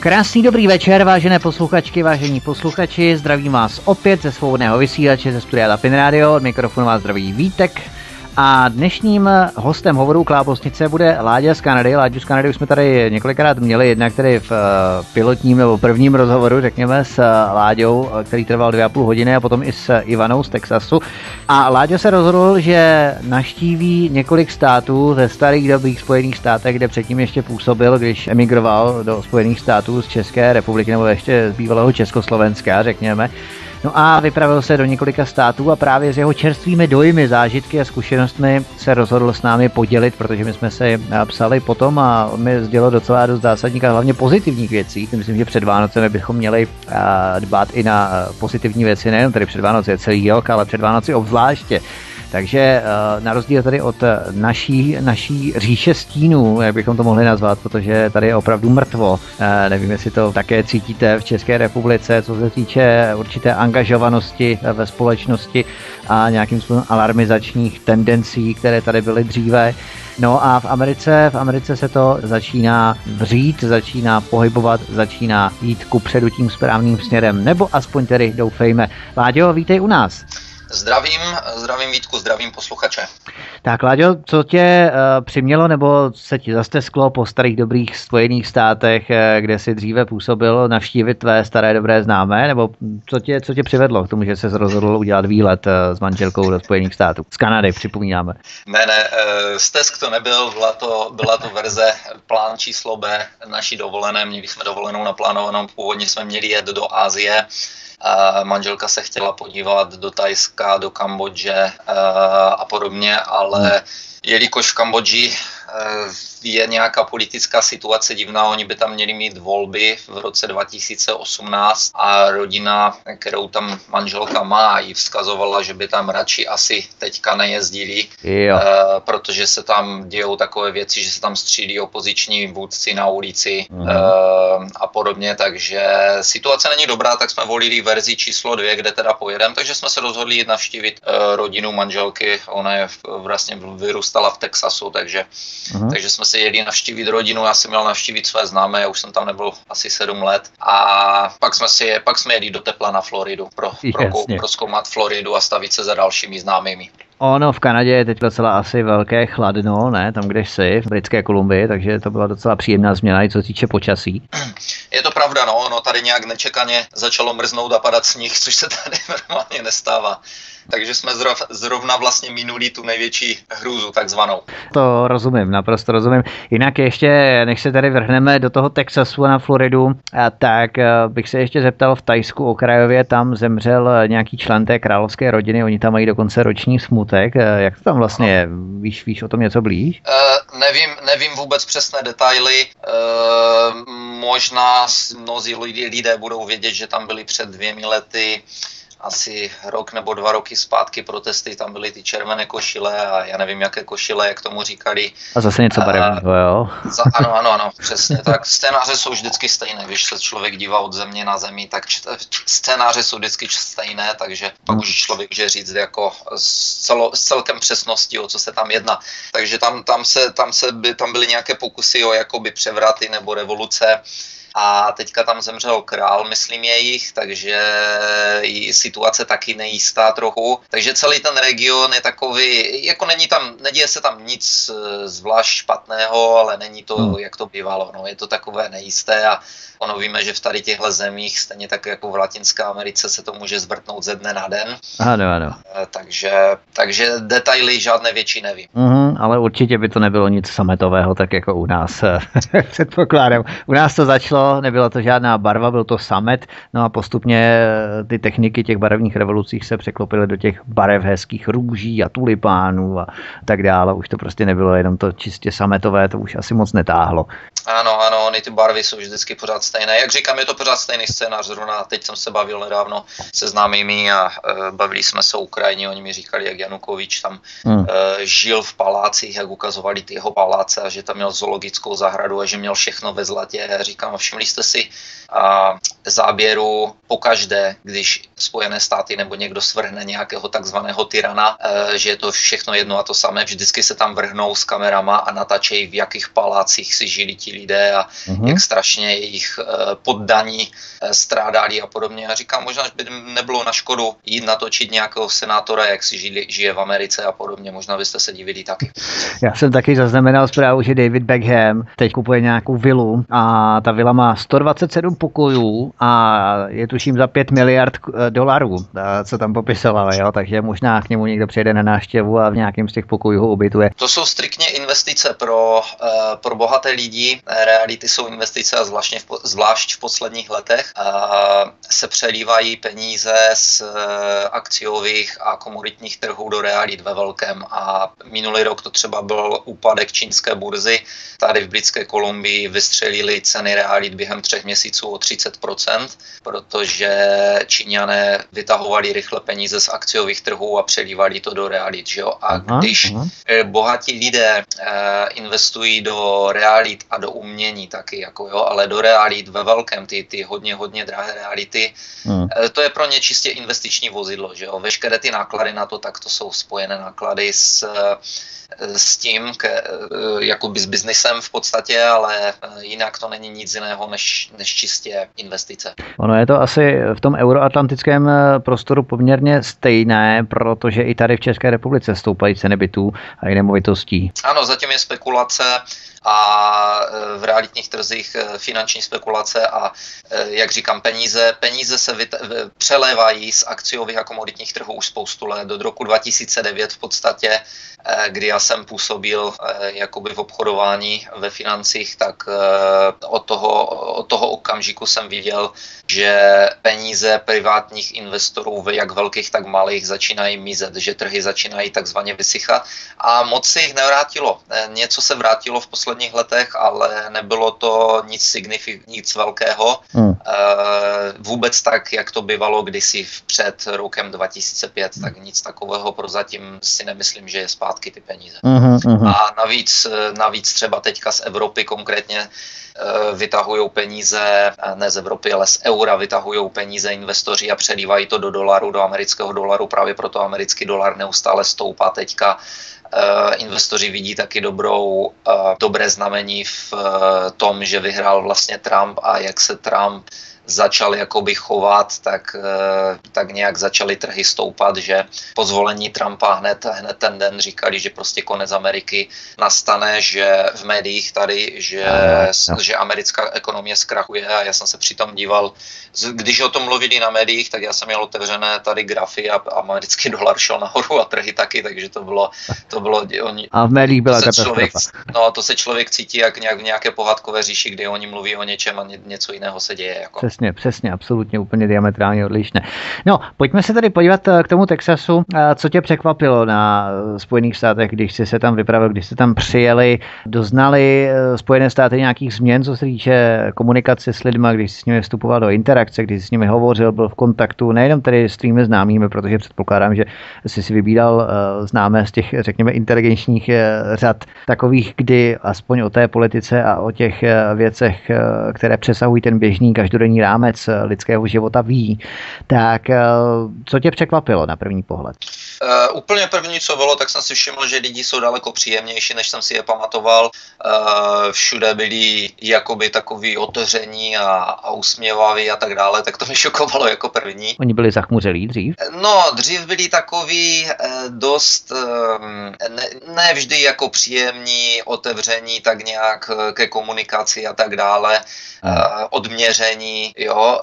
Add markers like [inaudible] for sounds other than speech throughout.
Krásný dobrý večer, vážené posluchačky, vážení posluchači, zdravím vás opět ze svobodného vysílače ze studia Lapin Radio, od mikrofonu vás zdraví Vítek, a dnešním hostem hovoru Klábosnice bude Láďa z Kanady. Láďu z Kanady už jsme tady několikrát měli, jednak tady v eh, pilotním nebo prvním rozhovoru, řekněme, s eh, Láďou, eh, který trval dvě a půl hodiny a potom i s Ivanou z Texasu. A Láďa se rozhodl, že naštíví několik států ze starých dobrých Spojených státech, kde předtím ještě působil, když emigroval do Spojených států z České republiky nebo ještě z bývalého Československa, řekněme. No a vypravil se do několika států a právě s jeho čerstvými dojmy, zážitky a zkušenostmi se rozhodl s námi podělit, protože my jsme se psali potom a mi sdělil docela dost zásadních a hlavně pozitivních věcí. Myslím, že před Vánocemi bychom měli dbát i na pozitivní věci, nejen tedy před Vánoci celý rok, ale před Vánoci obzvláště. Takže eh, na rozdíl tady od naší, naší říše stínů, jak bychom to mohli nazvat, protože tady je opravdu mrtvo. Eh, nevím, jestli to také cítíte v České republice, co se týče určité angažovanosti ve společnosti a nějakým způsobem alarmizačních tendencí, které tady byly dříve. No a v Americe, v Americe se to začíná vřít, začíná pohybovat, začíná jít ku předu tím správným směrem, nebo aspoň tedy doufejme. Láďo, vítej u nás. Zdravím, zdravím Vítku, zdravím posluchače. Tak Láďo, co tě uh, přimělo nebo se ti zastesklo po starých dobrých Spojených státech, uh, kde si dříve působil, navštívit tvé staré dobré známé, nebo co tě, co tě přivedlo k tomu, že jsi rozhodl udělat výlet uh, s manželkou do Spojených států? Z Kanady, připomínáme. Ne, ne, stesk to nebyl, byla to, byla to verze plán číslo B naší dovolené, měli jsme dovolenou naplánovanou, původně jsme měli jet do Ázie, a manželka se chtěla podívat do Tajska, do Kambodže a podobně, ale jelikož v Kambodži Eh, je nějaká politická situace divná, oni by tam měli mít volby v roce 2018 a rodina, kterou tam manželka má, ji vzkazovala, že by tam radši asi teďka nejezdili, jo. Eh, protože se tam dějou takové věci, že se tam střílí opoziční vůdci na ulici mhm. Eh, a podobně, takže situace není dobrá, tak jsme volili verzi číslo dvě, kde teda pojedeme, takže jsme se rozhodli jít navštívit rodinu manželky, ona je vlastně vyrůstala v Texasu, takže Uh-huh. Takže jsme se jeli navštívit rodinu, já jsem měl navštívit své známé, já už jsem tam nebyl asi sedm let. A pak jsme si pak jsme jeli do tepla na Floridu pro, pro, pro zkoumat Floridu a stavit se za dalšími známými. Ono v Kanadě je teď docela asi velké chladno, ne, tam kde jsi, v Britské Kolumbii, takže to byla docela příjemná změna, i co týče počasí. [clears throat] Je to pravda, no, no tady nějak nečekaně začalo mrznout a padat sníh, což se tady [laughs] normálně nestává takže jsme zrov, zrovna vlastně minuli tu největší hrůzu takzvanou. To rozumím, naprosto rozumím. Jinak ještě, než se tady vrhneme do toho Texasu a na Floridu, tak eh, bych se ještě zeptal v Tajsku okrajově, tam zemřel nějaký člen té královské rodiny, oni tam mají dokonce roční smutek. Eh, jak to tam vlastně je? Víš, víš o tom něco blíž? Uh, nevím, nevím vůbec přesné detaily. Uh, možná mnozí lidé budou vědět, že tam byli před dvěmi lety asi rok nebo dva roky zpátky protesty, tam byly ty červené košile a já nevím, jaké košile, jak tomu říkali. A zase něco barevného, jo? Za, ano, ano, ano, přesně tak. Scénáře jsou vždycky stejné, když se člověk dívá od země na zemi, tak scénáře jsou vždycky stejné, takže pak už člověk může říct jako s, celo, s celkem přesností, o co se tam jedná. Takže tam, tam, se, tam, se by, tam byly nějaké pokusy o jakoby převraty nebo revoluce, a teďka tam zemřel král, myslím jejich, takže situace taky nejistá trochu. Takže celý ten region je takový, jako není tam, neděje se tam nic eh, zvlášť špatného, ale není to, hmm. jak to bývalo. No, je to takové nejisté a ono víme, že v tady těchto zemích, stejně tak jako v Latinské Americe, se to může zvrtnout ze dne na den. Ano, ano. Eh, takže, takže detaily žádné větší nevím. Mm, ale určitě by to nebylo nic sametového, tak jako u nás [laughs] předpokládám. U nás to začalo nebyla to žádná barva, byl to samet, no a postupně eh, ty techniky těch barevných revolucích se překlopily do těch barev hezkých růží a tulipánů a tak dále. Už to prostě nebylo jenom to čistě sametové, to už asi moc netáhlo. Ano, ano, ony ty barvy jsou vždycky pořád stejné. Jak říkám, je to pořád stejný scénář. Zrovna teď jsem se bavil nedávno se známými a e, bavili jsme se o Ukrajině. Oni mi říkali, jak Janukovič tam hmm. e, žil v palácích, jak ukazovali ty jeho paláce a že tam měl zoologickou zahradu a že měl všechno ve zlatě. Říkám, všimli jste si, záběru pokaždé, když Spojené státy nebo někdo svrhne nějakého takzvaného tyrana, eh, že je to všechno jedno a to samé, vždycky se tam vrhnou s kamerama a natáčejí, v jakých palácích si žili ti lidé a mm-hmm. jak strašně jejich eh, poddaní eh, strádali a podobně. Já říkám, možná by nebylo na škodu jít natočit nějakého senátora, jak si žili, žije v Americe a podobně. Možná byste se divili taky. Já jsem taky zaznamenal zprávu, že David Beckham teď kupuje nějakou vilu a ta vila má 127 pokojů a je tuším za 5 miliard eh, dolarů, co tam popisoval, jo? takže možná k němu někdo přijde na návštěvu a v nějakém z těch pokojů ho ubytuje. To jsou striktně investice pro, uh, pro bohaté lidi, reality jsou investice a zvláštně v, zvlášť v posledních letech se přelívají peníze z akciových a komoditních trhů do realit ve velkém a minulý rok to třeba byl úpadek čínské burzy, tady v Britské Kolumbii vystřelili ceny realit během třech měsíců o 30%, protože Číňané vytahovali rychle peníze z akciových trhů a přelívali to do realit. Že jo? A aha, když aha. Eh, bohatí lidé eh, investují do realit a do umění taky, jako jo, ale do realit ve velkém, ty, ty hodně, hodně drahé reality, hmm. eh, to je pro ně čistě investiční vozidlo. Že jo? Veškeré ty náklady na to, tak to jsou spojené náklady s s tím, k, eh, jakoby s biznisem v podstatě, ale eh, jinak to není nic jiného než, než čistě investice. Ono je to asi v tom euroatlantickém eh, prostoru poměrně stejné, protože i tady v České republice stoupají ceny bytů a i nemovitostí. Ano, zatím je spekulace a v realitních trzích finanční spekulace a jak říkám, peníze, peníze se vyt- přelévají z akciových a komoditních trhů už spoustu let. Do roku 2009 v podstatě kdy já jsem působil jakoby v obchodování ve financích, tak od toho, od toho okamžiku jsem viděl, že peníze privátních investorů, jak velkých, tak malých, začínají mizet, že trhy začínají takzvaně vysychat a moc se jich nevrátilo. Něco se vrátilo v posledních letech, ale nebylo to nic signifik, nic velkého. Hmm. Vůbec tak, jak to bývalo kdysi před rokem 2005, tak nic takového prozatím si nemyslím, že je zpátky ty peníze. Uh-huh, A navíc, navíc třeba teďka z Evropy konkrétně eh, vytahují peníze, ne z Evropy, ale z eura vytahují peníze investoři a přelívají to do dolaru, do amerického dolaru, právě proto americký dolar neustále stoupá teďka. Uh, investoři vidí taky dobrou, uh, dobré znamení v uh, tom, že vyhrál vlastně Trump a jak se Trump začal jakoby chovat, tak, eh, tak nějak začaly trhy stoupat, že po zvolení Trumpa hned, hned ten den říkali, že prostě konec Ameriky nastane, že v médiích tady, že, no, no. že americká ekonomie zkrachuje a já jsem se přitom díval, když o tom mluvili na médiích, tak já jsem měl otevřené tady grafy a americký [laughs] dolar šel nahoru a trhy taky, takže to bylo, to bylo oni, a v médiích byla to člověk, No to se člověk cítí jak nějak v nějaké pohádkové říši, kdy oni mluví o něčem a něco jiného se děje. Jako. Přesně, přesně, absolutně úplně diametrálně odlišné. No, pojďme se tady podívat eh, k tomu Texasu. Eh, co tě překvapilo na eh, Spojených státech, když jsi se tam vypravil, když jste tam přijeli, doznali Spojené státy nějakých změn, co se týče komunikace s lidmi, když jsi s nimi vstupoval do interakce, když jsi s nimi hovořil, byl v kontaktu, nejenom tedy s tvými známými, protože předpokládám, že jsi si vybíral známé z těch, řekněme, inteligenčních řad takových, kdy aspoň o té politice a o těch věcech, které přesahují ten běžný každodenní rámec lidského života ví, tak co tě překvapilo na první pohled? Uh, úplně první, co bylo, tak jsem si všiml, že lidi jsou daleko příjemnější, než jsem si je pamatoval. Uh, všude byli jakoby takový otevření a, a usměvaví a tak dále, tak to mi šokovalo jako první. Oni byli zachmuřelí dřív? No, dřív byli takový uh, dost, uh, ne, ne vždy jako příjemní, otevření tak nějak ke komunikaci a tak dále, uh, odměření, jo,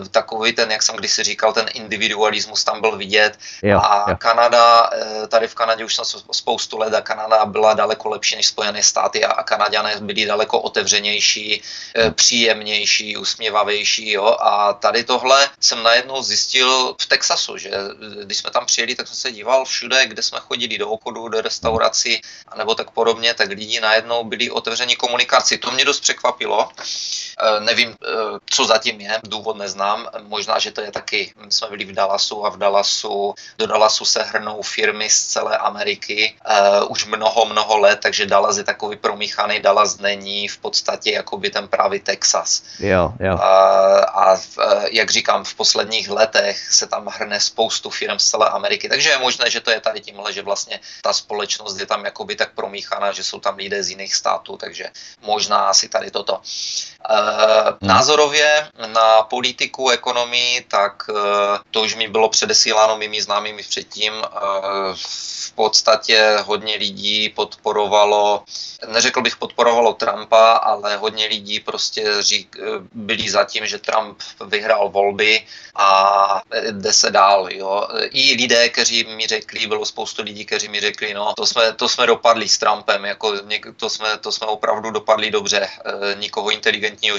uh, takový ten, jak jsem kdysi říkal, ten individualismus tam byl vidět jo, a jo Kanada, eh, tady v Kanadě už jsem spoustu let a Kanada byla daleko lepší než Spojené státy a Kanaďané byli daleko otevřenější, eh, příjemnější, usměvavější. Jo? A tady tohle jsem najednou zjistil v Texasu, že eh, když jsme tam přijeli, tak jsem se díval všude, kde jsme chodili do obchodu, do restaurací nebo tak podobně, tak lidi najednou byli otevření komunikaci. To mě dost překvapilo. Nevím, co zatím je, důvod neznám. Možná, že to je taky, my jsme byli v Dallasu a v Dallasu, do Dallasu se hrnou firmy z celé Ameriky uh, už mnoho, mnoho let, takže Dallas je takový promíchaný, Dallas není v podstatě jakoby ten právě Texas. Jo, jo. Uh, a uh, jak říkám, v posledních letech se tam hrne spoustu firm z celé Ameriky, takže je možné, že to je tady tímhle, že vlastně ta společnost je tam jakoby tak promíchaná, že jsou tam lidé z jiných států, takže možná asi tady toto. Uh, názorově na politiku, ekonomii, tak uh, to už mi bylo předesíláno mými známými předtím. Uh, v podstatě hodně lidí podporovalo, neřekl bych podporovalo Trumpa, ale hodně lidí prostě řík, byli za tím, že Trump vyhrál volby a jde se dál. Jo. I lidé, kteří mi řekli, bylo spoustu lidí, kteří mi řekli, no to jsme, to jsme dopadli s Trumpem, jako to jsme, to jsme opravdu dopadli dobře, nikoho inteligentního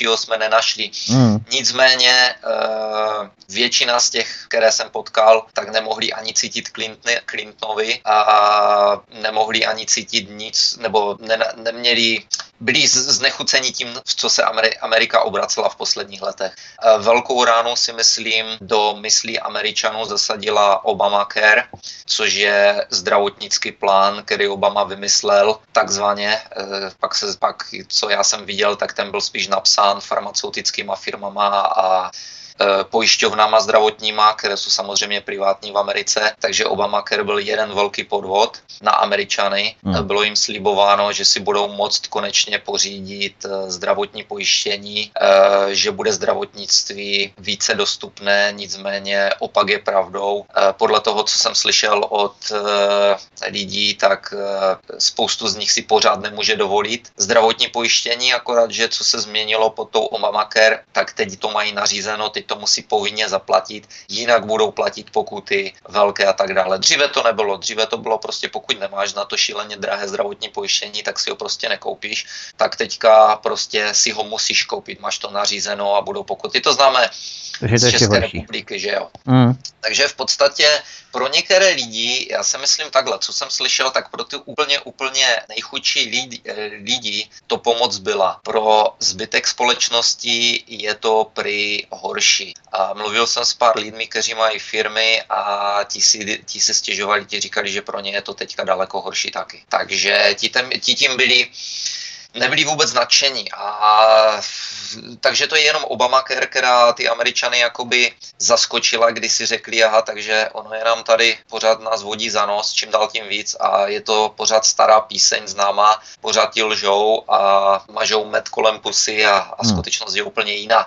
inteligentnějšího jsme nenašli. Hmm. Nicméně eh, většina z těch, které jsem potkal, tak nemohli ani cítit Clinton, Clintonovi a nemohli ani cítit nic, nebo ne, neměli byli znechuceni tím, v co se Amerika obracela v posledních letech. Eh, velkou ránu si myslím do myslí Američanů zasadila Obamacare, což je zdravotnický plán, který Obama vymyslel takzvaně. Eh, pak, se, pak co já jsem viděl, tak ten byl spíš napsán farmaceutickýma firmama a pojišťovnama zdravotníma, které jsou samozřejmě privátní v Americe, takže Obamacare byl jeden velký podvod na Američany. Hmm. Bylo jim slibováno, že si budou moct konečně pořídit eh, zdravotní pojištění, eh, že bude zdravotnictví více dostupné, nicméně opak je pravdou. Podle toho, co jsem slyšel od lidí, tak spoustu z nich si pořád nemůže dovolit zdravotní pojištění, akorát, že co se změnilo pod tou Obamacare, tak teď to mají nařízeno, teď to musí povinně zaplatit, jinak budou platit pokuty velké a tak dále. Dříve to nebylo, dříve to bylo prostě pokud nemáš na to šíleně drahé zdravotní pojištění, tak si ho prostě nekoupíš, tak teďka prostě si ho musíš koupit, máš to nařízeno a budou pokuty. To známe z České republiky, že jo. Mm. Takže v podstatě pro některé lidi, já si myslím takhle, co jsem slyšel, tak pro ty úplně, úplně nejchudší lidi, lidi to pomoc byla. Pro zbytek společnosti je to při horší. A mluvil jsem s pár lidmi, kteří mají firmy a ti si, ti si stěžovali, ti říkali, že pro ně je to teďka daleko horší taky. Takže ti, tem, ti tím byli nebyli vůbec nadšení. A takže to je jenom Obamacare, která ty Američany jakoby zaskočila, když si řekli, aha, takže ono je nám tady pořád nás vodí za nos, čím dál tím víc a je to pořád stará píseň známá, pořád ti lžou a mažou med kolem pusy a, a hmm. skutečnost je úplně jiná.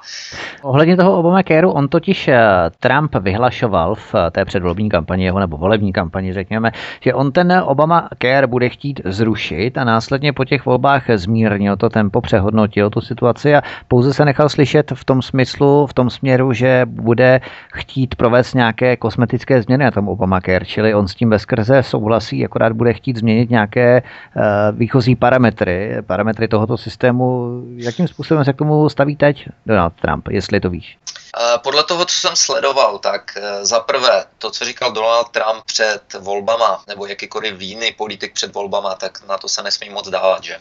Ohledně toho Obamacareu, on totiž eh, Trump vyhlašoval v eh, té předvolební kampani jeho nebo volební kampani, řekněme, že on ten Obamacare bude chtít zrušit a následně po těch volbách zmírnil to tempo, přehodnotil tu situaci a pouze se nechal slyšet v tom smyslu, v tom směru, že bude chtít provést nějaké kosmetické změny na tom Obamacare, čili on s tím veskrze souhlasí, akorát bude chtít změnit nějaké uh, výchozí parametry, parametry tohoto systému. Jakým způsobem se k tomu staví teď Donald Trump, jestli to víš? Eh, podle toho, co jsem sledoval, tak eh, za prvé to, co říkal Donald Trump před volbama, nebo jakýkoliv jiný politik před volbama, tak na to se nesmí moc dávat, že?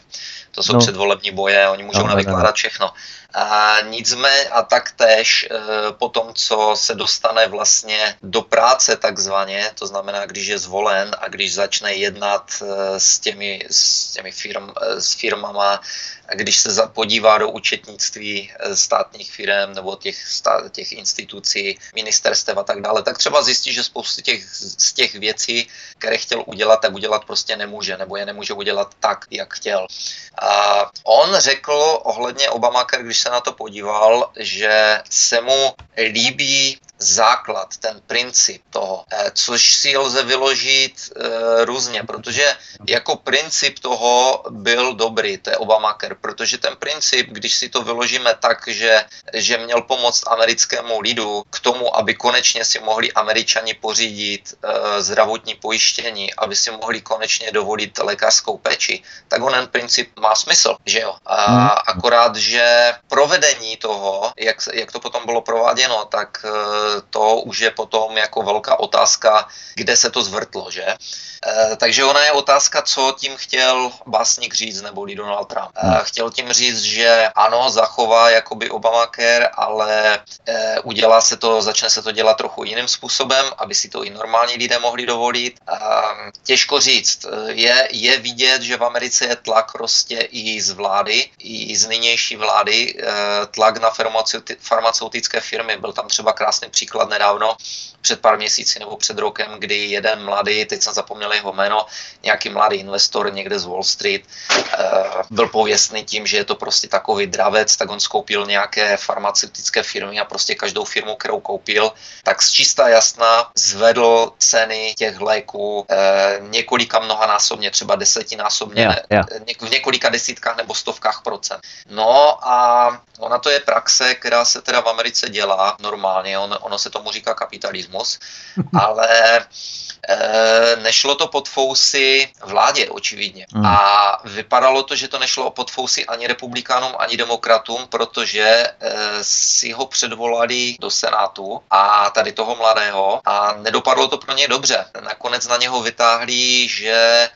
To jsou no. předvolební boje, oni můžou no, navykládat všechno. A nicméně a taktéž e, po tom, co se dostane vlastně do práce takzvaně, to znamená, když je zvolen a když začne jednat e, s těmi, s těmi firm, e, s firmama, když se podívá do účetnictví státních firm nebo těch, stát, těch institucí, ministerstev a tak dále, tak třeba zjistí, že spoustu těch, z těch věcí, které chtěl udělat, tak udělat prostě nemůže, nebo je nemůže udělat tak, jak chtěl. A on řekl ohledně Obamacare, když se na to podíval, že se mu líbí základ, ten princip toho, eh, což si lze vyložit e, různě, protože jako princip toho byl dobrý, to je Obamacare, protože ten princip, když si to vyložíme tak, že, že měl pomoct americkému lidu k tomu, aby konečně si mohli američani pořídit e, zdravotní pojištění, aby si mohli konečně dovolit lékařskou péči, tak onen princip má smysl, že jo. A hmm. akorát, že provedení toho, jak, jak to potom bylo prováděno, tak to už je potom jako velká otázka, kde se to zvrtlo, že? Eh, takže ona je otázka, co tím chtěl básník říct, nebo Donald Trump. Hmm. Chtěl tím říct, že ano, zachová jakoby Obamacare, ale udělá se to, začne se to dělat trochu jiným způsobem, aby si to i normální lidé mohli dovolit. Těžko říct. Je, je vidět, že v Americe je tlak prostě i z vlády, i z nynější vlády, tlak na farmaceutické firmy. Byl tam třeba krásný příklad nedávno, před pár měsíci nebo před rokem, kdy jeden mladý, teď jsem zapomněl jeho jméno, nějaký mladý investor někde z Wall Street, uh, byl pověstný tím, že je to prostě takový dravec, tak on skoupil nějaké farmaceutické firmy a prostě každou firmu, kterou koupil, tak z čista jasna zvedl ceny těch léků uh, několika mnohanásobně, třeba desetinásobně, yeah, yeah. v několika desítkách nebo stovkách procent. No a ona to je praxe, která se teda v Americe dělá normálně, on, ono se tomu říká kapitalismus, [laughs] ale e, nešlo to pod fousy vládě, očividně. Mm. A vypadalo to, že to nešlo pod fousy ani republikánům, ani demokratům, protože e, si ho předvolali do Senátu a tady toho mladého a nedopadlo to pro ně dobře. Nakonec na něho vytáhli, že e,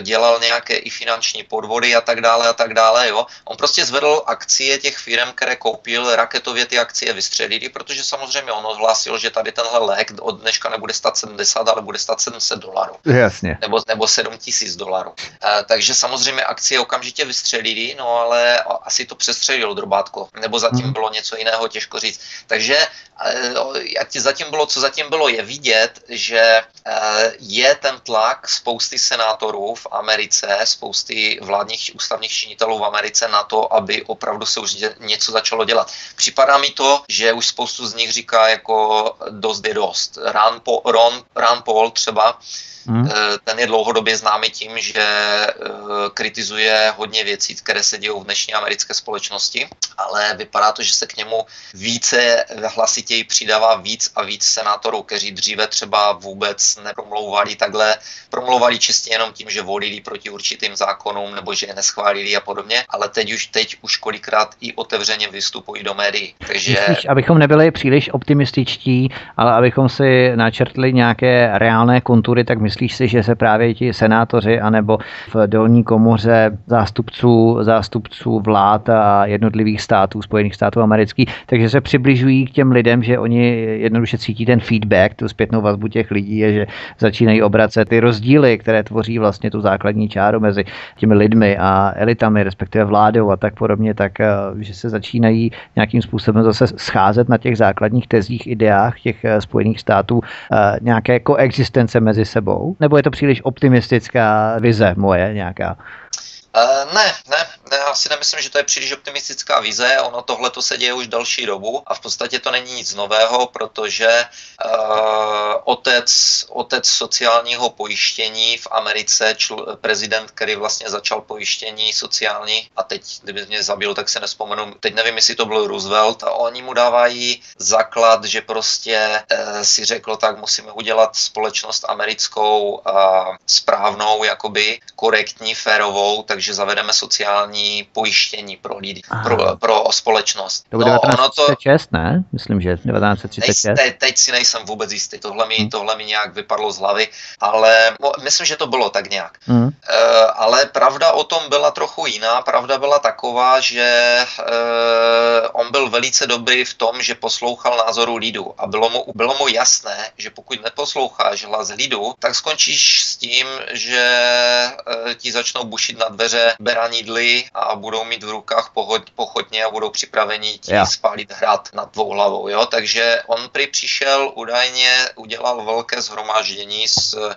dělal nějaké i finanční podvody a tak dále a tak dále. Jo. On prostě zvedl akcie těch firm, které koupil, raketově ty akcie vystřelili, protože samozřejmě on ohlásil, že tady tenhle lék od dneška nebude stát 70, ale bude stát 700 dolarů. Jasně. Nebo, nebo 7 tisíc dolarů. E, takže samozřejmě akcie okamžitě vystřelili, no ale asi to přestřelilo drobátko. Nebo zatím hmm. bylo něco jiného, těžko říct. Takže jak ti zatím bylo, co zatím bylo, je vidět, že e, je ten tlak spousty senátorů v Americe, spousty vládních ústavních činitelů v Americe na to, aby opravdu se už něco začalo dělat. Připadá mi to, že už spoustu z nich říká jako dost je dost. Ron, Ron, Ron Paul třeba Hmm. Ten je dlouhodobě známý tím, že eh, kritizuje hodně věcí, které se dějí v dnešní americké společnosti, ale vypadá to, že se k němu více hlasitěji přidává víc a víc senátorů, kteří dříve třeba vůbec nepromlouvali takhle, promlouvali čistě jenom tím, že volili proti určitým zákonům nebo že je neschválili a podobně, ale teď už, teď už kolikrát i otevřeně vystupují do médií. Takže... Myslíš, abychom nebyli příliš optimističtí, ale abychom si načrtli nějaké reálné kontury, tak myslím, Myslíš si, že se právě ti senátoři anebo v dolní komoře zástupců, zástupců vlád a jednotlivých států, Spojených států amerických, takže se přibližují k těm lidem, že oni jednoduše cítí ten feedback, tu zpětnou vazbu těch lidí, je, že začínají obracet ty rozdíly, které tvoří vlastně tu základní čáru mezi těmi lidmi a elitami, respektive vládou a tak podobně, tak eh, že se začínají nějakým způsobem zase scházet na těch základních tezích, ideách těch eh, Spojených států eh, nějaké koexistence mezi sebou nebo je to příliš optimistická vize moje nějaká? Uh, ne, ne, ne, já si nemyslím, že to je příliš optimistická vize, ono tohle to se děje už další dobu a v podstatě to není nic nového, protože uh, otec, otec sociálního pojištění v Americe, čl, prezident, který vlastně začal pojištění sociální a teď, kdyby mě zabil, tak se nespomenu, teď nevím, jestli to byl Roosevelt a oni mu dávají základ, že prostě uh, si řekl, tak musíme udělat společnost americkou uh, správnou, jakoby korektní, férovou, takže zavedeme sociální sociální pojištění pro lidi, pro, pro společnost. To bylo no, 1936, to, ne? Myslím, že 1936. Teď, teď, teď si nejsem vůbec jistý, tohle mi, hmm. tohle mi nějak vypadlo z hlavy, ale myslím, že to bylo tak nějak. Hmm. Uh, ale pravda o tom byla trochu jiná. Pravda byla taková, že uh, on byl velice dobrý v tom, že poslouchal názoru lidu a bylo mu, bylo mu jasné, že pokud neposloucháš hlas lidu, tak skončíš s tím, že uh, ti začnou bušit na dveře beranidly a budou mít v rukách pochodně a budou připraveni ti yeah. spálit hrad nad tvou hlavou. Jo? Takže on prý přišel údajně, udělal velké zhromáždění s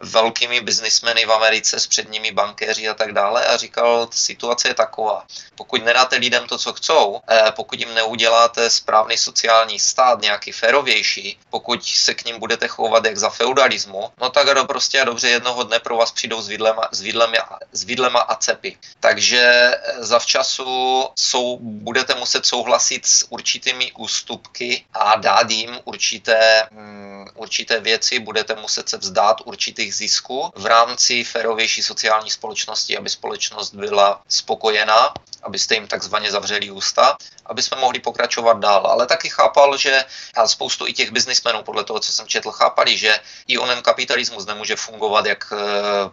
velkými biznismeny v Americe s předními bankéři a tak dále a říkal, situace je taková. Pokud nedáte lidem to, co chcou, eh, pokud jim neuděláte správný sociální stát, nějaký férovější, pokud se k ním budete chovat jak za feudalismu, no tak do prostě a dobře jednoho dne pro vás přijdou s vidlema, s vidlema, s vidlema a cepy. Takže eh, zavčasu jsou, budete muset souhlasit s určitými ústupky a dát jim určité, um, určité věci, budete muset se vzdát určitých zisků v rámci férovější sociální společnosti, aby společnost byla spokojená, abyste jim takzvaně zavřeli ústa, aby jsme mohli pokračovat dál. Ale taky chápal, že a spoustu i těch biznismenů, podle toho, co jsem četl, chápali, že i onen kapitalismus nemůže fungovat jak eh,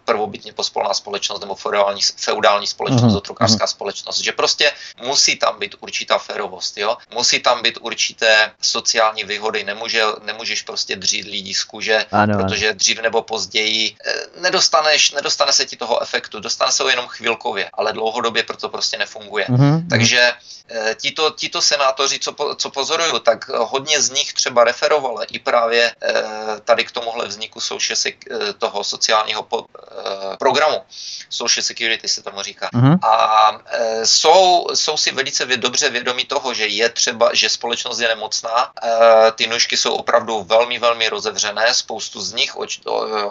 prvobytně pospolná společnost nebo feudální, feudální společnost, mm-hmm. otrokářská společnost, že prostě musí tam být určitá férovost, jo? musí tam být určité sociální výhody, Nemůže, nemůžeš prostě dřít lidi z kůže, ano, protože dřív nebo později eh, nedostaneš, nedostane se ti toho efektu, dostane se ho jenom chvilkově, ale dlouhodobě proto prostě nefunguje. Mm-hmm. Takže tito, tito senátoři, co, po, co pozoruju, tak hodně z nich třeba referovalo i právě eh, tady k tomuhle vzniku social, toho sociálního po, programu. Social security se tomu říká. Mm-hmm. A jsou, jsou si velice dobře vědomí toho, že je třeba, že společnost je nemocná, ty nůžky jsou opravdu velmi, velmi rozevřené, spoustu z nich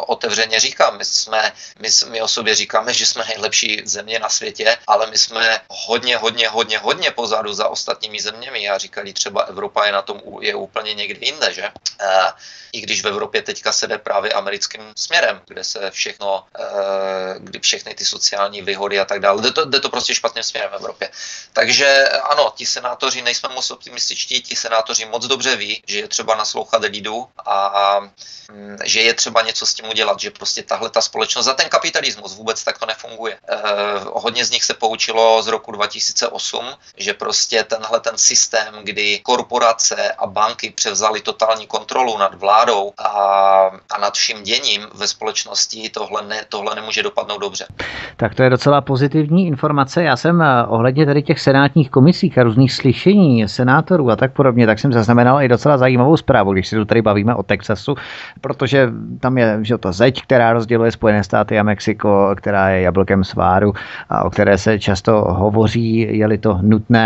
otevřeně říkám, my, jsme, my, my o sobě říkáme, že jsme nejlepší země na světě, ale my jsme hodně, hodně, hodně, hodně pozadu za ostatními zeměmi. Já říkali třeba Evropa je na tom je úplně někde jinde, že? I když v Evropě teďka se jde právě americkým směrem, kde se všechno, kdy všechny ty sociální výhody a tak dále, jde to, jde to prostě špatným směrem v Evropě. Takže ano, ti senátoři nejsme moc optimističtí, ti senátoři moc dobře ví, že je třeba naslouchat lidu a mm, že je třeba něco s tím udělat, že prostě tahle ta společnost za ten kapitalismus vůbec tak to nefunguje. Eh, hodně z nich se poučilo z roku 2008, že prostě tenhle ten systém, kdy korporace a banky převzali totální kontrolu nad vládou a, a nad vším děním ve společnosti, tohle, ne, tohle nemůže dopadnout dobře. Tak to je docela pozitivní informace. Já jsem eh, ohledně tady těch senátních komisí a různých slyšení senátorů a tak podobně, tak jsem zaznamenal i docela zajímavou zprávu, když si tu tady bavíme o Texasu, protože tam je že to zeď, která rozděluje Spojené státy a Mexiko, která je jablkem sváru a o které se často hovoří, je-li to nutné,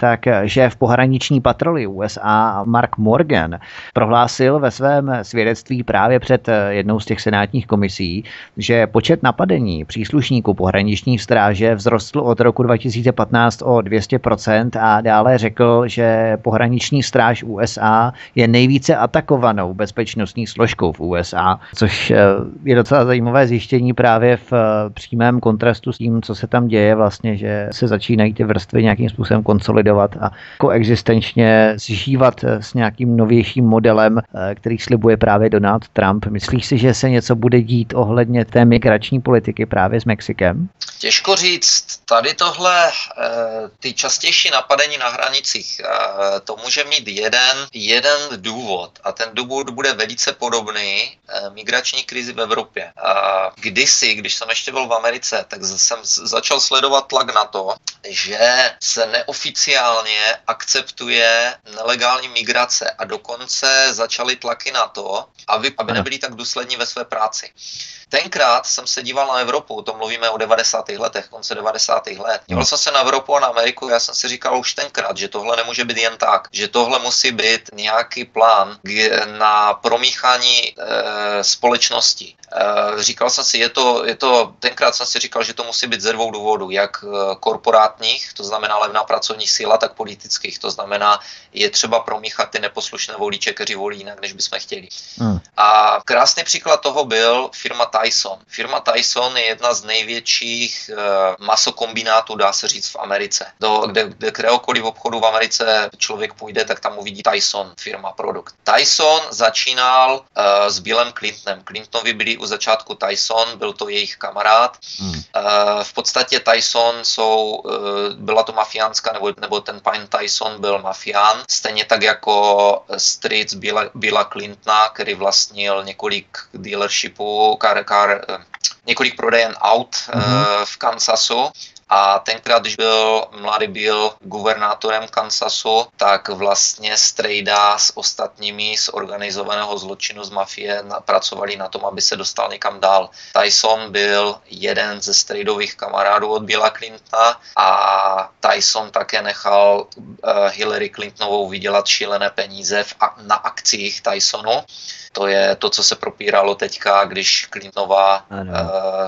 tak šéf pohraniční patroly USA Mark Morgan prohlásil ve svém svědectví právě před jednou z těch senátních komisí, že počet napadení příslušníků pohraniční stráže vzrostl od roku 2015 o 200% a dále řekl, že pohraniční stráž USA je nejvíce atakovanou bezpečnostní složkou v USA, což eh, je docela zajímavé zjištění právě v eh, přímém kontrastu s tím, co se tam děje vlastně, že se začínají ty vrstvy nějakým způsobem konsolidovat a koexistenčně zžívat eh, s nějakým novějším modelem, který slibuje právě Donald Trump. Myslíš si, že se něco bude dít ohledně té migrační politiky právě s Mexikem? Těžko říct. Tady tohle, ty častější napadení na hranicích, to může mít jeden, jeden důvod a ten důvod bude velice podobný eh, migrační krizi v Evropě. A kdysi, když jsem ještě byl v Americe, tak jsem začal sledovat tlak na to, že se neoficiálně akceptuje nelegální migrace a dokonce začaly tlaky na to, aby, aby nebyli tak důslední ve své práci. Tenkrát jsem se díval na Evropu, to mluvíme o 90. letech, konce 90. let. Díval jsem se na Evropu a na Ameriku, já jsem si říkal už tenkrát, že tohle nemůže být jen tak, že tohle musí být nějaký plán na promíchání e, společnosti. E, říkal jsem si, je to, je to, tenkrát jsem si říkal, že to musí být ze dvou důvodů, jak eh, korporátních, to znamená levná pracovní síla, tak politických, to znamená, je třeba promíchat ty neposlušné voliče, kteří volí jinak, než bychom chtěli. Hmm. A krásný příklad toho byl firma Tyson. Firma Tyson je jedna z největších uh, masokombinátů, dá se říct, v Americe. Do, kde, kde kteréhokoliv obchodu v Americe člověk půjde, tak tam uvidí Tyson, firma, produkt. Tyson začínal uh, s Billem Clintonem. Clintonovi byli u začátku Tyson, byl to jejich kamarád. Hmm. Uh, v podstatě Tyson jsou, uh, byla to mafiánská, nebo, nebo ten pan Tyson byl mafián, stejně tak jako Streets Billa, Billa Clintona, který vlastnil několik dealershipů, car, car, eh, několik prodejen aut mm-hmm. v Kansasu. A tenkrát, když byl mladý byl guvernátorem Kansasu, tak vlastně strejda s ostatními z organizovaného zločinu z mafie pracovali na tom, aby se dostal někam dál. Tyson byl jeden ze strejdových kamarádů od Billa Clintona a Tyson také nechal Hillary Clintonovou vydělat šílené peníze v, na akcích Tysonu To je to, co se propíralo teďka, když Clintonová uh,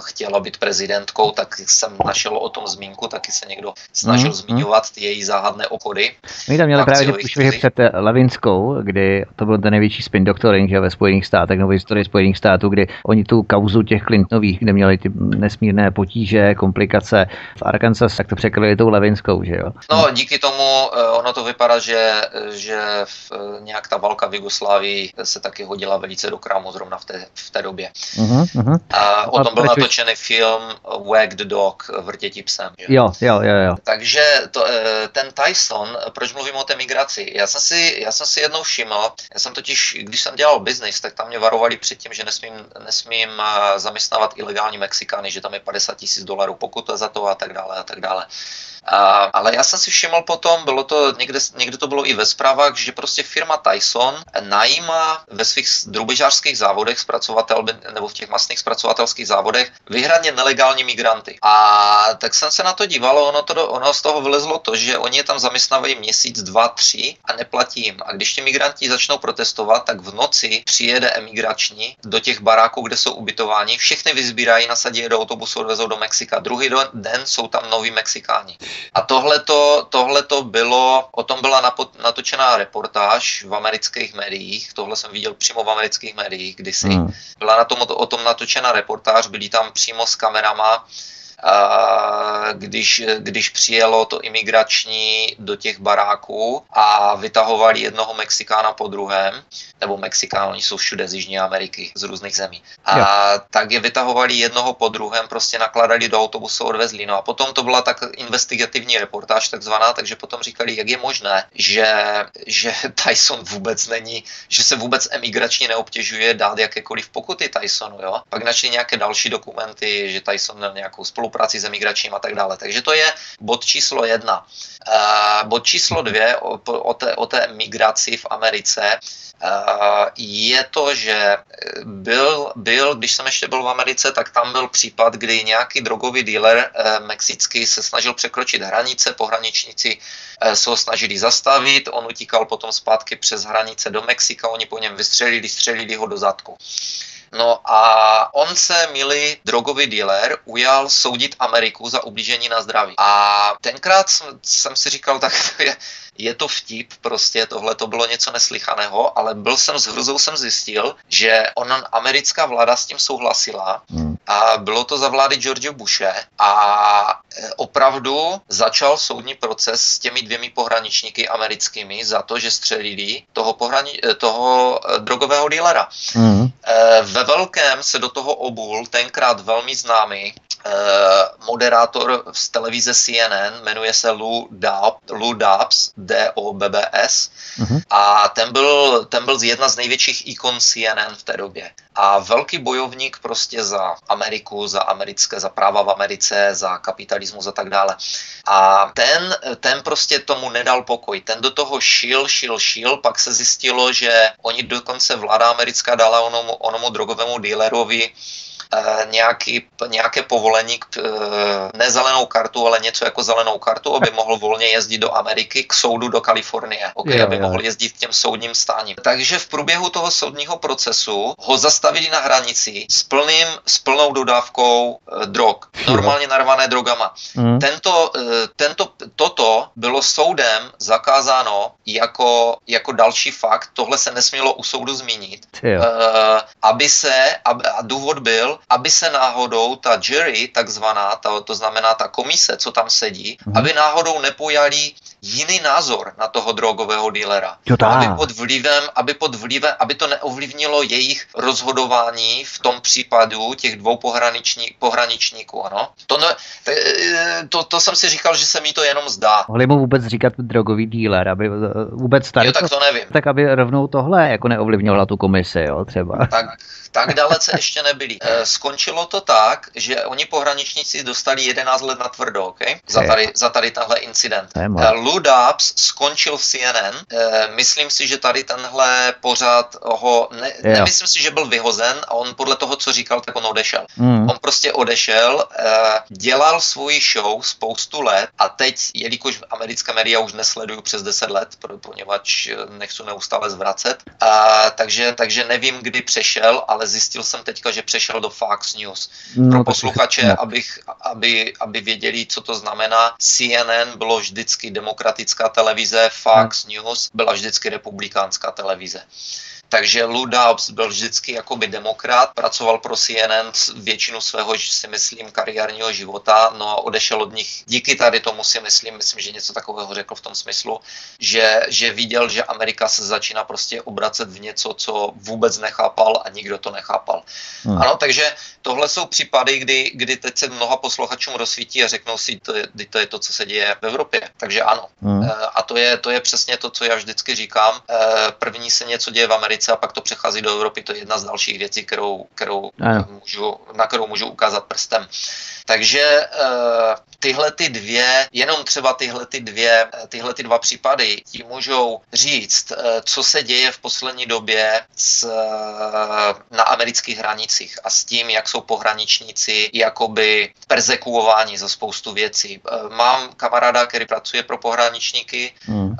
chtěla být prezidentkou, tak jsem našel o tom zmínku, taky se někdo snažil mm, zmiňovat ty její záhadné obchody. My tam měli právě ty před Levinskou, kdy to byl ten největší spin doctoring že ve Spojených státech, nebo historii Spojených států, kdy oni tu kauzu těch Clintonových, kde měli ty nesmírné potíže, komplikace v Arkansas, tak to překryli tou Levinskou, že jo? No, díky tomu eh, ono to vypadá, že, že v, eh, nějak ta válka v Jugoslávii se taky hodila velice do krámu zrovna v té, v té době. Uh-huh. A o tom byl natočený film Wag the Dog, Vrtěti psem. Jo, jo, jo, jo. Takže to, eh, ten Tyson, proč mluvím o té migraci? Já jsem si, já jsem si jednou všiml, já jsem totiž, když jsem dělal biznis, tak tam mě varovali před tím, že nesmím, nesmím zaměstnávat ilegální Mexikány, že tam je 50 tisíc dolarů pokuta za to a tak dále a tak dále. A, ale já jsem si všiml potom, bylo to někde, někde to bylo i ve zprávách, že prostě firma Tyson najímá ve svých drubežářských závodech zpracovatel, nebo v těch masných zpracovatelských závodech vyhradně nelegální migranty. A tak jsem se na to díval, ono, to, ono z toho vylezlo to, že oni je tam zaměstnávají měsíc, dva, tři a neplatí jim. A když ti migranti začnou protestovat, tak v noci přijede emigrační do těch baráků, kde jsou ubytováni, všechny vyzbírají, nasadí je do autobusu, odvezou do Mexika. Druhý den jsou tam noví Mexikáni. A tohleto, tohleto bylo, o tom byla natočená reportáž v amerických médiích, tohle jsem viděl přímo v amerických médiích kdysi. Hmm. Byla na tom, o tom natočena reportáž, byli tam přímo s kamerama když, když přijelo to imigrační do těch baráků a vytahovali jednoho Mexikána po druhém, nebo Mexikán, oni jsou všude z Jižní Ameriky, z různých zemí. A tak je vytahovali jednoho po druhém, prostě nakladali do autobusu, odvezli. No a potom to byla tak investigativní reportáž takzvaná, takže potom říkali, jak je možné, že, že Tyson vůbec není, že se vůbec emigračně neobtěžuje dát jakékoliv pokuty Tysonu, jo. Pak našli nějaké další dokumenty, že Tyson měl nějakou spolupráci s emigračním a tak dále. Takže to je bod číslo jedna. Uh, bod číslo dvě o, o, té, o té migraci v Americe je to, že byl, byl, když jsem ještě byl v Americe, tak tam byl případ, kdy nějaký drogový dealer eh, mexický se snažil překročit hranice, pohraničníci eh, se ho snažili zastavit, on utíkal potom zpátky přes hranice do Mexika, oni po něm vystřelili, střelili ho do zadku. No a on se, milý drogový dealer, ujal soudit Ameriku za ublížení na zdraví. A tenkrát jsem, jsem si říkal, tak [laughs] je, je to vtip, prostě tohle to bylo něco neslychaného, ale byl jsem s hrozou jsem zjistil, že on, americká vláda s tím souhlasila hmm. a bylo to za vlády George Bushe a e, opravdu začal soudní proces s těmi dvěmi pohraničníky americkými za to, že střelili toho, pohrani- e, toho e, drogového dílera. Hmm. Ve velkém se do toho obul tenkrát velmi známý moderátor z televize CNN, jmenuje se Lou, Dab, Lou Dobbs, D-O-B-B-S. Uh-huh. A ten byl, ten byl jedna z největších ikon CNN v té době. A velký bojovník prostě za Ameriku, za americké, za práva v Americe, za kapitalismus a tak dále. A ten, ten prostě tomu nedal pokoj. Ten do toho šil, šil, šil, pak se zjistilo, že oni dokonce vláda americká dala onomu, onomu drogovému dealerovi Eh, nějaký, nějaké povolení, k, eh, ne zelenou kartu, ale něco jako zelenou kartu, aby mohl volně jezdit do Ameriky k soudu do Kalifornie, okay, jo, aby jo. mohl jezdit k těm soudním stáním. Takže v průběhu toho soudního procesu ho zastavili na hranici s, plným, s plnou dodávkou eh, drog, normálně narvané drogama. Mm. Tento, tento, toto bylo soudem zakázáno jako, jako další fakt, tohle se nesmělo u soudu zmínit, aby se, aby, a důvod byl, aby se náhodou ta jury, takzvaná, ta, to znamená ta komise, co tam sedí, mm. aby náhodou nepojali jiný názor na toho drogového dílera. Jo, aby pod vlivem, aby pod vlivem, aby to neovlivnilo jejich rozhodování v tom případu těch dvou pohraniční, pohraničníků, ano. To, ne, to, to, jsem si říkal, že se mi to jenom zdá. Mohli mu vůbec říkat drogový díler, aby vůbec tady jo, tak to nevím. Tak aby rovnou tohle jako neovlivňovala tu komisi, jo, třeba. Tak tak dalece ještě nebyli. Eh, skončilo to tak, že oni pohraničníci dostali 11 let na tvrdo, okay? za, tady, za tady tahle incident. Lou Dobbs skončil v CNN. E, myslím si, že tady tenhle pořád ho, ne, nemyslím si, že byl vyhozen a on podle toho, co říkal, tak on odešel. Mm. On prostě odešel, e, dělal svůj show spoustu let a teď, jelikož americké média už nesleduju přes 10 let, poněvadž nechci neustále zvracet, a, takže, takže nevím, kdy přešel, ale zjistil jsem teďka, že přešel do Fox News. No, Pro posluchače, [laughs] abych, aby, aby věděli, co to znamená, CNN bylo vždycky demokratická televize, Fox hmm. News byla vždycky republikánská televize. Takže Lou Dobbs byl vždycky jakoby demokrat, pracoval pro CNN většinu svého, si myslím, kariérního života, no a odešel od nich. Díky tady tomu si myslím, myslím, že něco takového řekl v tom smyslu, že, že viděl, že Amerika se začíná prostě obracet v něco, co vůbec nechápal a nikdo to nechápal. Hmm. Ano, takže tohle jsou případy, kdy, kdy teď se mnoha posluchačům rozsvítí a řeknou si, to je, to je to, co se děje v Evropě. Takže ano. Hmm. Eh, a to je, to je přesně to, co já vždycky říkám. Eh, první se něco děje v Americe a pak to přechází do Evropy. To je jedna z dalších věcí, kterou, kterou můžu, na kterou můžu ukázat prstem. Takže uh, tyhle ty dvě, jenom třeba tyhle ty dvě, eh, tyhle ty dva případy ti můžou říct, uh, co se děje v poslední době s, uh, na amerických hranicích a s tím, jak jsou pohraničníci jakoby persekuováni za spoustu věcí. Mám kamaráda, který pracuje pro pohraničníky, hmm.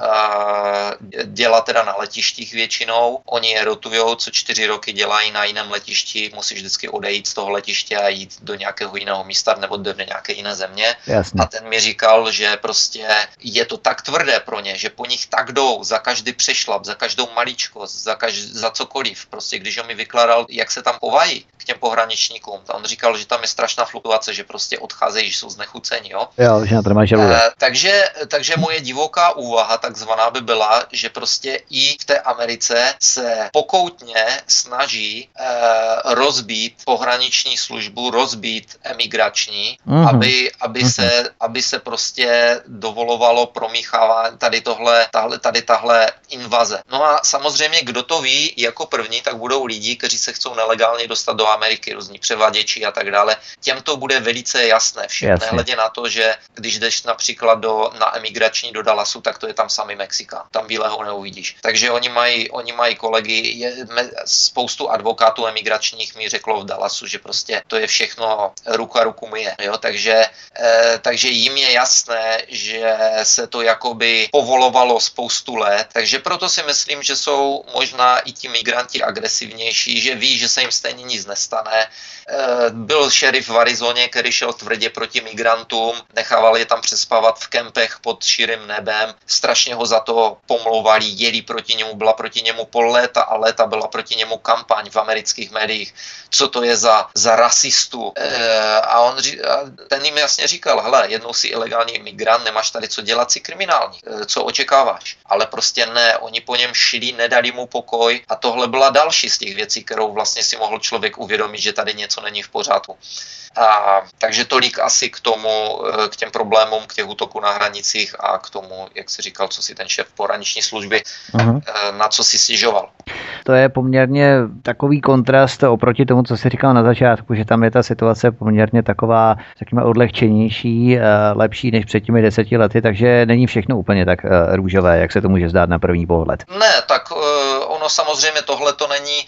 dělá teda na letištích většinou, oni je rotujou, co čtyři roky dělají na jiném letišti, musí vždycky odejít z toho letiště a jít do nějakého jiného místa nebo do nějaké jiné země. Jasně. A ten mi říkal, že prostě je to tak tvrdé pro ně, že po nich tak jdou za každý přešlap, za každou maličkost, za, kaž, za cokoliv. Prostě když on mi vykládal, jak se tam chovají k těm pohraničníkům, on říkal, že tam je strašná fluktuace, že prostě odcházejí, že jsou znechuceni. Jo, jo že na to uh, takže, takže moje divoká úvaha takzvaná by byla, že prostě i v té Americe se pokoutně snaží uh, rozbít pohraniční službu, rozbít emigrační mm-hmm. aby, aby, mm-hmm. Se, aby se prostě dovolovalo promíchávání tady tohle, tahle, tady tahle invaze. No a samozřejmě, kdo to ví jako první, tak budou lidi, kteří se chcou nelegálně dostat do Ameriky, různí převaděči a tak dále. Těm to bude velice jasné všem, Jasně. nehledě na to, že když jdeš například do, na emigrační do Dallasu, tak to je tam sami Mexika. Tam bílého neuvidíš. Takže oni mají, oni mají kolegy, je, me, spoustu advokátů emigračních mi řeklo v Dallasu, že prostě to je všechno ruka ruku je. Jo? Takže, e, takže jim je jasné, že se to jakoby povolovalo spoustu let, takže proto si myslím, že jsou možná i ti migranti agresivnější, že ví, že se jim stejně nic nestane. E, byl šerif v Arizoně, který šel tvrdě proti migrantům, nechával je tam přespávat v kempech pod širým nebem, strašně ho za to pomlouvali, jeli proti němu, byla proti němu pol léta a léta byla proti němu kampaň v amerických médiích, co to je za, za rasistu. E, a on ten jim jasně říkal, hele, jednou si ilegální migrant, nemáš tady co dělat, si kriminální, e, co očekáváš. Ale prostě ne, oni po něm šli, nedali mu pokoj a tohle byla další z těch věcí, kterou vlastně si mohl člověk uvědomit, že tady něco není v pořádku. A, takže tolik asi k tomu, e, k těm problémům, k těch útoků na hranicích a k tomu, jak si říkal, co si ten šéf pohraniční služby, uh-huh. na co si stěžoval. To je poměrně takový kontrast oproti tomu, co si říkal na začátku, že tam je ta situace poměrně taková, řekněme, odlehčenější, e, lepší než před těmi deseti lety, takže není všechno úplně tak růžové, jak se to může zdát na první pohled. Ne, tak ono samozřejmě tohle to není,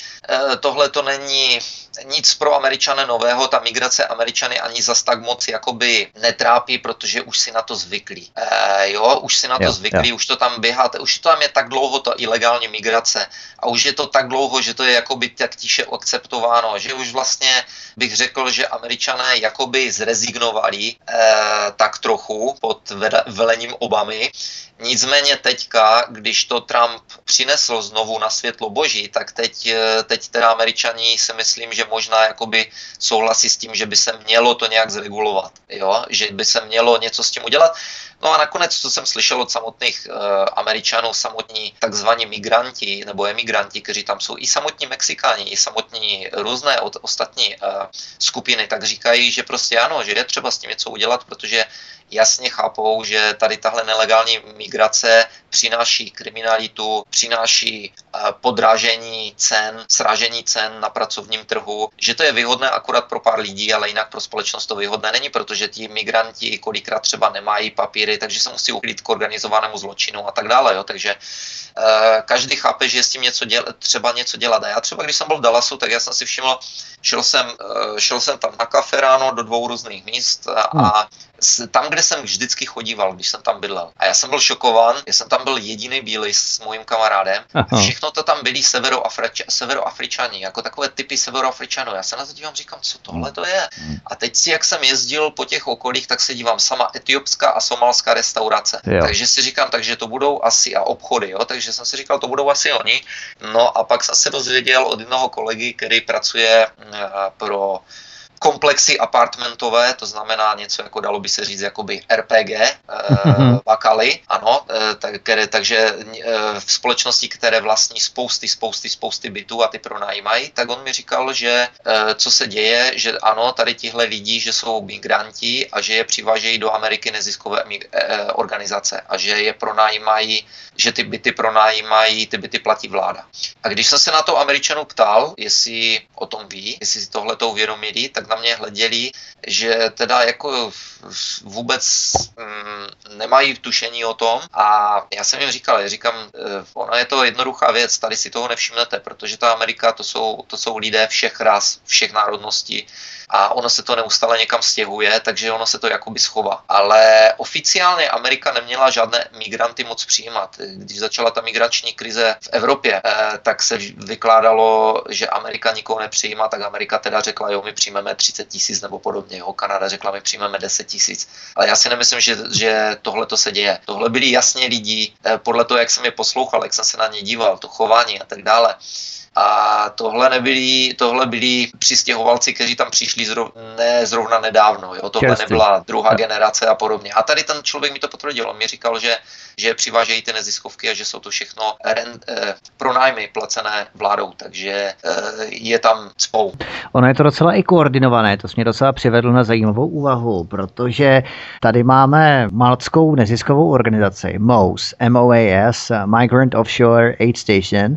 tohle to není nic pro Američany nového, ta migrace Američany ani zas tak moc jakoby netrápí, protože už si na to zvyklí. E, jo, už si na to jo, zvyklí, jo. už to tam běhá, už to tam je tak dlouho ta ilegální migrace a už je to tak dlouho, že to je jakoby tak tiše akceptováno, že už vlastně bych řekl, že Američané jakoby zrezignovali e, tak trochu pod velením Obamy, Nicméně teďka, když to Trump přinesl znovu na světlo boží, tak teď, eh, teď teda američani si myslím, že možná jakoby souhlasí s tím, že by se mělo to nějak zregulovat, jo? že by se mělo něco s tím udělat. No a nakonec, co jsem slyšel od samotných uh, Američanů, samotní takzvaní migranti nebo emigranti, kteří tam jsou, i samotní Mexikáni, i samotní různé od, ostatní uh, skupiny, tak říkají, že prostě ano, že je třeba s tím něco udělat, protože jasně chápou, že tady tahle nelegální migrace přináší kriminalitu, přináší eh, podrážení cen, sražení cen na pracovním trhu, že to je výhodné akorát pro pár lidí, ale jinak pro společnost to výhodné není, protože ti migranti kolikrát třeba nemají papíry, takže se musí uchylit k organizovanému zločinu a tak dále. Jo. Takže uh, každý chápe, že je s tím něco děl, třeba něco dělat. A já třeba, když jsem byl v Dallasu, tak já jsem si všiml, šel jsem, uh, šel jsem tam na kafe ráno do dvou různých míst a, hmm. a tam, kde jsem vždycky chodíval, když jsem tam bydlel. A já jsem byl šokovan, já jsem tam byl jediný bílý s mojím kamarádem. Aha. Všechno to tam byli severoafrič, severoafričani, jako takové typy severoafričanů. Já se na to dívám, říkám, co tohle to je. Hmm. A teď si, jak jsem jezdil po těch okolích, tak se dívám sama etiopská a somalská restaurace. Jo. Takže si říkám, takže to budou asi a obchody, jo? takže jsem si říkal, to budou asi oni. No a pak jsem se dozvěděl od jednoho kolegy, který pracuje eh, pro komplexy apartmentové, to znamená něco jako dalo by se říct jakoby RPG, mm-hmm. bakaly, ano, eh, tak, které, takže eh, v společnosti, které vlastní spousty, spousty, spousty bytů a ty pronajímají, tak on mi říkal, že co se děje, že ano, tady tihle lidi, že jsou migranti a že je přivážejí do Ameriky neziskové organizace a že je pronajímají, že ty byty pronajímají, ty byty platí vláda. A když jsem se na to Američanů ptal, jestli o tom ví, jestli si tohle to uvědomili, tak na mě hleděli, že teda jako vůbec mm, nemají tušení o tom a já jsem jim říkal, já říkám, eh, ona je to jednoduchá věc, tady si toho nevšimnete, protože ta Amerika to jsou, to jsou lidé všech ras, všech národností, a ono se to neustále někam stěhuje, takže ono se to jakoby schová. Ale oficiálně Amerika neměla žádné migranty moc přijímat. Když začala ta migrační krize v Evropě, eh, tak se vykládalo, že Amerika nikoho nepřijímá, tak Amerika teda řekla, jo, my přijmeme 30 tisíc nebo podobně. Jo, Kanada řekla, my přijmeme 10 tisíc. Ale já si nemyslím, že, že tohle to se děje. Tohle byli jasně lidi, eh, podle toho, jak jsem je poslouchal, jak jsem se na ně díval, to chování a tak dále a tohle nebyli, tohle byli přistěhovalci, kteří tam přišli zrov, ne zrovna nedávno. Jo? Tohle Čerství. nebyla druhá generace a podobně. A tady ten člověk mi to potvrdil. On mi říkal, že, že přivážejí ty neziskovky a že jsou to všechno rent, eh, pronájmy placené vládou, takže eh, je tam spou. Ono je to docela i koordinované, to mě docela přivedlo na zajímavou úvahu, protože tady máme malckou neziskovou organizaci MOAS, MOAS, Migrant Offshore Aid Station,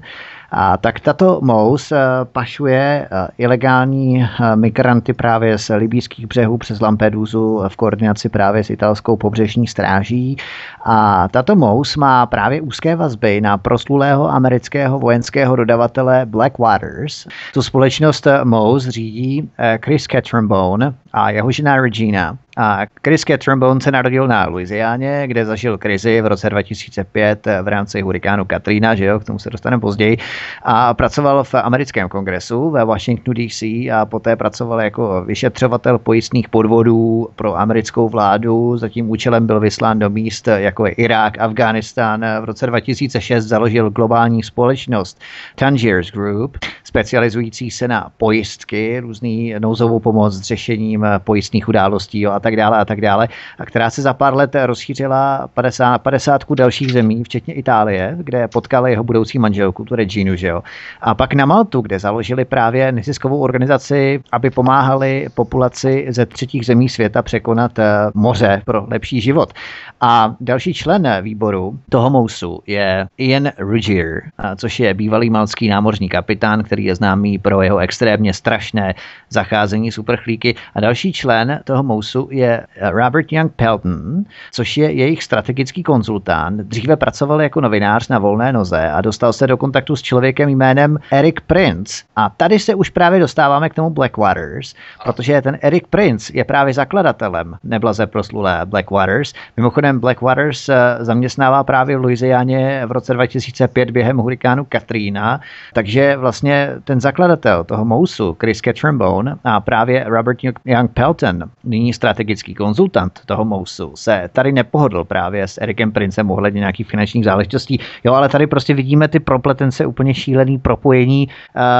a tak tato MOUS eh, pašuje eh, ilegální eh, migranty právě z libýských břehů přes Lampedusu v koordinaci právě s italskou pobřežní stráží. A tato MOUS má právě úzké vazby na proslulého amerického vojenského dodavatele Blackwaters. Tu společnost MOUS řídí Chris Catrambone a jeho žena Regina. A Chris Trombone se narodil na Louisianě, kde zažil krizi v roce 2005 v rámci hurikánu Katrina, že jo, k tomu se dostaneme později, a pracoval v americkém kongresu ve Washingtonu DC a poté pracoval jako vyšetřovatel pojistných podvodů pro americkou vládu. Za tím účelem byl vyslán do míst jako je Irák, Afghánistán. V roce 2006 založil globální společnost Tangiers Group, specializující se na pojistky, různý nouzovou pomoc s řešením pojistných událostí jo, a tak dále a tak dále, a která se za pár let rozšířila 50, 50 dalších zemí, včetně Itálie, kde potkala jeho budoucí manželku, tu Reginu, že jo. A pak na Maltu, kde založili právě neziskovou organizaci, aby pomáhali populaci ze třetích zemí světa překonat eh, moře pro lepší život. A další člen výboru toho mousu je Ian Ruggier, což je bývalý malský námořní kapitán, který je známý pro jeho extrémně strašné zacházení s uprchlíky. A další člen toho mousu je Robert Young Pelton, což je jejich strategický konzultant. Dříve pracoval jako novinář na volné noze a dostal se do kontaktu s člověkem jménem Eric Prince. A tady se už právě dostáváme k tomu Blackwaters, protože ten Eric Prince je právě zakladatelem neblaze proslulé Blackwaters. Mimochodem Black Blackwaters zaměstnává právě v Louisianě v roce 2005 během hurikánu Katrina, takže vlastně ten zakladatel toho Mousu, Chris Catrambone a právě Robert Young Pelton, nyní strategický konzultant toho Mousu, se tady nepohodl právě s Erikem Princem ohledně nějakých finančních záležitostí. Jo, ale tady prostě vidíme ty propletence, úplně šílený propojení,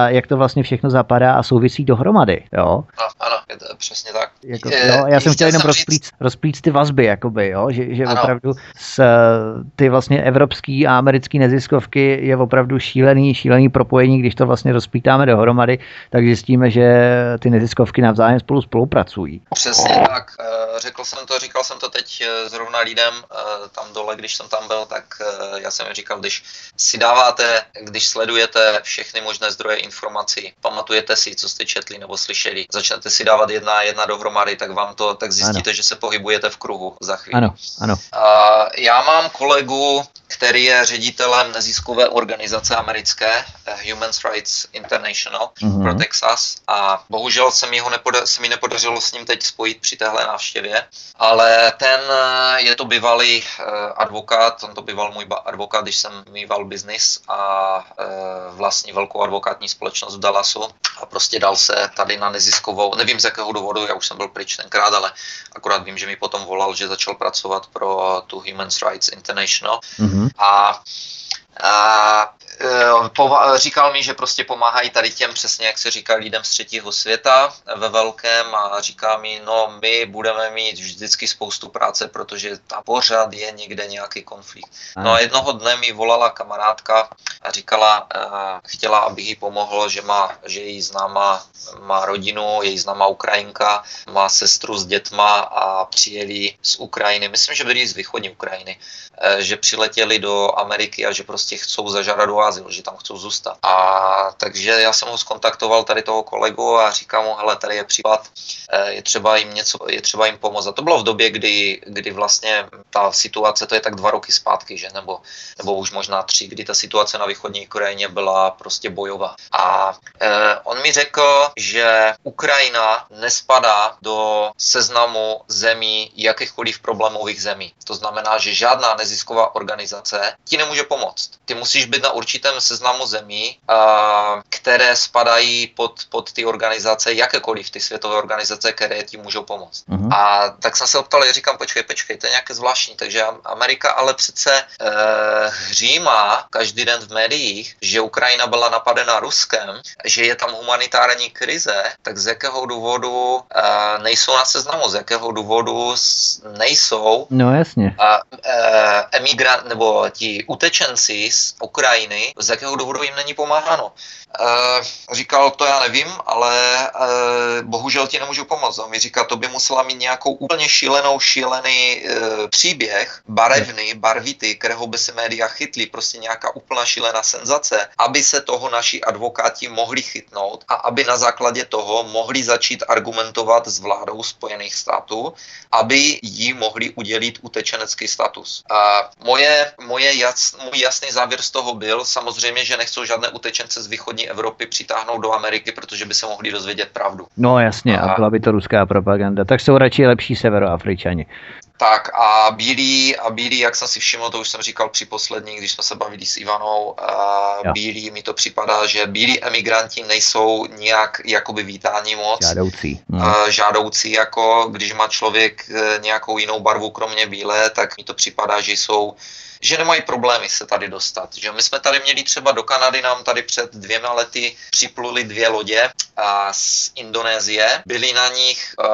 jak to vlastně všechno zapadá a souvisí dohromady. Jo? No, ano, je to přesně tak. Jako, jo, já jsem chtěl jenom rozplít, rozplít ty vazby, jakoby, jo? že, že ano. opravdu s ty vlastně evropský a americký neziskovky je opravdu šílený, šílený propojení, když to vlastně rozpítáme dohromady, tak zjistíme, že ty neziskovky navzájem spolu spolupracují spolupracují. Přesně tak. Eh, řekl jsem to, říkal jsem to teď eh, zrovna lidem eh, tam dole, když jsem tam byl, tak já jsem jim říkal, když si dáváte, když sledujete všechny možné zdroje informací, pamatujete si, co jste četli nebo slyšeli, začnete si dávat jedna jedna dohromady, tak vám to, tak zjistíte, ano. že se pohybujete v kruhu za chvíli. Ano, ano. Já mám kolegu, který je ředitelem neziskové organizace americké Human Rights International mm-hmm. pro Texas a bohužel se mi, ho nepoda- se mi nepodařilo s ním teď spojit při téhle návštěvě, ale ten eh, je to bývalý eh, advokát, on to býval můj advokát, když jsem mýval biznis a eh, vlastně velkou advokátní společnost v Dallasu a prostě dal se tady na neziskovou, nevím z jakého důvodu, já už jsem byl pryč tenkrát, ale akorát vím, že mi potom volal, že začal pracovat pro tu Human Rights International mm-hmm. A a e, říkal mi, že prostě pomáhají tady těm, přesně jak se říká, lidem z třetího světa ve velkém a říká mi, no my budeme mít vždycky spoustu práce, protože tam pořád je někde nějaký konflikt. No a jednoho dne mi volala kamarádka a říkala, uh, chtěla, abych jí pomohl, že má, že její známa má rodinu, její známá Ukrajinka, má sestru s dětma a přijeli z Ukrajiny, myslím, že byli z východní Ukrajiny, že přiletěli do Ameriky a že prostě chcou zažádat o azyl, že tam chcou zůstat. A takže já jsem ho skontaktoval tady toho kolegu a říkám mu, hele, tady je případ, eh, je třeba jim něco, je třeba jim pomoct. A to bylo v době, kdy, kdy vlastně ta situace, to je tak dva roky zpátky, že, nebo, nebo už možná tři, kdy ta situace na východní Ukrajině byla prostě bojová. A eh, on mi řekl, že Ukrajina nespadá do seznamu zemí jakýchkoliv problémových zemí. To znamená, že žádná nezisková organizace ti nemůže pomoct. Ty musíš být na určitém seznamu zemí, které spadají pod, pod ty organizace, jakékoliv ty světové organizace, které ti můžou pomoct. Uh-huh. A tak jsem se optal, říkám, počkej, počkej, to je nějaké zvláštní. Takže Amerika ale přece e, hřímá každý den v médiích, že Ukrajina byla napadena Ruskem, že je tam humanitární krize, tak z jakého důvodu e, nejsou na seznamu, z jakého důvodu nejsou no, jasně. A, e, emigrant, nebo ti utečenci z Ukrajiny, z jakého důvodu jim není pomáháno. E, říkal, to já nevím, ale e, bohužel ti nemůžu pomoct. On mi říká, to by musela mít nějakou úplně šílenou, šílený e, příběh, barevný, barvitý, kterého by se média chytli, prostě nějaká úplná šílená senzace, aby se toho naši advokáti mohli chytnout a aby na základě toho mohli začít argumentovat s vládou Spojených států, aby jí mohli udělit utečenecký status. A moje, moje jas, můj jasný závěr z toho byl samozřejmě, že nechcou žádné utečence z východní Evropy přitáhnout do Ameriky, protože by se mohli dozvědět pravdu. No jasně, a, a byla by to ruská propaganda. Tak jsou radši lepší severoafričani. Tak a bílí, a bílí, jak jsem si všiml, to už jsem říkal při poslední, když jsme se bavili s Ivanou, a bílí mi to připadá, že bílí emigranti nejsou nějak jakoby vítání moc. Žádoucí. No. Žádoucí, jako když má člověk e, nějakou jinou barvu kromě bílé, tak mi to připadá, že jsou že nemají problémy se tady dostat. Že my jsme tady měli třeba do Kanady, nám tady před dvěma lety připluli dvě lodě a z Indonésie. Byli na nich uh,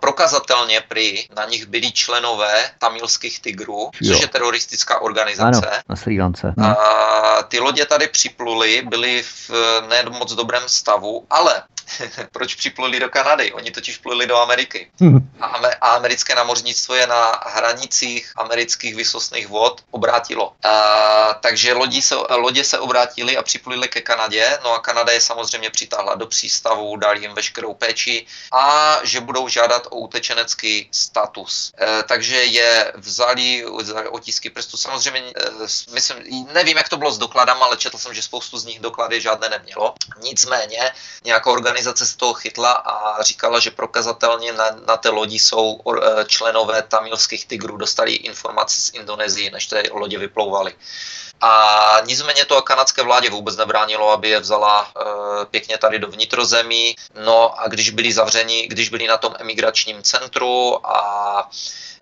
prokazatelně prý, na nich byli členové tamilských tigrů, jo. což je teroristická organizace. Ano, na Sri Lance. No. A ty lodě tady připluly, byly v ne moc dobrém stavu, ale [laughs] proč připluli do Kanady? Oni totiž pluli do Ameriky. Hmm. A, a americké námořnictvo je na hranicích amerických vysostných vod obrátilo. A, takže lodi se, lodě se obrátili a připluli ke Kanadě. No a Kanada je samozřejmě přitáhla do přístavu, dali jim veškerou péči a že budou žádat o utečenecký status. E, takže je vzali, vzali otisky prstů. Samozřejmě, e, myslím, nevím, jak to bylo s dokladama, ale četl jsem, že spoustu z nich doklady žádné nemělo. Nicméně, nějaká organizace se toho chytla a říkala, že prokazatelně na, na té lodi jsou e, členové tamilských tigrů, dostali informace z Indonésie, než té lodě vyplouvaly. A nicméně to kanadské vládě vůbec nebránilo, aby je vzala e, pěkně tady do vnitrozemí. No a když byli zavřeni, když byli na tom emigračním centru a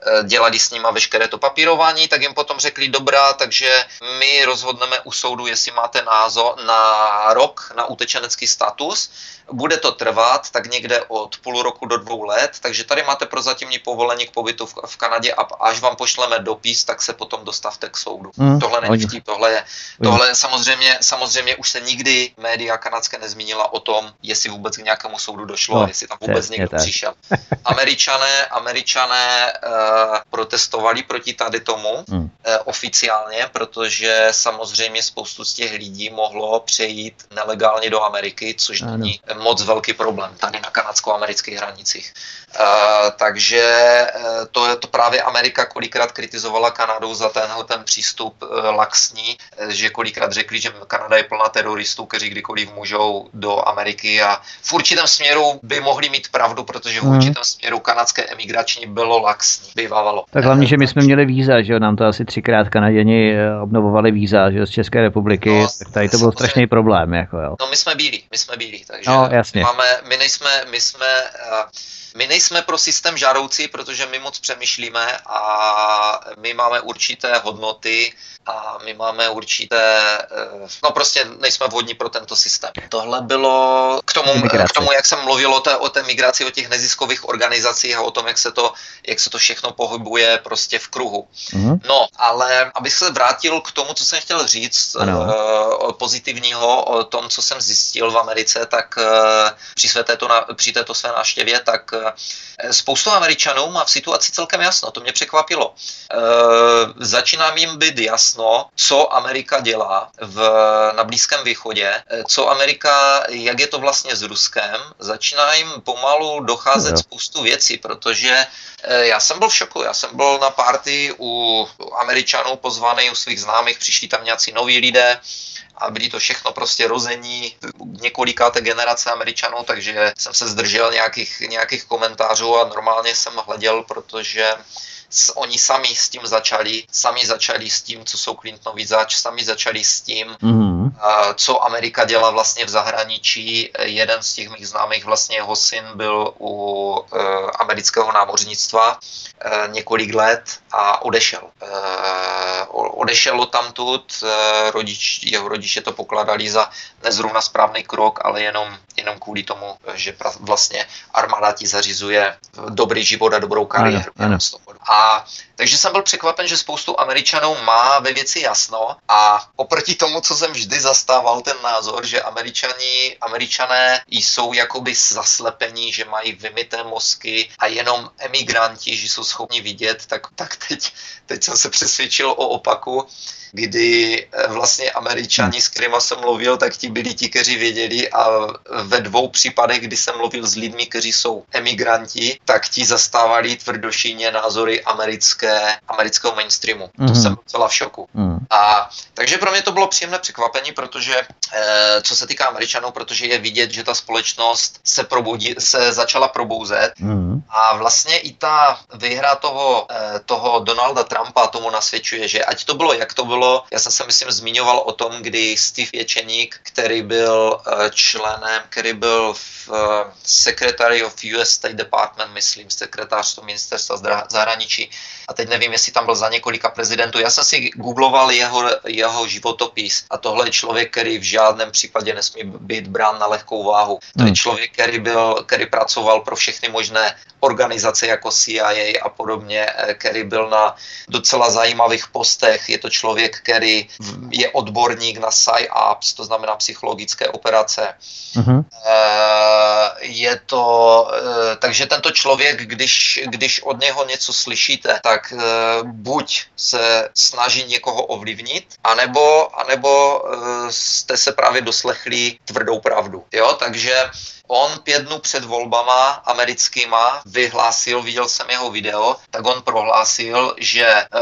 Eh, dělali s nima veškeré to papírování, tak jim potom řekli dobrá, takže my rozhodneme u soudu, jestli máte názor na rok na utečenecký status. Bude to trvat tak někde od půl roku do dvou let, takže tady máte prozatímní povolení k pobytu v, v Kanadě a až vám pošleme dopis, tak se potom dostavte k soudu. Hmm, Tohle není vtip. Tohle, tohle samozřejmě, samozřejmě už se nikdy média kanadské nezmínila o tom, jestli vůbec k nějakému soudu došlo, no, jestli tam vůbec někdo tak. přišel. [laughs] Američané, američané uh, protestovali proti tady tomu hmm. uh, oficiálně, protože samozřejmě spoustu z těch lidí mohlo přejít nelegálně do Ameriky, což ano. není moc velký problém tady na kanadsko-amerických hranicích. Uh, takže uh, to je to právě Amerika kolikrát kritizovala Kanadu za tenhle ten přístup uh, laxní, že kolikrát řekli, že Kanada je plná teroristů, kteří kdykoliv můžou do Ameriky a v určitém směru by mohli mít pravdu, protože v hmm. určitém směru kanadské emigrační bylo laxní, bývalo. Tak hlavně, že my jsme měli víza, že nám to asi třikrát Kanaděni obnovovali víza, že z České republiky, no, tak tady to byl strašný problém. Jako, jo. No my jsme byli, my jsme byli, takže no, jasně. máme, my nejsme, my jsme uh, my nejsme pro systém žádoucí, protože my moc přemýšlíme a my máme určité hodnoty a my máme určité, eh, no prostě nejsme vhodní pro tento systém. Tohle bylo k tomu, k tomu jak jsem mluvil o té, o té migraci, o těch neziskových organizacích a o tom, jak se to, jak se to všechno pohybuje prostě v kruhu. Mm-hmm. No, ale abych se vrátil k tomu, co jsem chtěl říct ano. uh, pozitivního, o tom, co jsem zjistil v Americe, tak uh, při, své této, při této své návštěvě, tak uh, spoustu Američanů má v situaci celkem jasno, to mě překvapilo. Uh, začíná jim být jasno, co Amerika dělá v, na Blízkém východě, co Amerika, jak je to vlastně s Ruskem. Začíná jim pomalu docházet no. spoustu věcí, protože eh, já jsem byl v šoku, já jsem byl na party u Američanů pozvaný, u svých známých, přišli tam nějací noví lidé, a byli to všechno prostě rození několikáté generace Američanů, takže jsem se zdržel nějakých, nějakých komentářů a normálně jsem hleděl, protože oni sami s tím začali, sami začali s tím, co jsou Clintonovi zač, sami začali s tím, mm-hmm. co Amerika dělá vlastně v zahraničí. Jeden z těch mých známých, vlastně jeho syn byl u uh, amerického námořnictva uh, několik let a odešel. Uh, odešel tamtud, uh, rodič, jeho rodiče to pokladali za nezrovna správný krok, ale jenom, jenom kvůli tomu, že pra, vlastně armáda ti zařizuje dobrý život a dobrou kariéru. Ano, ano. A takže jsem byl překvapen, že spoustu Američanů má ve věci jasno a oproti tomu, co jsem vždy zastával ten názor, že Američani, Američané jsou jakoby zaslepení, že mají vymité mozky a jenom emigranti, že jsou schopni vidět, tak, tak teď, teď jsem se přesvědčil o opaku kdy eh, vlastně američani, s kterými jsem mluvil, tak ti byli ti, kteří věděli a ve dvou případech, kdy jsem mluvil s lidmi, kteří jsou emigranti, tak ti zastávali tvrdošíně názory americké, amerického mainstreamu. Mm-hmm. To mhm. jsem docela v šoku. Mm. A takže pro mě to bylo příjemné překvapení, protože e, co se týká Američanů, protože je vidět, že ta společnost se, probudí, se začala probouzet mm. a vlastně i ta výhra toho, e, toho Donalda Trumpa tomu nasvědčuje, že ať to bylo, jak to bylo, bylo, já jsem se myslím zmiňoval o tom, kdy Steve Ječeník, který byl eh, členem, který byl v eh, Secretary of US State Department, myslím, sekretář ministerstva zahraničí, a teď nevím, jestli tam byl za několika prezidentů. Já jsem si googloval jeho, jeho životopis a tohle je člověk, který v žádném případě nesmí být brán na lehkou váhu. To je hmm. člověk, který, byl, který pracoval pro všechny možné organizace jako CIA a podobně, eh, který byl na docela zajímavých postech. Je to člověk, který je odborník na PsyOps, to znamená psychologické operace. Uh-huh. Je to, eh, takže tento člověk, když, když od něho něco slyšíte, tak buď se snaží někoho ovlivnit, anebo, anebo jste se právě doslechli tvrdou pravdu. Jo, takže on pět dnů před volbama americkýma vyhlásil, viděl jsem jeho video, tak on prohlásil, že uh,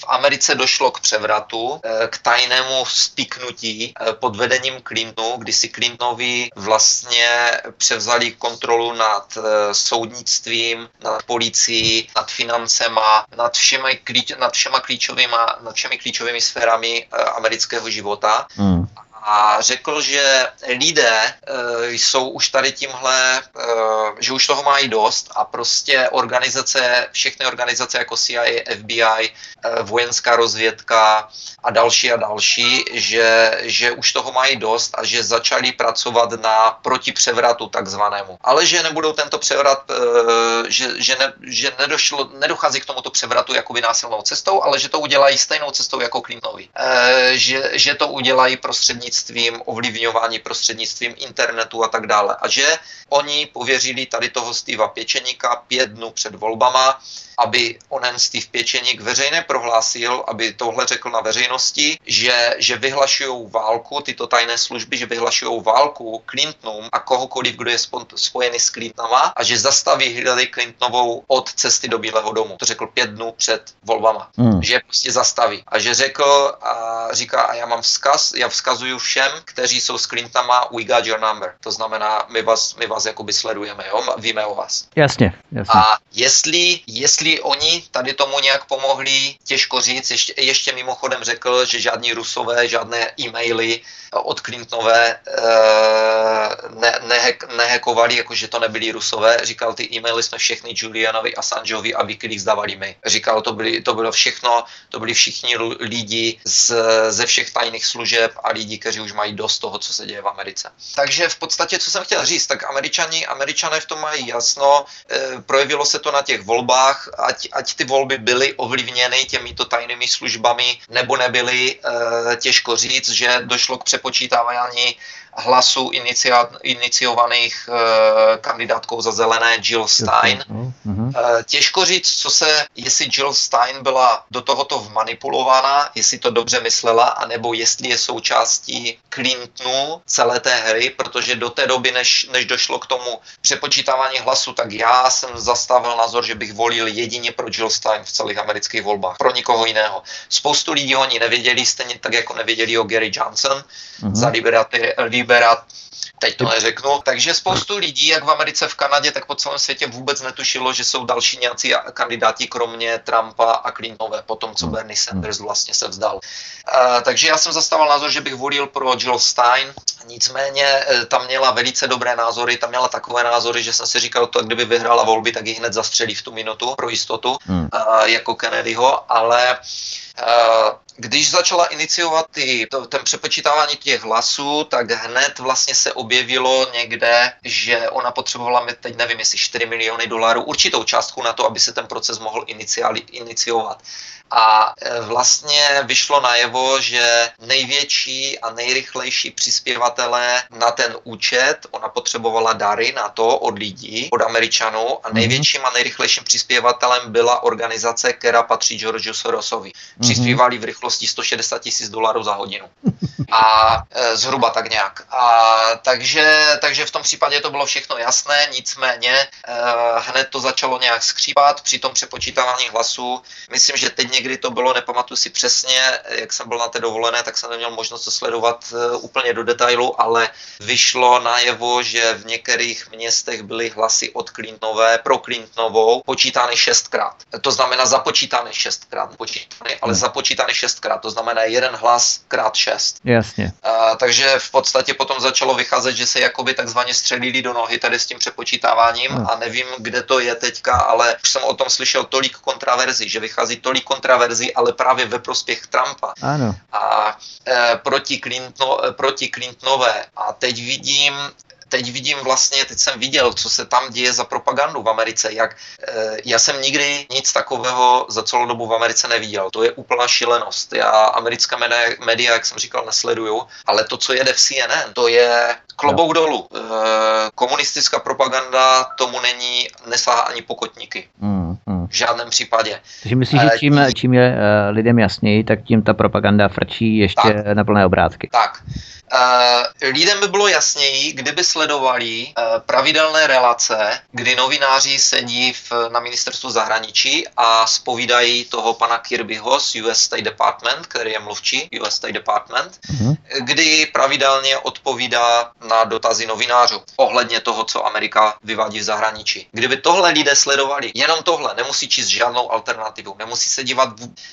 v Americe došlo k převratu, eh, k tajnému spiknutí eh, pod vedením Clintonu, kdy si Clintonovi vlastně převzali kontrolu nad soudnictvím, nad policií, nad financema, nad všemi, klíč, nad všema klíčovými, nad všemi klíčovými sférami amerického života. Hmm. A řekl, že lidé jsou už tady tímhle, že už toho mají dost a prostě organizace, všechny organizace jako CIA, FBI, vojenská rozvědka a další a další, že, že už toho mají dost a že začali pracovat na protipřevratu takzvanému. Ale že nebudou tento převrat, že, že, ne, že nedošlo, nedochází k tomuto převratu jakoby násilnou cestou, ale že to udělají stejnou cestou jako Clintonovi. Že, že to udělají prostřednictvím ovlivňování, prostřednictvím internetu a tak dále. A že oni pověřili tady toho Steva Pěčeníka pět dnů před volbama, aby onen Steve Pěčeník veřejně prohlásil, aby tohle řekl na veřejnosti, že, že vyhlašují válku, tyto tajné služby, že vyhlašují válku Clintonům a kohokoliv, kdo je spojený s Clintonama a že zastaví Hillary Clintonovou od cesty do Bílého domu. To řekl pět dnů před volbama. Hmm. Že je prostě zastaví. A že řekl a říká, a já mám vzkaz, já vzkazuju všem, kteří jsou s Clintonama, we got your number. To znamená, my vás, my vás jakoby sledujeme, jo? víme o vás. Jasně, jasně. A jestli, jestli oni tady tomu nějak pomohli, těžko říct. Ještě, ještě mimochodem řekl, že žádní rusové, žádné e-maily od Clintonové eh, ne, nehekovali, jakože to nebyli rusové. Říkal, ty e-maily jsme všechny Julianovi, Assangeovi a Wikileaks dávali my. Říkal, to, byly, to bylo všechno, to byli všichni lidi z, ze všech tajných služeb a lidi, kteří už mají dost toho, co se děje v Americe. Takže v podstatě, co jsem chtěl říct, tak američani, američané v tom mají jasno, e, projevilo se to na těch volbách, ať, ať ty volby byly ovlivněny těmito tajnými službami nebo nebyly, e, těžko říct, že došlo k přepočítávání hlasů iniciovaných e, kandidátkou za zelené Jill Stein. Mm-hmm. E, těžko říct, co se, jestli Jill Stein byla do tohoto vmanipulována, jestli to dobře myslela, anebo jestli je součástí Clintonu celé té hry, protože do té doby, než, než došlo k tomu přepočítávání hlasu, tak já jsem zastavil názor, že bych volil jedině pro Jill Stein v celých amerických volbách, pro nikoho jiného. Spoustu lidí oni nevěděli, stejně tak jako nevěděli o Gary Johnson mm-hmm. za liberaty, liberát, teď to neřeknu. Takže spoustu lidí, jak v Americe, v Kanadě, tak po celém světě vůbec netušilo, že jsou další nějací kandidáti, kromě Trumpa a Clintonové, po tom, co hmm. Bernie Sanders vlastně se vzdal. Uh, takže já jsem zastával názor, že bych volil pro Jill Stein, nicméně e, tam měla velice dobré názory, tam měla takové názory, že jsem si říkal, to kdyby vyhrála volby, tak ji hned zastřelí v tu minutu pro jistotu, hmm. uh, jako Kennedyho, ale uh, když začala iniciovat ty, to, ten přepočítávání těch hlasů, tak hned vlastně se objevilo někde, že ona potřebovala, teď nevím, jestli 4 miliony dolarů, určitou částku na to, aby se ten proces mohl iniciali, iniciovat. A e, vlastně vyšlo najevo, že největší a nejrychlejší přispěvatelé na ten účet, ona potřebovala dary na to od lidí, od Američanů a mhm. největším a nejrychlejším přispěvatelem byla organizace, která patří George Sorosovi. Mhm. Přispívali v rychlosti 160 tisíc dolarů za hodinu. [laughs] A e, zhruba tak nějak. A takže, takže v tom případě to bylo všechno jasné, nicméně e, hned to začalo nějak skřípat při tom přepočítávání hlasů. Myslím, že teď někdy to bylo, nepamatuji si přesně, jak jsem byl na té dovolené, tak jsem neměl možnost to sledovat uh, úplně do detailu, ale vyšlo najevo, že v některých městech byly hlasy od Clintonové pro Clintonovou počítány šestkrát. To znamená započítány šestkrát, počítány, ale hmm. započítány šestkrát, to znamená jeden hlas krát šest. Jasně. Uh, takže v podstatě potom začalo vycházet, že se jakoby takzvaně střelili do nohy tady s tím přepočítáváním hmm. a nevím, kde to je teďka, ale už jsem o tom slyšel tolik kontraverzí, že vychází tolik kontraverzí kontraverzi, ale právě ve prospěch Trumpa. Ano. A e, proti, Clinton, e, proti Clintonové. A teď vidím, teď vidím vlastně, teď jsem viděl, co se tam děje za propagandu v Americe, jak e, já jsem nikdy nic takového za celou dobu v Americe neviděl. To je úplná šílenost. Já americké média, jak jsem říkal, nesleduju, ale to, co jede v CNN, to je klobouk no. dolů. E, komunistická propaganda tomu není, nesáhá ani pokotníky. Mm, mm. V žádném případě. Takže myslíš, že čím, čím je uh, lidem jasněji, tak tím ta propaganda frčí ještě tak, na plné obrátky. Tak. Uh, lidem by bylo jasněji, kdyby sledovali uh, pravidelné relace, kdy novináři sedí v, na ministerstvu zahraničí a spovídají toho pana Kirbyho z US State Department, který je mluvčí US State Department, uh-huh. kdy pravidelně odpovídá na dotazy novinářů ohledně toho, co Amerika vyvádí v zahraničí. Kdyby tohle lidé sledovali, jenom tohle, nemusí nemusí číst žádnou alternativu, nemusí se dívat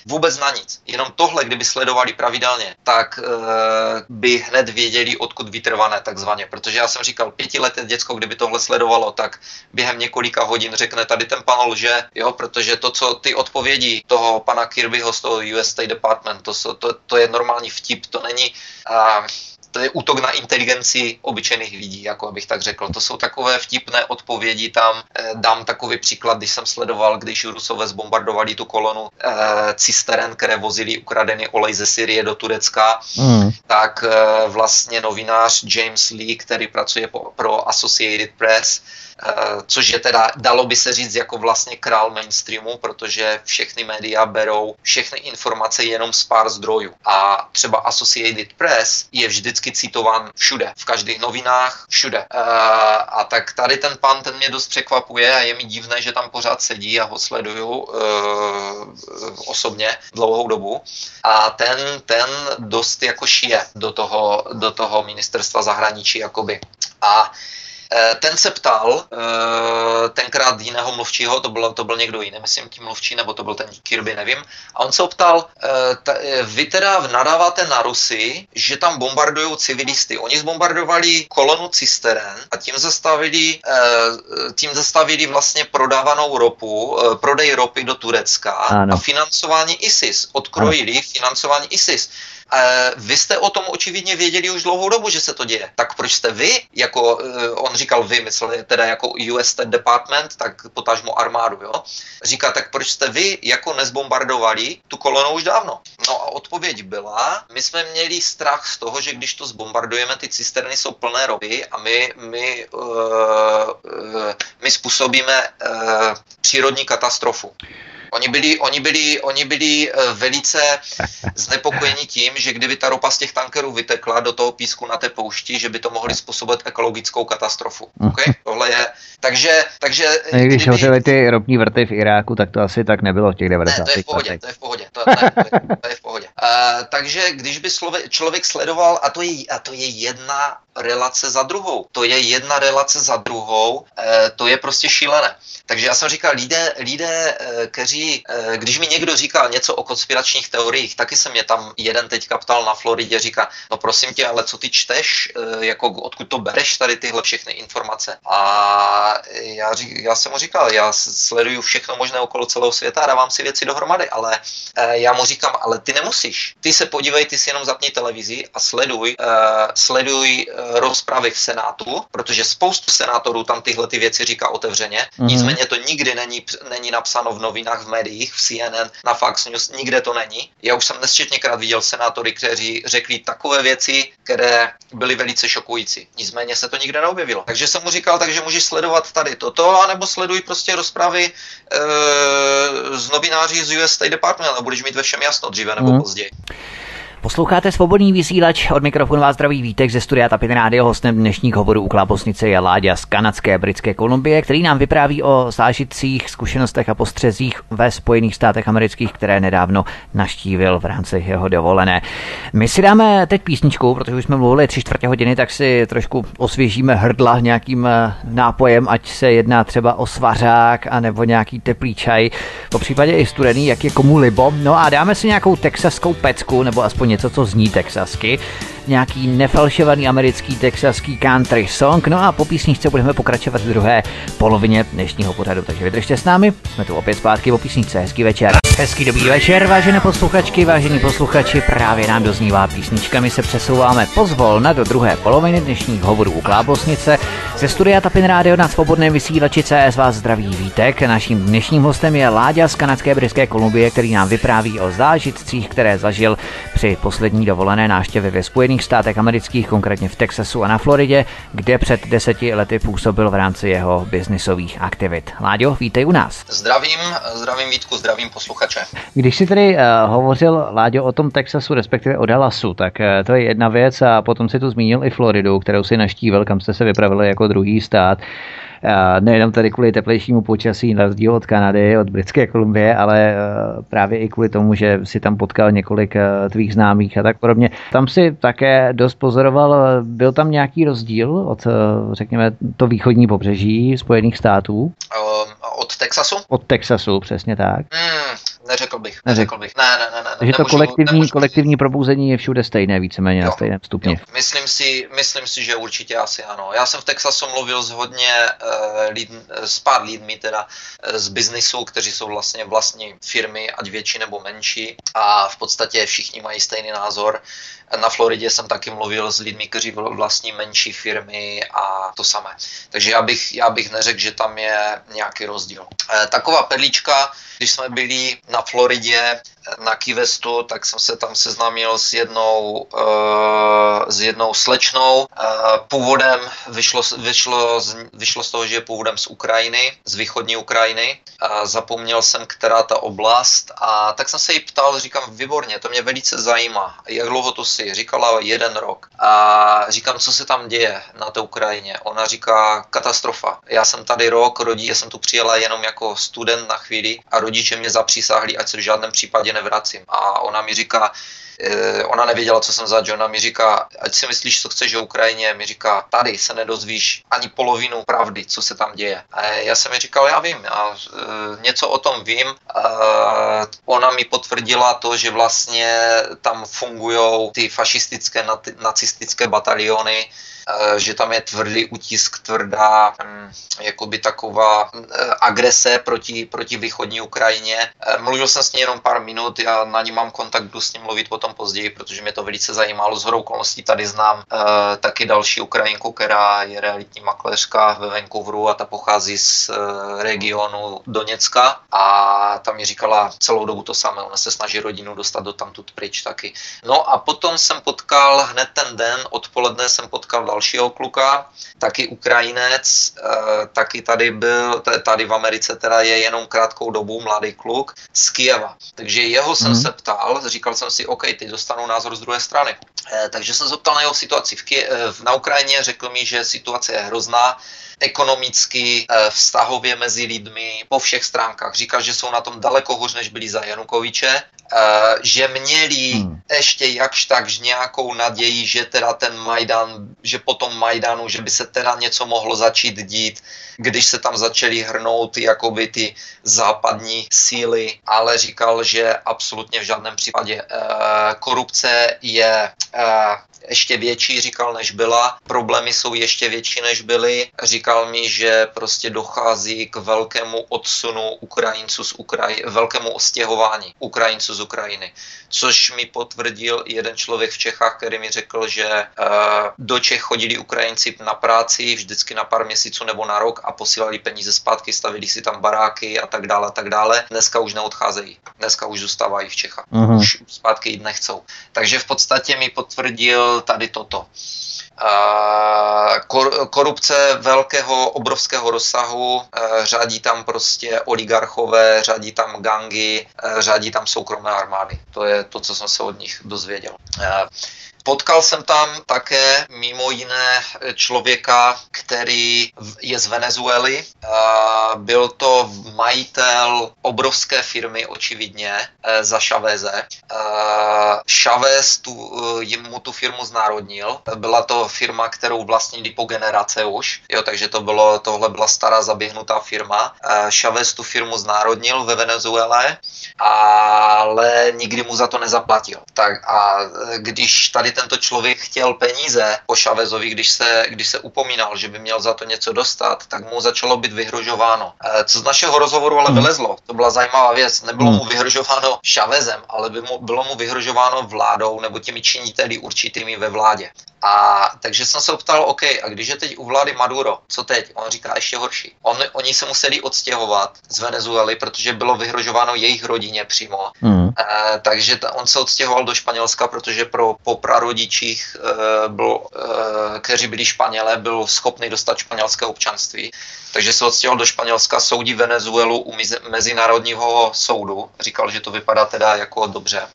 vůbec na nic. Jenom tohle, kdyby sledovali pravidelně, tak uh, by hned věděli, odkud vytrvané takzvaně. Protože já jsem říkal, pětileté děcko, kdyby tohle sledovalo, tak během několika hodin řekne, tady ten pan lže, jo, protože to, co ty odpovědi toho pana Kirbyho z toho US State Department, to, to, to je normální vtip, to není uh, to je útok na inteligenci obyčejných lidí, jako abych tak řekl. To jsou takové vtipné odpovědi tam. Eh, dám takový příklad, když jsem sledoval, když Rusové zbombardovali tu kolonu eh, cisteren, které vozili ukradený olej ze Syrie do Turecka, mm. tak eh, vlastně novinář James Lee, který pracuje po, pro Associated Press, což je teda, dalo by se říct, jako vlastně král mainstreamu, protože všechny média berou všechny informace jenom z pár zdrojů. A třeba Associated Press je vždycky citován všude, v každých novinách, všude. Eh, a tak tady ten pan, ten mě dost překvapuje a je mi divné, že tam pořád sedí a ho sleduju eh, osobně dlouhou dobu. A ten, ten dost jako šije do toho, do toho ministerstva zahraničí, jakoby. A Eh, ten se ptal eh, tenkrát jiného mluvčího, to byl, to byl někdo jiný, myslím tím mluvčí, nebo to byl ten Kirby, nevím. A on se ptal, eh, vy teda nadáváte na Rusy, že tam bombardují civilisty. Oni zbombardovali kolonu cisteren a tím zastavili, tím zastavili vlastně prodávanou ropu, prodej ropy do Turecka ano. a financování ISIS. Odkrojili ano. financování ISIS. Vy jste o tom očividně věděli už dlouhou dobu, že se to děje. Tak proč jste vy, jako eh, on říkal vy, myslel teda jako US State Department, tak potažmo armádu, jo? Říká, tak proč jste vy jako nezbombardovali tu kolonu už dávno? No a odpověď byla, my jsme měli strach z toho, že když to zbombardujeme, ty cisterny jsou plné ropy a my, my, uh, uh, my způsobíme uh, přírodní katastrofu. Oni byli, oni byli, oni byli eh, velice znepokojeni tím, že kdyby ta ropa z těch tankerů vytekla do toho písku na té poušti, že by to mohli způsobit ekologickou katastrofu. Okay? Tohle je, takže, takže no, když kdyby... hořely ty ropní vrty v Iráku, tak to asi tak nebylo v těch 90. Ne, to je v pohodě, to je v pohodě. To, ne, to, je, to je v pohodě. Uh, takže když by člověk, člověk sledoval, a to, je, a to je jedna relace za druhou, to je jedna relace za druhou, uh, to je prostě šílené. Takže já jsem říkal, lidé, lidé uh, kteří, když mi někdo říkal něco o konspiračních teoriích, taky se mě tam jeden teďka ptal na Floridě, říká, no prosím tě, ale co ty čteš, jako odkud to bereš tady tyhle všechny informace. A já, já jsem mu říkal, já sleduju všechno možné okolo celého světa a dávám si věci dohromady, ale eh, já mu říkám, ale ty nemusíš. Ty se podívej, ty si jenom zapni televizi a sleduj, uh, sleduj uh, rozpravy v Senátu, protože spoustu senátorů tam tyhle ty věci říká otevřeně. Mm-hmm. Nicméně to nikdy není, není napsáno v novinách, v médiích, v CNN, na Fox News, nikde to není. Já už jsem nesčetněkrát viděl senátory, kteří řekli takové věci, které byly velice šokující. Nicméně se to nikde neobjevilo. Takže jsem mu říkal, takže můžeš sledovat tady toto, anebo sleduj prostě rozpravy e, z novináří z US State Department a budeš mít ve všem jasno dříve nebo mm. později. で。Posloucháte svobodný vysílač, od mikrofonu vás zdraví Vítek ze studia Tapin Radio. Hostem dnešních hovorů u Klábosnice je Láďa z kanadské Britské Kolumbie, který nám vypráví o zážitcích, zkušenostech a postřezích ve Spojených státech amerických, které nedávno naštívil v rámci jeho dovolené. My si dáme teď písničku, protože už jsme mluvili tři čtvrtě hodiny, tak si trošku osvěžíme hrdla nějakým eh, nápojem, ať se jedná třeba o svařák a nebo nějaký teplý čaj, po případě i studený, jak je komu libo. No a dáme si nějakou texaskou pecku, nebo aspoň něco, co zní texasky, nějaký nefalšovaný americký texaský country song, no a po písničce budeme pokračovat v druhé polovině dnešního pořadu, takže vydržte s námi, jsme tu opět zpátky po písničce, hezký večer. Hezký dobrý večer, vážené posluchačky, vážení posluchači, právě nám doznívá písnička, my se přesouváme pozvolna do druhé poloviny dnešních hovorů u Klábosnice. Ze studia Tapin Radio na svobodném vysílači CS vás zdraví Vítek. Naším dnešním hostem je Láďa z kanadské Britské Kolumbie, který nám vypráví o zážitcích, které zažil při poslední dovolené návštěvě ve Spojených státech amerických, konkrétně v Texasu a na Floridě, kde před deseti lety působil v rámci jeho biznisových aktivit. Láďo, vítej u nás. Zdravím, zdravím Vítku, zdravím posluchače. Když si tedy uh, hovořil, Láďo, o tom Texasu, respektive o Dallasu, tak uh, to je jedna věc a potom si tu zmínil i Floridu, kterou si naštívil, kam jste se vypravili jako druhý stát nejenom tady kvůli teplejšímu počasí, na rozdíl od Kanady, od Britské Kolumbie, ale eh, právě i kvůli tomu, že si tam potkal několik eh, tvých známých a tak podobně. Tam si také dost pozoroval, byl tam nějaký rozdíl od, eh, řekněme, to východní pobřeží Spojených států? Od Od Texasu? Od Texasu, přesně tak. Hmm, neřekl bych, neřekl bych. Ne, ne, ne. ne Takže to kolektivní, nemůžu... kolektivní probouzení je všude stejné, víceméně jo, na stejném stupni. Jo. Myslím, si, myslím si, že určitě asi ano. Já jsem v Texasu mluvil s hodně uh, lid, s pár lidmi teda uh, z biznisu, kteří jsou vlastně vlastní firmy, ať větší nebo menší a v podstatě všichni mají stejný názor. Na Floridě jsem taky mluvil s lidmi, kteří vlastní menší firmy a to samé. Takže já bych, já bych neřekl, že tam je nějaký rozdíl. E, taková perlička, když jsme byli na Floridě na Kivestu, tak jsem se tam seznámil s jednou, uh, s jednou slečnou. Uh, původem vyšlo, vyšlo, z, vyšlo z toho, že je původem z Ukrajiny, z východní Ukrajiny. Uh, zapomněl jsem, která ta oblast a tak jsem se jí ptal, říkám, výborně, to mě velice zajímá. Jak dlouho to si? Říkala jeden rok. A říkám, co se tam děje na té Ukrajině? Ona říká, katastrofa. Já jsem tady rok, rodí, já jsem tu přijela jenom jako student na chvíli a rodiče mě zapřísáhli, ať se v žádném případě nevracím. A ona mi říká, eh, ona nevěděla, co jsem za ona mi říká, ať si myslíš, co chceš o Ukrajině, mi říká, tady se nedozvíš ani polovinu pravdy, co se tam děje. A já jsem mi říkal, já vím, a e, něco o tom vím. A ona mi potvrdila to, že vlastně tam fungují ty fašistické, nacistické bataliony, Eh, že tam je tvrdý utisk, tvrdá hm, jakoby taková eh, agrese proti, proti východní Ukrajině. Eh, mluvil jsem s ní jenom pár minut, já na ní mám kontakt, budu s ním mluvit potom později, protože mě to velice zajímalo. Z hodou okolností tady znám taky další Ukrajinku, která je realitní makléřka ve Vancouveru a ta pochází z regionu Doněcka a tam mi říkala celou dobu to samé, ona se snaží rodinu dostat do tamtud pryč taky. No a potom jsem potkal hned ten den, odpoledne jsem potkal dalšího kluka, taky Ukrajinec, eh, taky tady byl, tady v Americe teda je jenom krátkou dobu mladý kluk z Kijeva. Takže jeho jsem mm. se ptal, říkal jsem si, OK, teď dostanu názor z druhé strany. Eh, takže jsem se ptal na jeho situaci v Kie- eh, na Ukrajině, řekl mi, že situace je hrozná, ekonomicky, vztahově mezi lidmi, po všech stránkách. Říkal, že jsou na tom daleko hůř, než byli za Janukoviče že měli hmm. ještě jakž takž nějakou naději, že teda ten Majdan, že po tom Majdanu, že by se teda něco mohlo začít dít, když se tam začaly hrnout jakoby ty západní síly, ale říkal, že absolutně v žádném případě uh, korupce je uh, ještě větší, říkal, než byla. Problémy jsou ještě větší, než byly. Říkal mi, že prostě dochází k velkému odsunu Ukrajinců z Ukrajiny, velkému ostěhování Ukrajinců z Ukrajiny. Což mi potvrdil jeden člověk v Čechách, který mi řekl, že uh, do Čech chodili Ukrajinci na práci vždycky na pár měsíců nebo na rok a posílali peníze zpátky, stavili si tam baráky a tak dále a tak dále. Dneska už neodcházejí. Dneska už zůstávají v Čechách. Uh-huh. Už zpátky jít nechcou. Takže v podstatě mi potvrdil tady toto. Korupce velkého, obrovského rozsahu, e, řádí tam prostě oligarchové, řádí tam gangy, e, řádí tam soukromé armády. To je to, co jsem se od nich dozvěděl. Potkal jsem tam také mimo jiné člověka, který je z Venezuely. Byl to majitel obrovské firmy, očividně, e, za Chaveze. Chavez tu, e, mu tu firmu znárodnil. Byla to firma, kterou vlastnili po generace už, jo, takže to bylo, tohle byla stará zaběhnutá firma. Chavez tu firmu znárodnil ve Venezuele, ale nikdy mu za to nezaplatil. Tak a když tady tento člověk chtěl peníze po Chavezovi, když se, když se upomínal, že by měl za to něco dostat, tak mu začalo být vyhrožováno. Eh, co z našeho rozhovoru ale hmm. vylezlo, to byla zajímavá věc, nebylo mu hmm. vyhrožováno Chavezem, ale by mu, bylo mu vyhrožováno vládou nebo těmi činiteli určitými ve vládě. A takže jsem se ptal, OK, a když je teď u vlády Maduro, co teď? On říká ještě horší. On, oni se museli odstěhovat z Venezuely, protože bylo vyhrožováno jejich rodině přímo. Mm. E, takže ta, on se odstěhoval do Španělska, protože pro po prarodičích, e, byl, e, kteří byli Španělé, byl schopný dostat španělské občanství. Takže se odstěhoval do Španělska, soudí Venezuelu u Mezinárodního soudu. Říkal, že to vypadá teda jako dobře.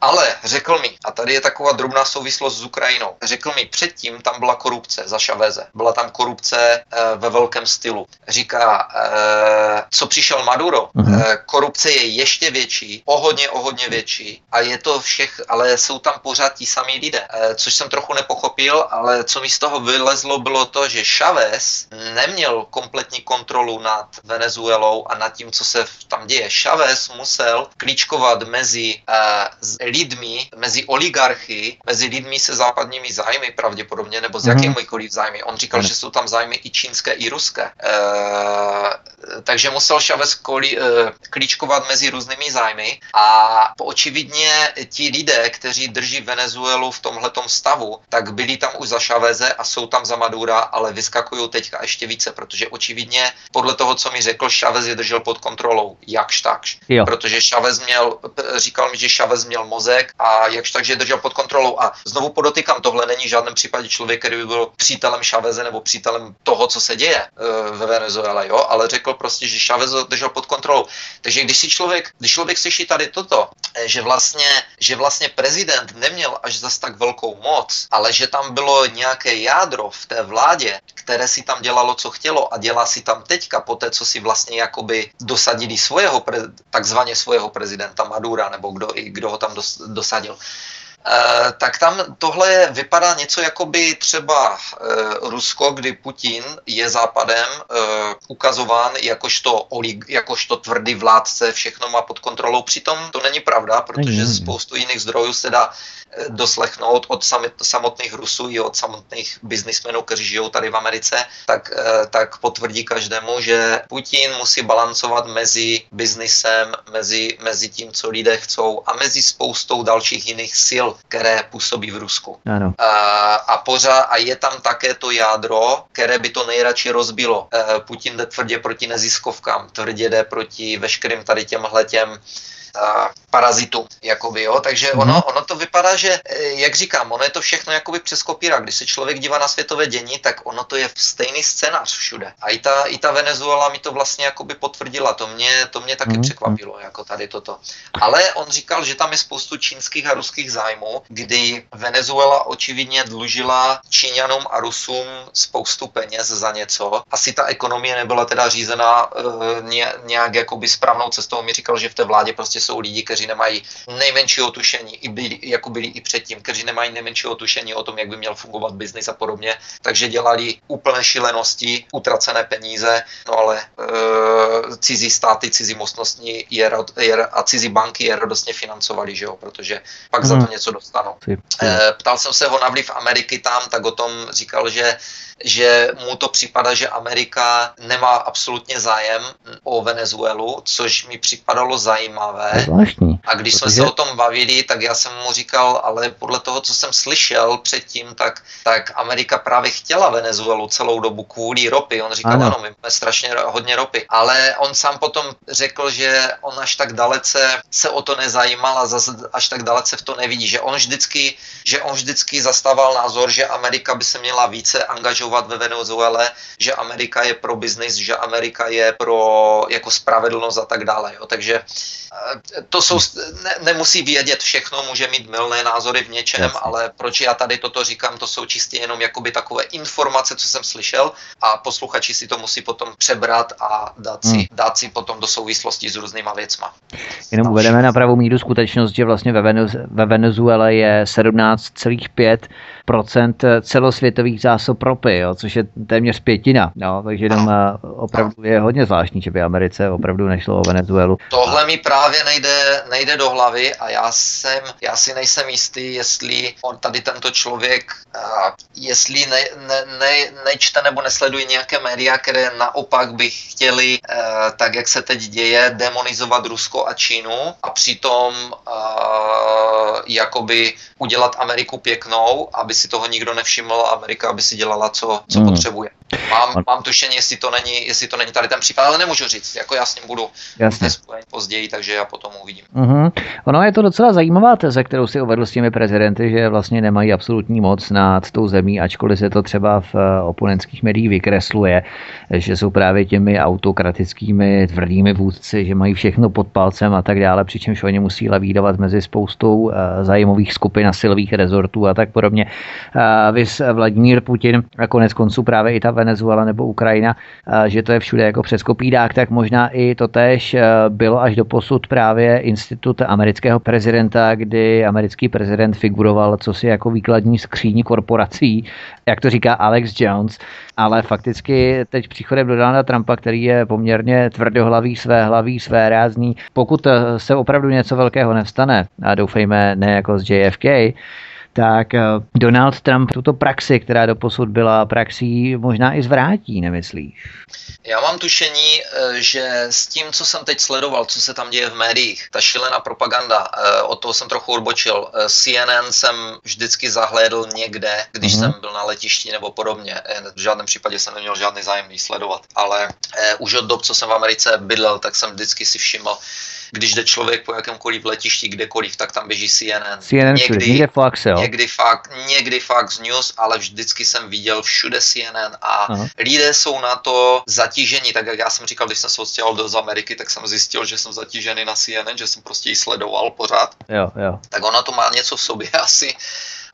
Ale řekl mi, a tady je taková drobná souvislost s Ukrajinou, řekl mi, předtím tam byla korupce za Šaveze. Byla tam korupce e, ve velkém stylu. Říká, e, co přišel Maduro, e, korupce je ještě větší, o hodně, o hodně větší a je to všech, ale jsou tam pořád ti samí lidé, e, což jsem trochu nepochopil, ale co mi z toho vylezlo, bylo to, že Chavez neměl kompletní kontrolu nad Venezuelou a nad tím, co se tam děje. Chavez musel klíčkovat mezi uh, lidmi, mezi oligarchy, mezi lidmi se západními zájmy pravděpodobně, nebo s mm-hmm. jakýmikoliv zájmy. On říkal, mm-hmm. že jsou tam zájmy i čínské, i ruské. Uh, takže musel Chavez koli, uh, klíčkovat mezi různými zájmy a očividně ti lidé, kteří drží Venezuelu v tomhletom stavu, tak byli tam už za Chaveze a jsou tam za Madura, ale vyskakují teďka ještě více, protože očividně podle toho, co mi řekl, Chavez je držel pod kontrolou, jakž takž. Jo. Protože Chavez měl, říkal mi, že Chavez měl mozek a jakž tak, že je držel pod kontrolou. A znovu podotýkám, tohle není v žádném případě člověk, který by byl přítelem Chaveze nebo přítelem toho, co se děje uh, ve Venezuele, jo, ale řekl prostě, že Chavez držel pod kontrolou. Takže když si člověk, když člověk slyší tady toto, eh, že vlastně, že vlastně prezident neměl až zas tak velkou moc, ale že tam bylo nějaké jádro v té vládě, které si tam dělalo, co chtělo a dělá si tam teďka, po té, co si vlastně jakoby dosadili svého, takzvaně svého prezidenta Madura, nebo kdo, kdo ho tam dosadil. Uh, tak tam tohle vypadá něco jako by třeba uh, Rusko, kdy Putin je západem uh, ukazován jakožto, olig, jakožto tvrdý vládce, všechno má pod kontrolou. Přitom to není pravda, protože spoustu jiných zdrojů se dá doslechnout od samotných Rusů i od samotných biznismenů, kteří žijou tady v Americe, tak, eh, tak potvrdí každému, že Putin musí balancovat mezi biznisem, mezi, mezi tím, co lidé chcou a mezi spoustou dalších jiných sil, které působí v Rusku. Ano. A, a pořád, a je tam také to jádro, které by to nejradši rozbilo. Eh, Putin jde tvrdě proti neziskovkám, tvrdě jde proti veškerým tady těmhle těm parazitu, jakoby, jo. Takže mm-hmm. ono, ono to vypadá, že, e, jak říkám, ono je to všechno jakoby přes kopíra. Když se člověk dívá na světové dění, tak ono to je stejný scénář všude. A i ta, i ta Venezuela mi to vlastně jakoby potvrdila. To mě, to mě taky mm-hmm. překvapilo, jako tady toto. Ale on říkal, že tam je spoustu čínských a ruských zájmů, kdy Venezuela očividně dlužila Číňanům a Rusům spoustu peněz za něco. Asi ta ekonomie nebyla teda řízena uh, nějak jakoby správnou cestou. On mi říkal, že v té vládě prostě jsou lidi, kteří nemají nejmenšího tušení, i byli, jako byli i předtím, kteří nemají nejmenšího tušení o tom, jak by měl fungovat biznis a podobně, takže dělali úplné šilenosti, utracené peníze, no ale e, cizí státy, cizí mocnostní je, je, a cizí banky je radostně financovali, že jo, protože pak hmm. za to mhm. něco dostanou. E, ptal jsem se ho na vliv Ameriky tam, tak o tom říkal, že že mu to připadá, že Amerika nemá absolutně zájem o Venezuelu, což mi připadalo zajímavé. Zvláštní. A když protože... jsme se o tom bavili, tak já jsem mu říkal, ale podle toho, co jsem slyšel předtím, tak, tak Amerika právě chtěla Venezuelu celou dobu kvůli ropy. On říkal, ano, ano my máme strašně hodně ropy. Ale on sám potom řekl, že on až tak dalece se o to nezajímal a zase až tak dalece v to nevidí, že on vždycky, že on vždycky zastával názor, že Amerika by se měla více angažovat pokračovat ve Venezuele, že Amerika je pro biznis, že Amerika je pro jako spravedlnost a tak dále. Jo. Takže eh, to jsou, ne, nemusí vědět všechno, může mít milné názory v něčem, Jasně. ale proč já tady toto říkám, to jsou čistě jenom jakoby takové informace, co jsem slyšel a posluchači si to musí potom přebrat a dát si, hmm. dát si potom do souvislosti s různýma věcma. Jenom uvedeme na pravou míru skutečnost, že vlastně ve, Venez- ve Venezuele je 17,5% celosvětových zásob ropy, jo, což je téměř pětina. Jo, takže jenom eh, opravdu je hodně zvláštní, že by Americe opravdu nešlo o Venezuelu. Tohle mi právě nejde, nejde do hlavy a já jsem, já si nejsem jistý, jestli on tady tento člověk, uh, jestli ne, ne, ne, nečte nebo nesleduje nějaké média, které naopak by chtěli, uh, tak jak se teď děje, demonizovat Rusko a Čínu a přitom jakoby udělat Ameriku pěknou, aby si toho nikdo nevšiml a Amerika, aby si dělala, co, co hmm. potřebuje. Mám, mám tušení, jestli to, není, jestli to není tady ten případ, ale nemůžu říct. Jako já s ním budu Jasně. později, takže já potom uvidím. Uh-huh. Ono je to docela zajímavá teze, kterou si uvedl s těmi prezidenty, že vlastně nemají absolutní moc nad tou zemí, ačkoliv se to třeba v eh, oponentských médiích vykresluje, že jsou právě těmi autokratickými tvrdými vůdci, že mají všechno pod palcem a tak dále, přičemž oni musí lavídovat mezi spoustou eh, zájmových skupin a silových rezortů a tak podobně. Vys Vladimír Putin a konec konců právě i ta Venezuela nebo Ukrajina, že to je všude jako přes kopídák, tak možná i to tež bylo až do posud právě institut amerického prezidenta, kdy americký prezident figuroval co si jako výkladní skříní korporací, jak to říká Alex Jones, ale fakticky teď příchodem do Donalda Trumpa, který je poměrně tvrdohlavý, své hlavý, své rázný, pokud se opravdu něco velkého nevstane, a doufejme ne jako z JFK, tak eh, Donald Trump tuto praxi, která do posud byla praxí, možná i zvrátí, nemyslíš? Já mám tušení, eh, že s tím, co jsem teď sledoval, co se tam děje v médiích, ta šílená propaganda, eh, od toho jsem trochu odbočil. CNN jsem vždycky zahlédl někde, když mm-hmm. jsem byl na letišti nebo podobně. V žádném případě jsem neměl žádný zájem sledovat, ale už od dob, co jsem v Americe bydlel, tak jsem vždycky si všiml, když jde člověk po jakémkoliv letišti, kdekoliv, tak tam běží CNN. CNN někdy, někde Fox, jo. Někdy, fakt, někdy Fox News, ale vždycky jsem viděl všude CNN a Aha. lidé jsou na to zatížení, tak jak já jsem říkal, když jsem se odstěhoval do Ameriky, tak jsem zjistil, že jsem zatížený na CNN, že jsem prostě ji sledoval pořád. Jo, jo. Tak ona to má něco v sobě [laughs] asi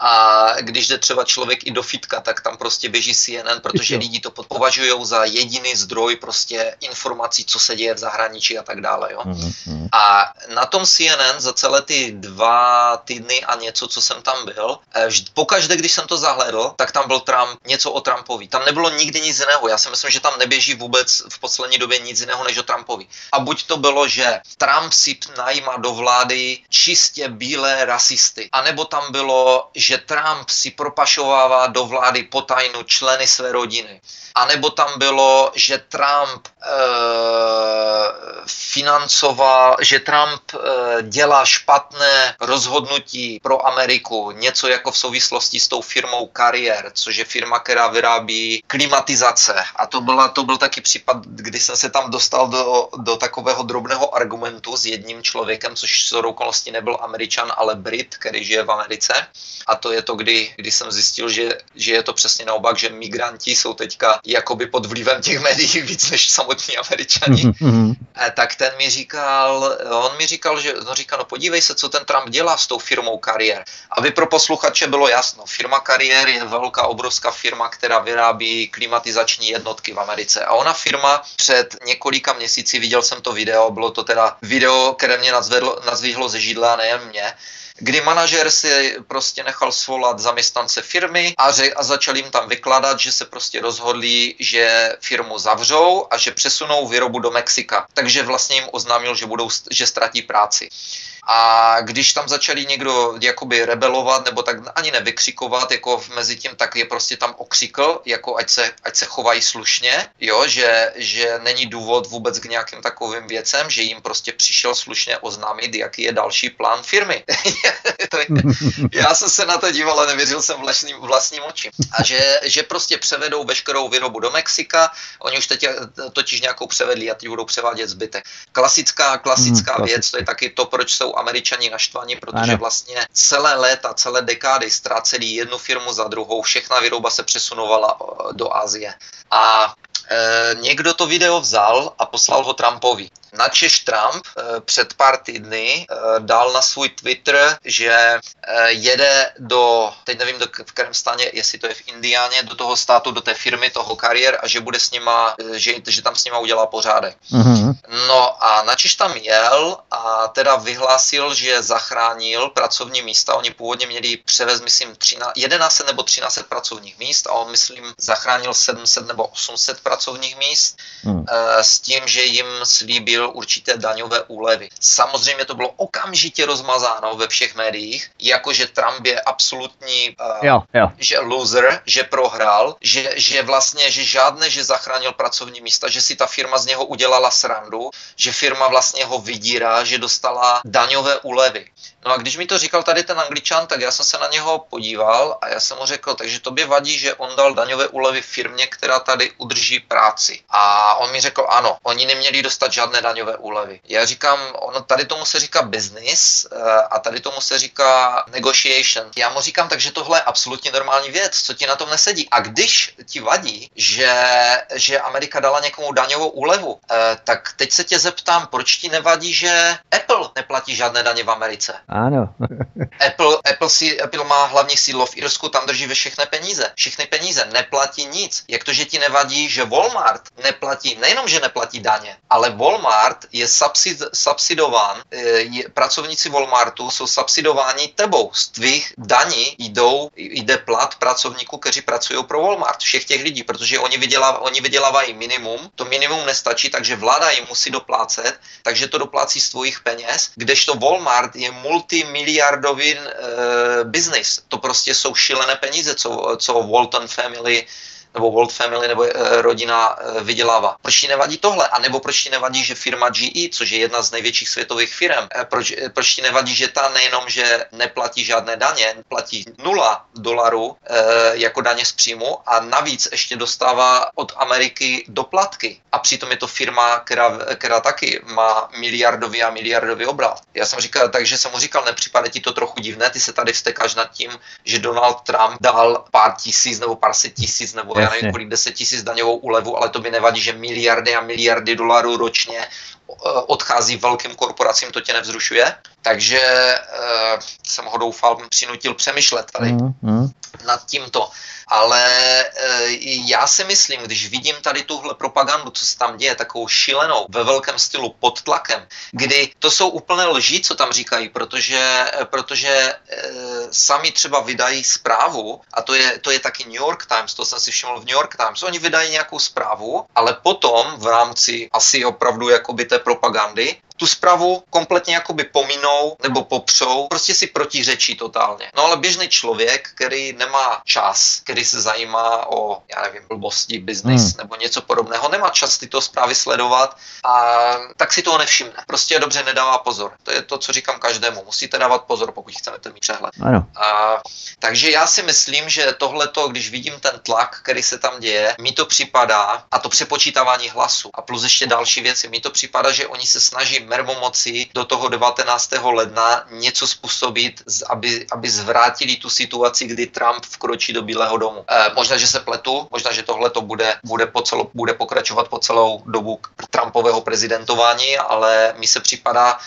a když jde třeba člověk i do fitka, tak tam prostě běží CNN, protože lidi to považují za jediný zdroj prostě informací, co se děje v zahraničí a tak dále. Jo? Mm-hmm. A na tom CNN za celé ty dva týdny a něco, co jsem tam byl, eh, pokaždé, když jsem to zahledl, tak tam byl Trump, něco o Trumpovi. Tam nebylo nikdy nic jiného. Já si myslím, že tam neběží vůbec v poslední době nic jiného než o Trumpovi. A buď to bylo, že Trump si najímá do vlády čistě bílé rasisty, anebo tam bylo, že Trump si propašovává do vlády potajnu členy své rodiny. A nebo tam bylo, že Trump financoval, že Trump e, dělá špatné rozhodnutí pro Ameriku, něco jako v souvislosti s tou firmou Carrier, což je firma, která vyrábí klimatizace. A to, byla, to byl taky případ, kdy jsem se tam dostal do, do takového drobného argumentu s jedním člověkem, což z okolností nebyl Američan, ale Brit, který žije v Americe. A to je to, kdy, kdy jsem zjistil, že, že je to přesně naopak, že migranti jsou teďka jakoby pod vlivem těch médií víc než samotní [laughs] američani. Mm-hmm. tak ten mi říkal, on mi říkal, že no říká, no podívej se, co ten Trump dělá s tou firmou Kariér. Aby pro posluchače bylo jasno, firma Kariér je velká, obrovská firma, která vyrábí klimatizační jednotky v Americe. A ona firma před několika měsíci, viděl jsem to video, bylo to teda video, které mě nazvedlo, nazvihlo ze židla, nejen mě, kdy manažer si prostě nechal svolat zaměstnance firmy a, ře- a začal jim tam vykládat, že se prostě rozhodli, že firmu zavřou a že přesunou výrobu do Mexika. Takže vlastně jim oznámil, že, budou, že ztratí práci. A když tam začali někdo jakoby rebelovat nebo tak ani nevykřikovat, jako mezi tím, tak je prostě tam okřikl, jako ať se, ať se chovají slušně, jo, že, že není důvod vůbec k nějakým takovým věcem, že jim prostě přišel slušně oznámit, jaký je další plán firmy. [laughs] já jsem se na to díval a nevěřil jsem vlastním, vlastním očím. A že, že prostě převedou veškerou výrobu do Mexika, oni už teď totiž nějakou převedli a teď budou převádět zbytek. Klasická, klasická hmm, věc, to je taky to, proč jsou američani naštvaní, protože ano. vlastně celé léta, celé dekády ztráceli jednu firmu za druhou, všechna výroba se přesunovala do Asie. A e, někdo to video vzal a poslal ho Trumpovi. Načeš Trump eh, před pár týdny eh, dal na svůj Twitter, že eh, jede do, teď nevím do, v kterém státě, jestli to je v Indiáně, do toho státu, do té firmy, toho kariér a že bude s nima, že, že tam s nima udělá pořádek. Mm-hmm. No a Načeš tam jel a teda vyhlásil, že zachránil pracovní místa. Oni původně měli převez, myslím, 13, 11 nebo 13 pracovních míst a on, myslím, zachránil 700 nebo 800 pracovních pracovních míst hmm. s tím, že jim slíbil určité daňové úlevy. Samozřejmě to bylo okamžitě rozmazáno ve všech médiích, jakože Trump je absolutní jo, jo. že loser, že prohrál, že, že vlastně, že žádné, že zachránil pracovní místa, že si ta firma z něho udělala srandu, že firma vlastně ho vydírá, že dostala daňové úlevy. No a když mi to říkal tady ten angličan, tak já jsem se na něho podíval a já jsem mu řekl, takže tobě vadí, že on dal daňové úlevy firmě, která tady udrží práci. A on mi řekl, ano, oni neměli dostat žádné daňové úlevy. Já říkám, ono tady tomu se říká business eh, a tady tomu se říká negotiation. Já mu říkám, takže tohle je absolutně normální věc, co ti na tom nesedí. A když ti vadí, že, že Amerika dala někomu daňovou úlevu, eh, tak teď se tě zeptám, proč ti nevadí, že Apple neplatí žádné daně v Americe? Ano. [laughs] Apple, Apple, si, Apple má hlavní sídlo v Irsku, tam drží ve všechny peníze. Všechny peníze, neplatí nic. Jak to, že ti nevadí, že Walmart neplatí, nejenom, že neplatí daně, ale Walmart je subsid, subsidován, eh, je, pracovníci Walmartu jsou subsidováni tebou. Z tvých daní jdou, jde plat pracovníků, kteří pracují pro Walmart. Všech těch lidí, protože oni, vyděláv, oni vydělávají minimum, to minimum nestačí, takže vláda jim musí doplácet, takže to doplácí z tvojich peněz, kdežto Walmart je multi multimiliardový uh, biznis. To prostě jsou šílené peníze, co, co Walton Family nebo World Family nebo e, rodina e, vydělává. Proč ti nevadí tohle? A nebo proč ti nevadí, že firma GE, což je jedna z největších světových firm, e, proč, proč ti nevadí, že ta nejenom, že neplatí žádné daně, platí nula dolarů jako daně z příjmu a navíc ještě dostává od Ameriky doplatky. A přitom je to firma, která, která taky má miliardový a miliardový obrat. Já jsem říkal, takže jsem mu říkal, nepřipadá ti to trochu divné, ty se tady vstekáš nad tím, že Donald Trump dal pár tisíc nebo pár set tisíc nebo já nevím, kolik deset tisíc daňovou úlevu, ale to by nevadí, že miliardy a miliardy dolarů ročně eh, odchází velkým korporacím, to tě nevzrušuje. Takže uh, jsem ho doufal, přinutil přemýšlet tady mm, mm. nad tímto. Ale uh, já si myslím, když vidím tady tuhle propagandu, co se tam děje, takovou šilenou, ve velkém stylu, pod tlakem, kdy to jsou úplné lži, co tam říkají, protože, protože uh, sami třeba vydají zprávu, a to je, to je taky New York Times, to jsem si všiml v New York Times, oni vydají nějakou zprávu, ale potom v rámci asi opravdu jakoby té propagandy tu zprávu kompletně jakoby pominou nebo popřou, prostě si protiřečí totálně. No ale běžný člověk, který nemá čas, který se zajímá o, já nevím, blbosti, biznis hmm. nebo něco podobného, nemá čas tyto zprávy sledovat a tak si toho nevšimne. Prostě dobře nedává pozor. To je to, co říkám každému. Musíte dávat pozor, pokud chcete mít přehled. Ano. A, takže já si myslím, že tohleto, když vidím ten tlak, který se tam děje, mi to připadá, a to přepočítávání hlasu, a plus ještě další věci, mi to připadá, že oni se snaží mermomocí do toho 19. ledna něco způsobit, aby, aby zvrátili tu situaci, kdy Trump vkročí do Bílého domu. E, možná, že se pletu, možná, že tohle to bude, bude, po celou, bude pokračovat po celou dobu Trumpového prezidentování, ale mi se připadá,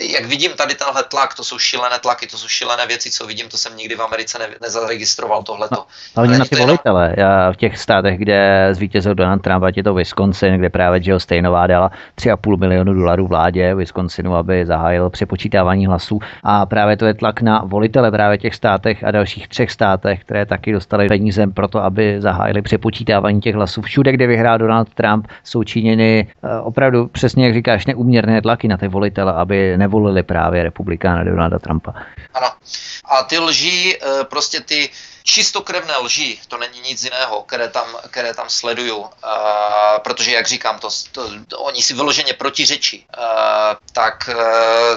jak vidím tady tenhle tlak, to jsou šílené tlaky, to jsou šílené věci, co vidím, to jsem nikdy v Americe ne, nezaregistroval tohleto. No, hlavně na ty volitele. Já v těch státech, kde zvítězil Donald Trump, ať je to Wisconsin, kde právě Jill Steinová dala 3,5 milionu dolarů vládě Wisconsinu, aby zahájil přepočítávání hlasů. A právě to je tlak na volitele právě těch státech a dalších třech státech, které taky dostali peníze pro to, aby zahájili přepočítávání těch hlasů. Všude, kde vyhrál Donald Trump, jsou činěny eh, opravdu přesně, jak říkáš, neuměrné tlaky na ty volitele, aby nevolili právě republikána Donalda Trumpa. Ano. A ty lži, eh, prostě ty čistokrevné lži, to není nic jiného, které tam, které tam sleduju, uh, protože, jak říkám, to, to, to oni si vyloženě protiřečí, uh, tak uh,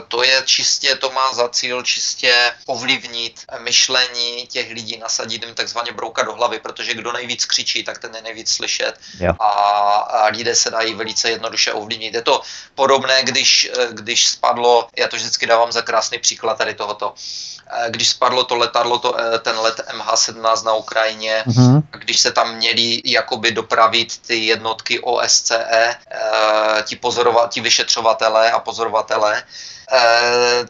to je čistě, to má za cíl čistě ovlivnit myšlení těch lidí, nasadit jim takzvaně brouka do hlavy, protože kdo nejvíc křičí, tak ten je nejvíc slyšet a, a lidé se dají velice jednoduše ovlivnit. Je to podobné, když, když spadlo, já to vždycky dávám za krásný příklad tady tohoto, když spadlo to letadlo, to, ten let MH17 na Ukrajině, mm-hmm. když se tam měli jakoby dopravit ty jednotky OSCE, ti, pozorova, ti vyšetřovatelé a pozorovatelé,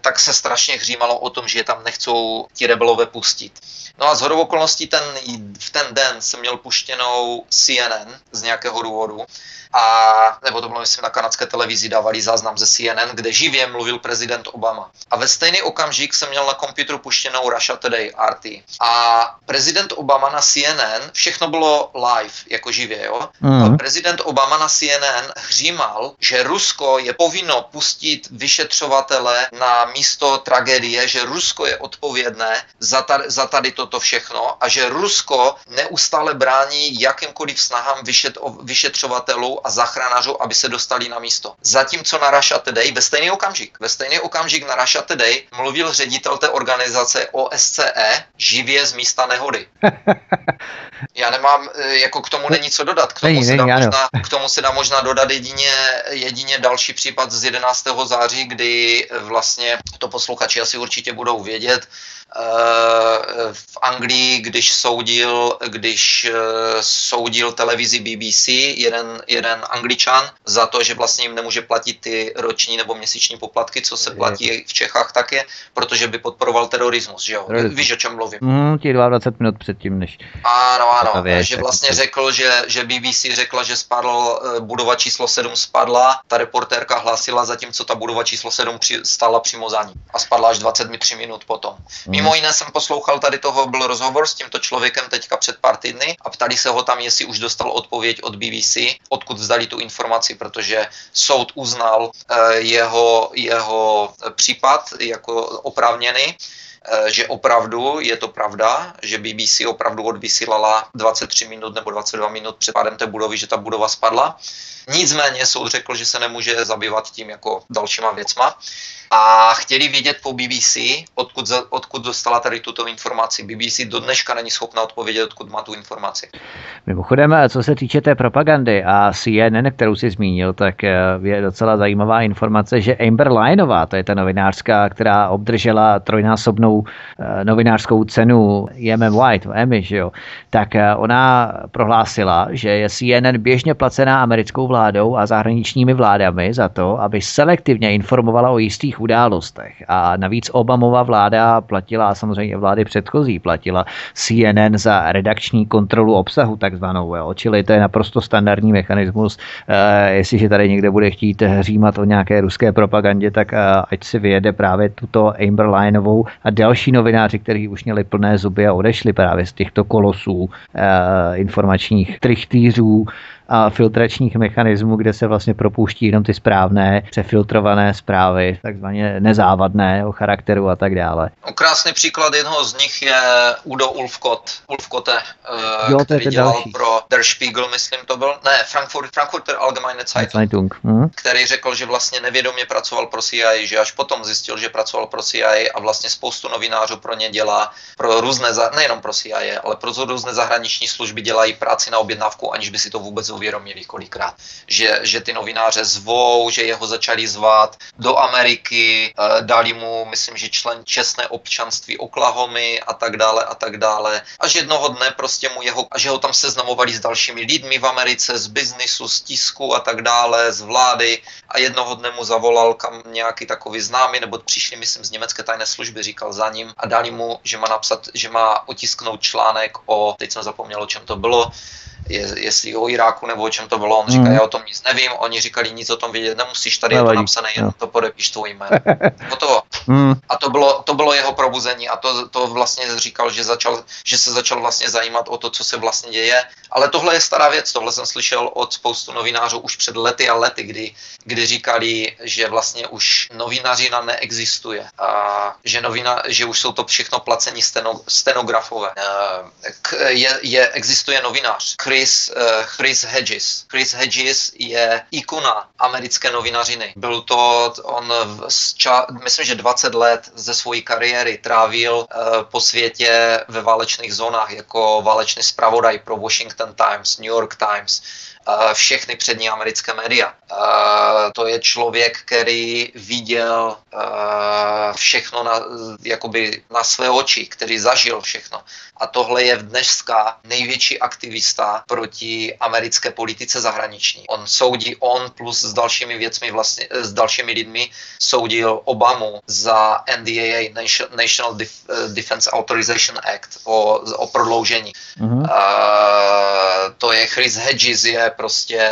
tak se strašně hřímalo o tom, že je tam nechcou ti rebelové pustit. No a z okolností ten, v ten den jsem měl puštěnou CNN z nějakého důvodu a nebo to bylo myslím na kanadské televizi, dávali záznam ze CNN, kde živě mluvil prezident Obama. A ve stejný okamžik jsem měl na počítači puštěnou Russia Today RT. A prezident Obama na CNN, všechno bylo live, jako živě, jo? Mm. A prezident Obama na CNN hřímal, že Rusko je povinno pustit vyšetřovatele na místo tragédie, že Rusko je odpovědné za tady, za tady toto všechno a že Rusko neustále brání jakýmkoliv snahám vyšet, vyšetřovatelů a záchranářů, aby se dostali na místo. Zatímco na Russia Today ve stejný okamžik, ve stejný okamžik na Russia Today mluvil ředitel té organizace OSCE živě z místa nehody. [laughs] Já nemám, e, jako k tomu není co dodat. K tomu, není, se, dá možná, k tomu se dá možná dodat jedině, jedině další případ z 11. září, kdy vlastně to posluchači asi určitě budou vědět, v Anglii, když soudil, když eh, soudil televizi BBC jeden, jeden angličan za to, že vlastně jim nemůže platit ty roční nebo měsíční poplatky, co se platí v Čechách také, protože by podporoval terorismus, že jo? Víš, o čem mluvím? Mm, ti 22 minut předtím, než... Ano, ano, věc, že vlastně řekl, že, že BBC řekla, že spadl, eh, budova číslo 7 spadla, ta reportérka hlásila, zatímco ta budova číslo 7 při, stala přímo za ní a spadla až 23 minut potom. Mm. Mimo jiné jsem poslouchal tady toho, byl rozhovor s tímto člověkem teďka před pár týdny a ptali se ho tam, jestli už dostal odpověď od BBC, odkud zdali tu informaci, protože soud uznal eh, jeho, jeho případ jako oprávněný eh, že opravdu je to pravda, že BBC opravdu odvysílala 23 minut nebo 22 minut před pádem té budovy, že ta budova spadla. Nicméně soud řekl, že se nemůže zabývat tím jako dalšíma věcma a chtěli vědět po BBC, odkud, odkud dostala tady tuto informaci. BBC do dneška není schopna odpovědět, odkud má tu informaci. Mimochodem, co se týče té propagandy a CNN, kterou si zmínil, tak eh, je docela zajímavá informace, že Amber Lineová, to je ta novinářka, která obdržela trojnásobnou eh, novinářskou cenu EMM White, Emmy, že jo, tak eh, ona prohlásila, že je CNN běžně placená americkou vládou a zahraničními vládami za to, aby selektivně informovala o jistých politických událostech. A navíc Obamova vláda platila, a samozřejmě vlády předchozí platila CNN za redakční kontrolu obsahu takzvanou. Jo. Čili to je naprosto standardní mechanismus. E, jestliže tady někde bude chtít hřímat o nějaké ruské propagandě, tak e, ať si vyjede právě tuto Amber Lineovou a další novináři, kteří už měli plné zuby a odešli právě z těchto kolosů e, informačních trichtýřů, a filtračních mechanismů, kde se vlastně propouští jenom ty správné, přefiltrované zprávy, takzvaně nezávadné o charakteru a tak dále. No, krásný příklad jednoho z nich je Udo Ulfkot, Ulfkote, uh, jo, který dělal další. pro Der Spiegel, myslím to byl, ne, Frankfurt, Frankfurter Allgemeine Zeitung, Zeitung. Hmm. který řekl, že vlastně nevědomě pracoval pro CIA, že až potom zjistil, že pracoval pro CIA a vlastně spoustu novinářů pro ně dělá, pro různé, nejenom pro CIA, ale pro různé zahraniční služby dělají práci na objednávku, aniž by si to vůbec uvědomili kolikrát. Že, že ty novináře zvou, že jeho začali zvat do Ameriky, eh, dali mu, myslím, že člen čestné občanství Oklahomy a tak dále a tak dále. Až jednoho dne prostě mu jeho, že ho tam seznamovali s dalšími lidmi v Americe, z biznisu, z tisku a tak dále, z vlády a jednoho dne mu zavolal kam nějaký takový známý, nebo přišli, myslím, z německé tajné služby, říkal za ním a dali mu, že má napsat, že má otisknout článek o, teď jsem zapomněl, o čem to bylo, je, jestli o Iráku nebo o čem to bylo. On říká, mm. já o tom nic nevím, oni říkali, nic o tom vědět nemusíš, tady Nevadí. je to napsané, jenom to podepíš tvůj jméno. [laughs] Hotovo. Mm. A to bylo, to bylo jeho probuzení a to, to vlastně říkal, že, začal, že se začal vlastně zajímat o to, co se vlastně děje. Ale tohle je stará věc, tohle jsem slyšel od spoustu novinářů už před lety a lety, kdy, kdy říkali, že vlastně už novinařina neexistuje a že, novina, že už jsou to všechno placení steno, stenografové. Eh, je, je, existuje novinář, Chris, uh, Chris Hedges. Chris Hedges je ikona americké novinařiny. Byl to, on ča, myslím, že 20 let ze své kariéry trávil uh, po světě ve válečných zónách jako válečný zpravodaj pro Washington Times, New York Times, všechny přední americké média. To je člověk, který viděl všechno na, jakoby na své oči, který zažil všechno. A tohle je dneska největší aktivista proti americké politice zahraniční. On soudí, on plus s dalšími věcmi vlastně, s dalšími lidmi soudil Obamu za NDAA, National Defense Authorization Act, o, o prodloužení. Mm-hmm. Uh, to je Chris Hedges, je prostě,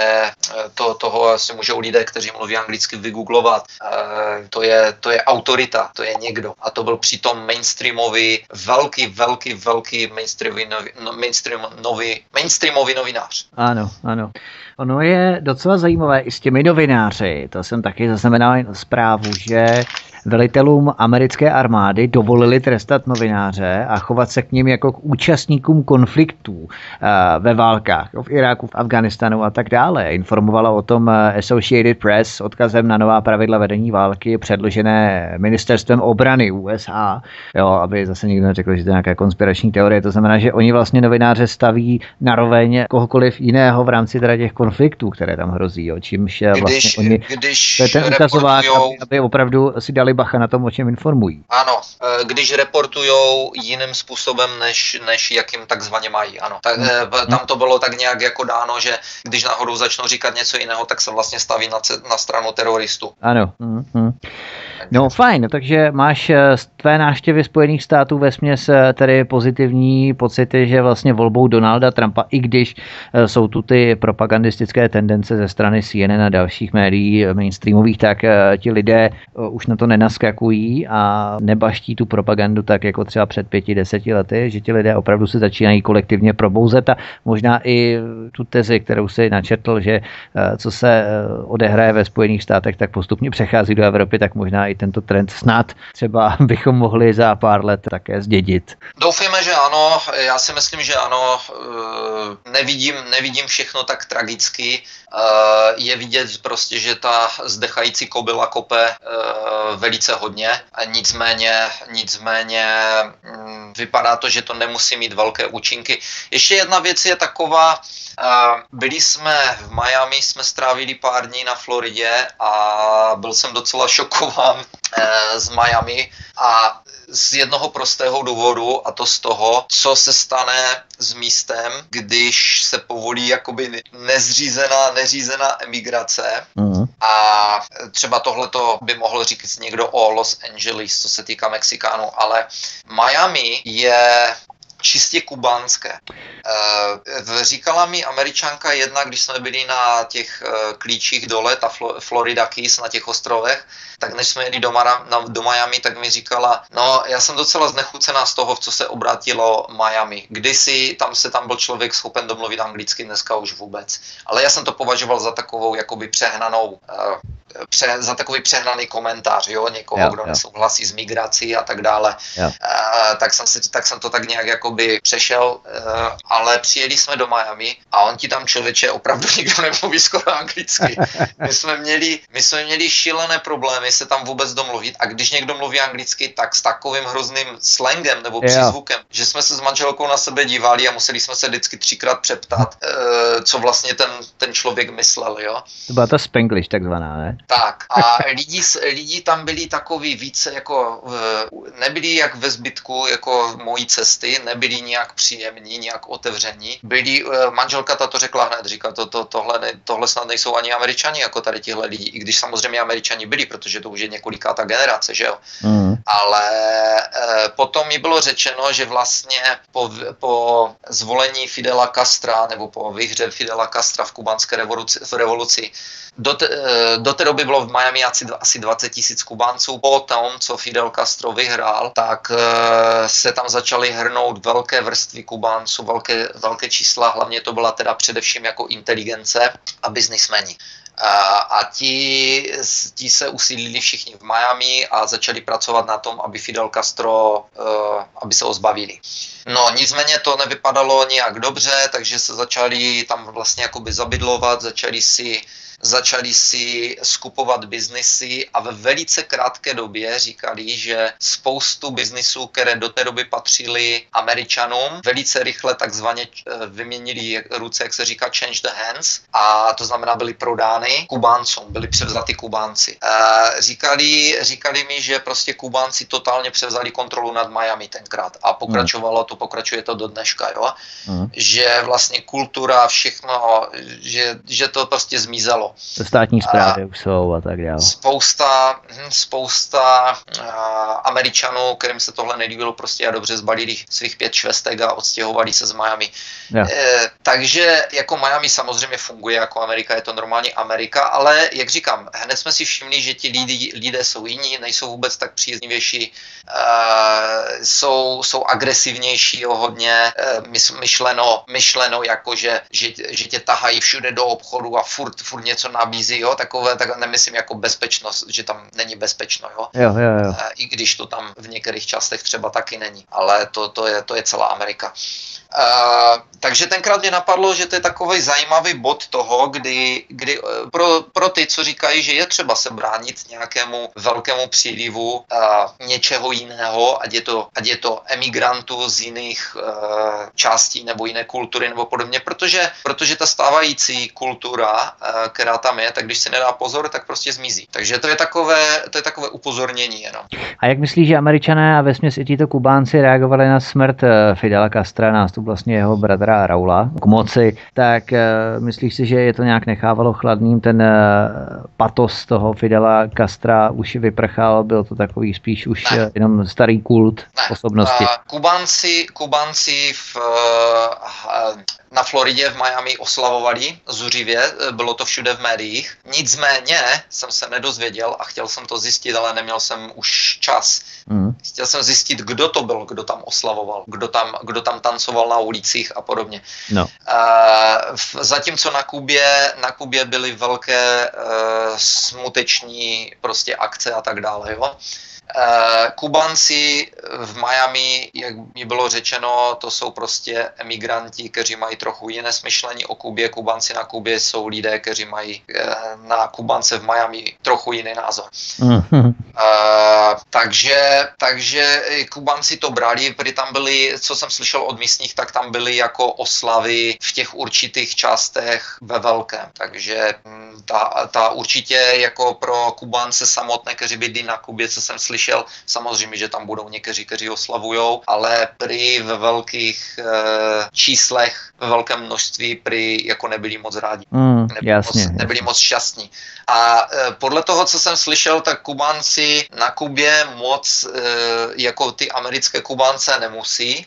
to, toho si můžou lidé, kteří mluví anglicky, vygooglovat. Uh, to, je, to je autorita, to je někdo. A to byl přitom mainstreamový, velký, velký, velký mainstreamový, no, mainstreamový, mainstreamový novinář. Ano, ano. Ono je docela zajímavé i s těmi novináři, to jsem taky zaznamenal zprávu, že velitelům americké armády dovolili trestat novináře a chovat se k ním jako k účastníkům konfliktů eh, ve válkách v Iráku, v Afganistanu a tak dále. Informovala o tom eh, Associated Press s odkazem na nová pravidla vedení války předložené ministerstvem obrany USA, jo, aby zase někdo neřekl, že to je nějaká konspirační teorie. To znamená, že oni vlastně novináře staví na roveň kohokoliv jiného v rámci teda těch konfliktů, které tam hrozí. Jo. Čímž eh, vlastně když, oni, když to je ten ukazovák, aby, aby opravdu si dali bacha na tom, o čem informují. Ano, e, když reportujou jiným způsobem, než, než jakým takzvaně mají. Ano. Tak, hmm. Tam to bylo tak nějak jako dáno, že když náhodou začnou říkat něco jiného, tak se vlastně staví na, na stranu teroristů. Ano. Hmm. No fajn, takže máš eh, z tvé návštěvy Spojených států ve směs tedy pozitivní pocity, že vlastně volbou Donalda Trumpa, i když jsou tu ty propagandistické tendence ze strany CNN a dalších médií mainstreamových, tak ti lidé už na to nenaskakují a nebaští tu propagandu tak jako třeba před pěti, deseti lety, že ti lidé opravdu se začínají kolektivně probouzet a možná i tu tezi, kterou si načetl, že eh, co se eh, odehraje ve Spojených státech, tak postupně přechází do Evropy, tak možná i tento trend snad třeba [laughs] bychom mohli za pár let také zdědit. Doufejme, že ano. Já si myslím, že ano. Eh, nevidím, nevidím všechno tak tragicky. Je vidět prostě, že ta zdechající kobila kope velice hodně. Nicméně, nicméně mm, vypadá to, že to nemusí mít velké účinky. Ještě jedna věc je taková, byli jsme v Miami, jsme strávili pár dní na Floridě a byl jsem docela šokován eh, z Miami a z jednoho prostého důvodu a to z toho, co se stane s místem, když se povolí jakoby nezřízená, neřízená emigrace mm. a třeba tohle by mohl říct někdo o Los Angeles, co se týká Mexikánů, ale Miami je čistě kubánské. E, říkala mi američanka jedna, když jsme byli na těch e, klíčích dole, ta Florida Keys na těch ostrovech, tak než jsme jeli do, Miami, tak mi říkala, no já jsem docela znechucená z toho, v co se obrátilo Miami. Kdysi tam se tam byl člověk schopen domluvit anglicky, dneska už vůbec. Ale já jsem to považoval za takovou jakoby přehnanou uh, pře, za takový přehnaný komentář, jo, někoho, jo, kdo jo. nesouhlasí s migrací a tak dále. Uh, tak, jsem si, tak jsem to tak nějak jakoby přešel, uh, ale přijeli jsme do Miami a on ti tam člověče opravdu [laughs] nikdo nemluví skoro anglicky. My jsme měli, my jsme měli šílené problémy se tam vůbec domluvit a když někdo mluví anglicky, tak s takovým hrozným slangem nebo přízvukem, jo. že jsme se s manželkou na sebe dívali a museli jsme se vždycky třikrát přeptat, uh, co vlastně ten, ten člověk myslel, jo. To byla ta Spanglish takzvaná, ne? Tak a lidi, lidi tam byli takový více jako, nebyli jak ve zbytku jako mojí cesty, nebyli nějak příjemní, nějak otevření. Byli, eh, manželka ta to řekla hned, říká, to, to, tohle, ne, tohle snad nejsou ani američani jako tady tihle lidi, i když samozřejmě američani byli, protože to už je několikátá generace, že jo. Mm. Ale e, potom mi bylo řečeno, že vlastně po, po zvolení Fidela Castra nebo po vyhře Fidela Castra v kubanské revoluci, v revoluci do, te, eh, do té doby bylo v Miami asi, asi 20 tisíc Kubánců. Po tom, co Fidel Castro vyhrál, tak eh, se tam začaly hrnout velké vrstvy Kubánců, velké, velké čísla, hlavně to byla teda především jako inteligence a biznismeni. A ti, ti se usídlili všichni v Miami a začali pracovat na tom, aby Fidel Castro, eh, aby se ho zbavili. No nicméně to nevypadalo nijak dobře, takže se začali tam vlastně jakoby zabydlovat, začali si začali si skupovat biznisy a ve velice krátké době říkali, že spoustu biznisů, které do té doby patřily Američanům, velice rychle takzvaně eh, vyměnili ruce, jak se říká, change the hands a to znamená byly prodány Kubáncům, byly převzaty Kubánci. Eh, říkali, říkali mi, že prostě Kubánci totálně převzali kontrolu nad Miami tenkrát a pokračovalo to, pokračuje to do dneška, jo? Mm. že vlastně kultura, všechno, že, že to prostě zmizelo. To státní zprávy už jsou a tak dále. Spousta, hm, spousta uh, Američanů, kterým se tohle nelíbilo, prostě a dobře zbalili svých pět švestek a odstěhovali se z Miami. Yeah. E, takže jako Miami samozřejmě funguje jako Amerika, je to normální Amerika, ale jak říkám, hned jsme si všimli, že ti lidi, lidé jsou jiní, nejsou vůbec tak příznivější, e, jsou, jsou agresivnější jo, hodně, e, myšleno, myšleno jako, že, že, že tě tahají všude do obchodu a furt, furt něco nabízí, jo, takové, tak nemyslím jako bezpečnost, že tam není bezpečno, jo. jo, jo, jo. E, I když to tam v některých částech třeba taky není, ale to, to, je, to je celá Amerika. Takže tenkrát mě napadlo, že to je takový zajímavý bod toho, kdy, kdy uh, pro, pro ty, co říkají, že je třeba se bránit nějakému velkému přílivu uh, něčeho jiného, ať je to, ať je to emigrantů z jiných uh, částí nebo jiné kultury nebo podobně, protože, protože ta stávající kultura, uh, která tam je, tak když se nedá pozor, tak prostě zmizí. Takže to je takové, to je takové upozornění jenom. A jak myslíš, že američané a vesměs i tito Kubánci reagovali na smrt Fidela Castra, nástup vlastně jeho bratra Raula k moci, tak uh, myslíš si, že je to nějak nechávalo chladným, ten uh, patos toho Fidela Castra už vyprchal, byl to takový spíš už ne. jenom starý kult ne. osobnosti? Uh, Kubanci, Kubanci v, uh, na Floridě v Miami oslavovali zuřivě, bylo to všude v médiích. Nicméně jsem se nedozvěděl a chtěl jsem to zjistit, ale neměl jsem už čas. Mm. Chtěl jsem zjistit, kdo to byl, kdo tam oslavoval, kdo tam, kdo tam tancoval na ulicích a podobně. No. Uh, zatímco na Kubě, na Kubě byly velké uh, smuteční prostě akce a tak dále, jo. Eh, Kubanci v Miami, jak mi bylo řečeno, to jsou prostě emigranti, kteří mají trochu jiné smyšlení o Kubě. Kubanci na Kubě jsou lidé, kteří mají eh, na Kubance v Miami trochu jiný názor. Mm-hmm. Uh, takže, takže Kubanci to brali, protože tam byly, co jsem slyšel od místních, tak tam byly jako oslavy v těch určitých částech ve velkém. Takže hm, ta, ta určitě jako pro Kubance samotné, kteří bydlí na Kubě, co jsem slyšel, slyšel. Samozřejmě, že tam budou někteří, kteří oslavujou, ale prý ve velkých e, číslech, ve velkém množství prý jako nebyli moc rádi. Mm, nebyli, jasně, moc, nebyli moc šťastní. A e, podle toho, co jsem slyšel, tak Kubánci na Kubě moc e, jako ty americké Kubánce nemusí, e,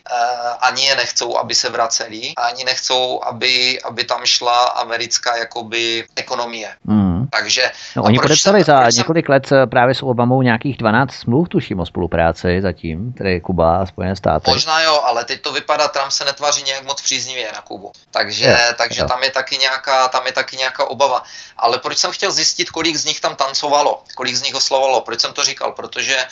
ani je nechcou, aby se vraceli, ani nechcou, aby, aby tam šla americká jakoby ekonomie. Mm. Takže, no, oni podepsali za jsem... několik let právě s Obamou nějakých 12 smluv, tuším o spolupráci zatím, tedy Kuba a Spojené státy. Možná jo, ale teď to vypadá, Trump se netváří nějak moc příznivě na Kubu. Takže, je, takže je. tam je taky nějaká, tam je taky nějaká obava. Ale proč jsem chtěl zjistit, kolik z nich tam tancovalo, kolik z nich oslavovalo, proč jsem to říkal? Protože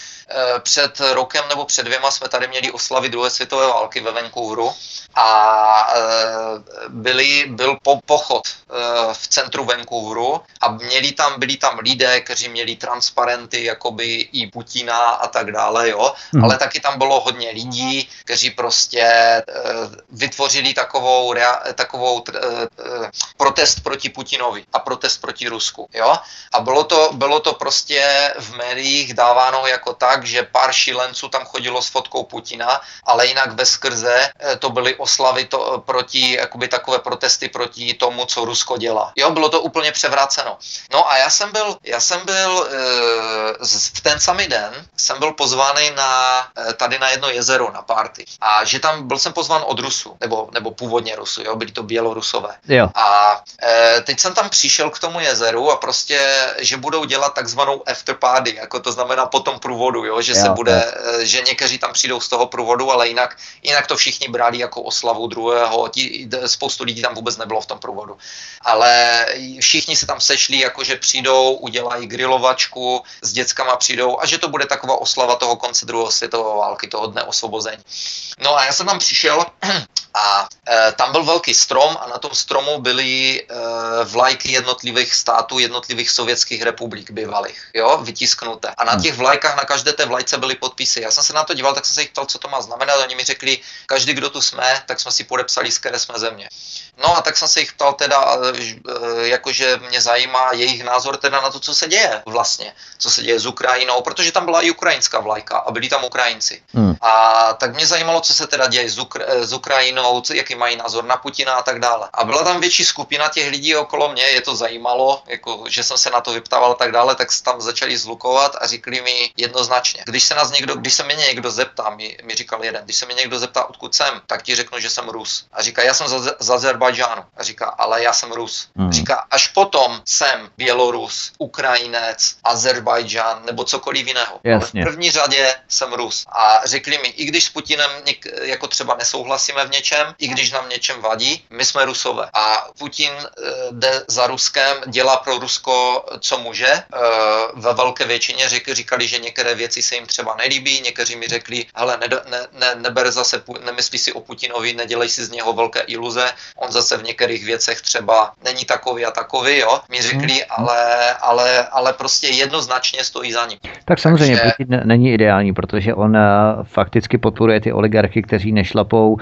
před rokem nebo před dvěma jsme tady měli oslavy druhé světové války ve Vancouveru a e, byli, byl po, pochod e, v centru Vancouveru a měli tam, byli tam lidé, kteří měli transparenty, jakoby i Putina a tak dále, jo, hmm. ale taky tam bylo hodně lidí, kteří prostě vytvořili takovou, takovou protest proti Putinovi a protest proti Rusku, jo, a bylo to, bylo to prostě v médiích dáváno jako tak, že pár šilenců tam chodilo s fotkou Putina, ale jinak ve skrze to byly oslavy to, proti, jakoby takové protesty proti tomu, co Rusko dělá. Jo, bylo to úplně převráceno. No a já jsem byl, já jsem byl e, v ten samý den, jsem byl pozvaný na, tady na jedno jezero na party. A že tam byl jsem pozván od Rusu, nebo, nebo původně Rusu, jo, byli to Bělorusové. Jo. A e, teď jsem tam přišel k tomu jezeru a prostě, že budou dělat takzvanou afterparty, jako to znamená po tom průvodu, jo, že jo, se bude, jo. že někteří tam přijdou z toho průvodu, ale jinak, jinak to všichni brali jako oslavu druhého, tí, spoustu lidí tam vůbec nebylo v tom průvodu. Ale všichni se tam sešli, jakože přijdou, udělají grilovačku, s dětskama přijdou a že to bude taková oslava toho konce druhé světové války, toho dne osvobození. No a já jsem tam přišel [clears throat] A e, tam byl velký strom a na tom stromu byly e, vlajky jednotlivých států, jednotlivých sovětských republik bývalých, jo, vytisknuté. A na hmm. těch vlajkách, na každé té vlajce byly podpisy. Já jsem se na to díval, tak jsem se jich ptal, co to má znamenat. Oni mi řekli, každý, kdo tu jsme, tak jsme si podepsali, z které jsme země. No a tak jsem se jich ptal teda, e, jakože mě zajímá jejich názor teda na to, co se děje vlastně, co se děje s Ukrajinou, protože tam byla i ukrajinská vlajka a byli tam Ukrajinci. Hmm. A tak mě zajímalo, co se teda děje s, Ukra- s Ukrajinou, jaký mají názor na Putina a tak dále. A byla tam větší skupina těch lidí okolo mě, je to zajímalo, jako, že jsem se na to vyptával a tak dále, tak tam začali zlukovat a říkali mi jednoznačně, když se nás někdo, když se mě někdo zeptá, mi, mi říkal jeden, když se mě někdo zeptá, odkud jsem, tak ti řeknu, že jsem Rus. A říká, já jsem z, z Azerbajdžánu. A říká, ale já jsem Rus. Hmm. Říká, až potom jsem Bělorus, Ukrajinec, Azerbajdžán nebo cokoliv jiného. Jasně. Ale v první řadě jsem Rus. A řekli mi, i když s Putinem něk, jako třeba nesouhlasíme v něčem, i když nám něčem vadí, my jsme Rusové. A Putin uh, jde za Ruskem, dělá pro Rusko, co může. Uh, ve velké většině řek, říkali, že některé věci se jim třeba nelíbí, někteří mi řekli, hele, ne, ne, ne, neber zase, nemyslí si o Putinovi, nedělej si z něho velké iluze, on zase v některých věcech třeba není takový a takový, jo. Mi řekli, hmm. ale, ale, ale prostě jednoznačně stojí za ním. Tak samozřejmě Takže... Putin není ideální, protože on uh, fakticky podporuje ty oligarchy, kteří nešlapou uh,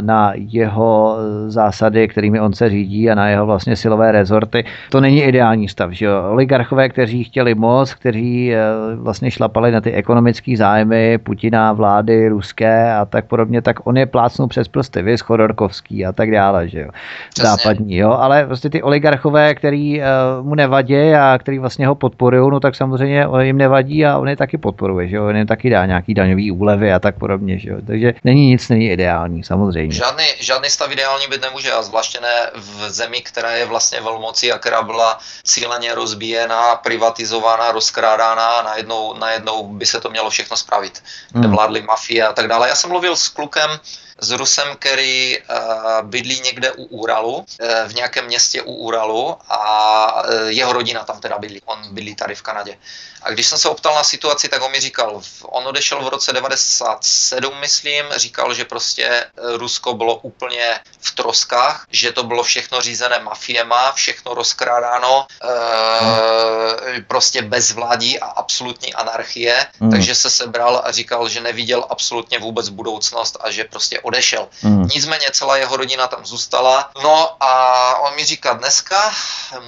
na jeho zásady, kterými on se řídí a na jeho vlastně silové rezorty. To není ideální stav, že jo. Oligarchové, kteří chtěli moc, kteří uh, vlastně šlapali na ty ekonomické zájmy Putina, vlády ruské a tak podobně, tak on je plácnul přes prsty, Chodorkovský a tak dále, že jo. Západní, jo. Ale prostě ty oligarchové, který uh, mu nevadí a který vlastně ho podporují, no tak samozřejmě jim nevadí a on je taky podporuje, že jo. On jim taky dá nějaký daňový úlevy a tak podobně, že jo. Takže není nic, není ideální, samozřejmě. Žádný, žádný stav ideální být nemůže a zvláště ne v zemi, která je vlastně velmocí a která byla cíleně rozbíjena, privatizovaná, rozkrádána a najednou, najednou by se to mělo všechno spravit. Hmm. Vládly mafie a tak dále. Já jsem mluvil s klukem, s Rusem, který uh, bydlí někde u Uralu, uh, v nějakém městě u Uralu a uh, jeho rodina tam teda bydlí. On bydlí tady v Kanadě. A když jsem se optal na situaci, tak on mi říkal, on odešel v roce 97, myslím, říkal, že prostě Rusko bylo úplně v troskách, že to bylo všechno řízené mafiema, všechno rozkrádáno, e, prostě bezvládí a absolutní anarchie, mm. takže se sebral a říkal, že neviděl absolutně vůbec budoucnost a že prostě odešel. Mm. Nicméně celá jeho rodina tam zůstala. No a on mi říká, dneska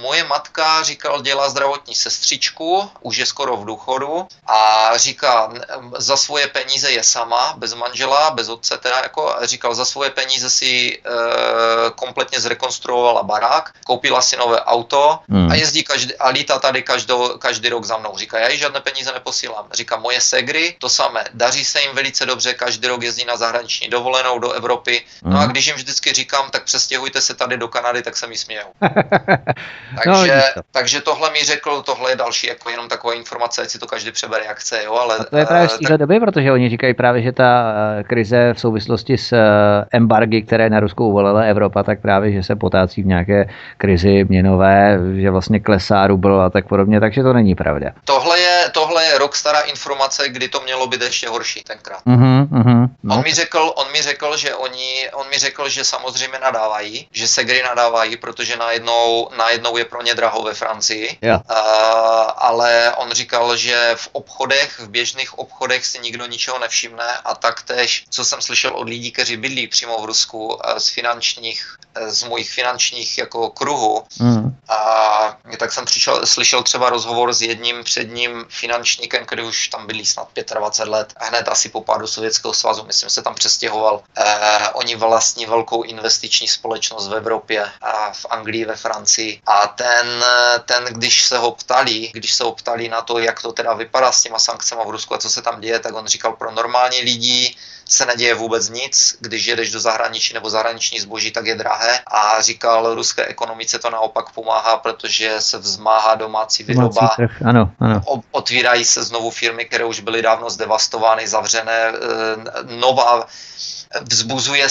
moje matka, říkal, dělá zdravotní sestřičku, už je skoro v důchodu a říká, za svoje peníze je sama, bez manžela, bez otce, teda jako říkal, za svoje peníze si e, kompletně zrekonstruovala barák, koupila si nové auto mm. a jezdí každý, a lítá tady každou, každý rok za mnou. Říká, já jí žádné peníze neposílám. Říká, moje segry, to samé, daří se jim velice dobře, každý rok jezdí na zahraniční dovolenou, do Evropy. No a mhm. když jim vždycky říkám, tak přestěhujte se tady do Kanady, tak se mi smějou. [laughs] takže, no, takže tohle mi řekl, tohle je další jako jenom taková informace, ať si to každý přebere jak chce, jo, ale... A to je právě z téhle tak... doby, protože oni říkají právě, že ta eh, krize v souvislosti s eh, embargy, které na Rusku uvolila Evropa, tak právě, že se potácí v nějaké krizi měnové, že vlastně klesá rubl a tak podobně, takže to není pravda. Tohle je, tohle je rok stará informace, kdy to mělo být ještě horší tenkrát. Uh-huh, uh-huh, no. On mi řekl, on mi řekl, řekl, že oni, on mi řekl, že samozřejmě nadávají, že Segry nadávají, protože najednou, najednou je pro ně draho ve Francii. Yeah. Uh, ale on říkal, že v obchodech, v běžných obchodech si nikdo ničeho nevšimne a taktéž, co jsem slyšel od lidí, kteří bydlí přímo v Rusku uh, z finančních, uh, z mojich finančních jako kruhů, mm. a tak jsem přišel, slyšel třeba rozhovor s jedním předním finančníkem, který už tam bydlí snad 25 let, hned asi po pádu Sovětského svazu, myslím, se tam přestěhoval Eh, oni vlastní velkou investiční společnost v Evropě a v Anglii, ve Francii. A ten, ten, když se ho ptali, když se ho ptali na to, jak to teda vypadá s těma sankcemi v Rusku a co se tam děje, tak on říkal, pro normální lidi se neděje vůbec nic, když jedeš do zahraničí nebo zahraniční zboží, tak je drahé a říkal, ruské ekonomice to naopak pomáhá, protože se vzmáhá domácí výroba, trh. Ano, ano. otvírají se znovu firmy, které už byly dávno zdevastovány, zavřené, eh, nová vzbuzuje,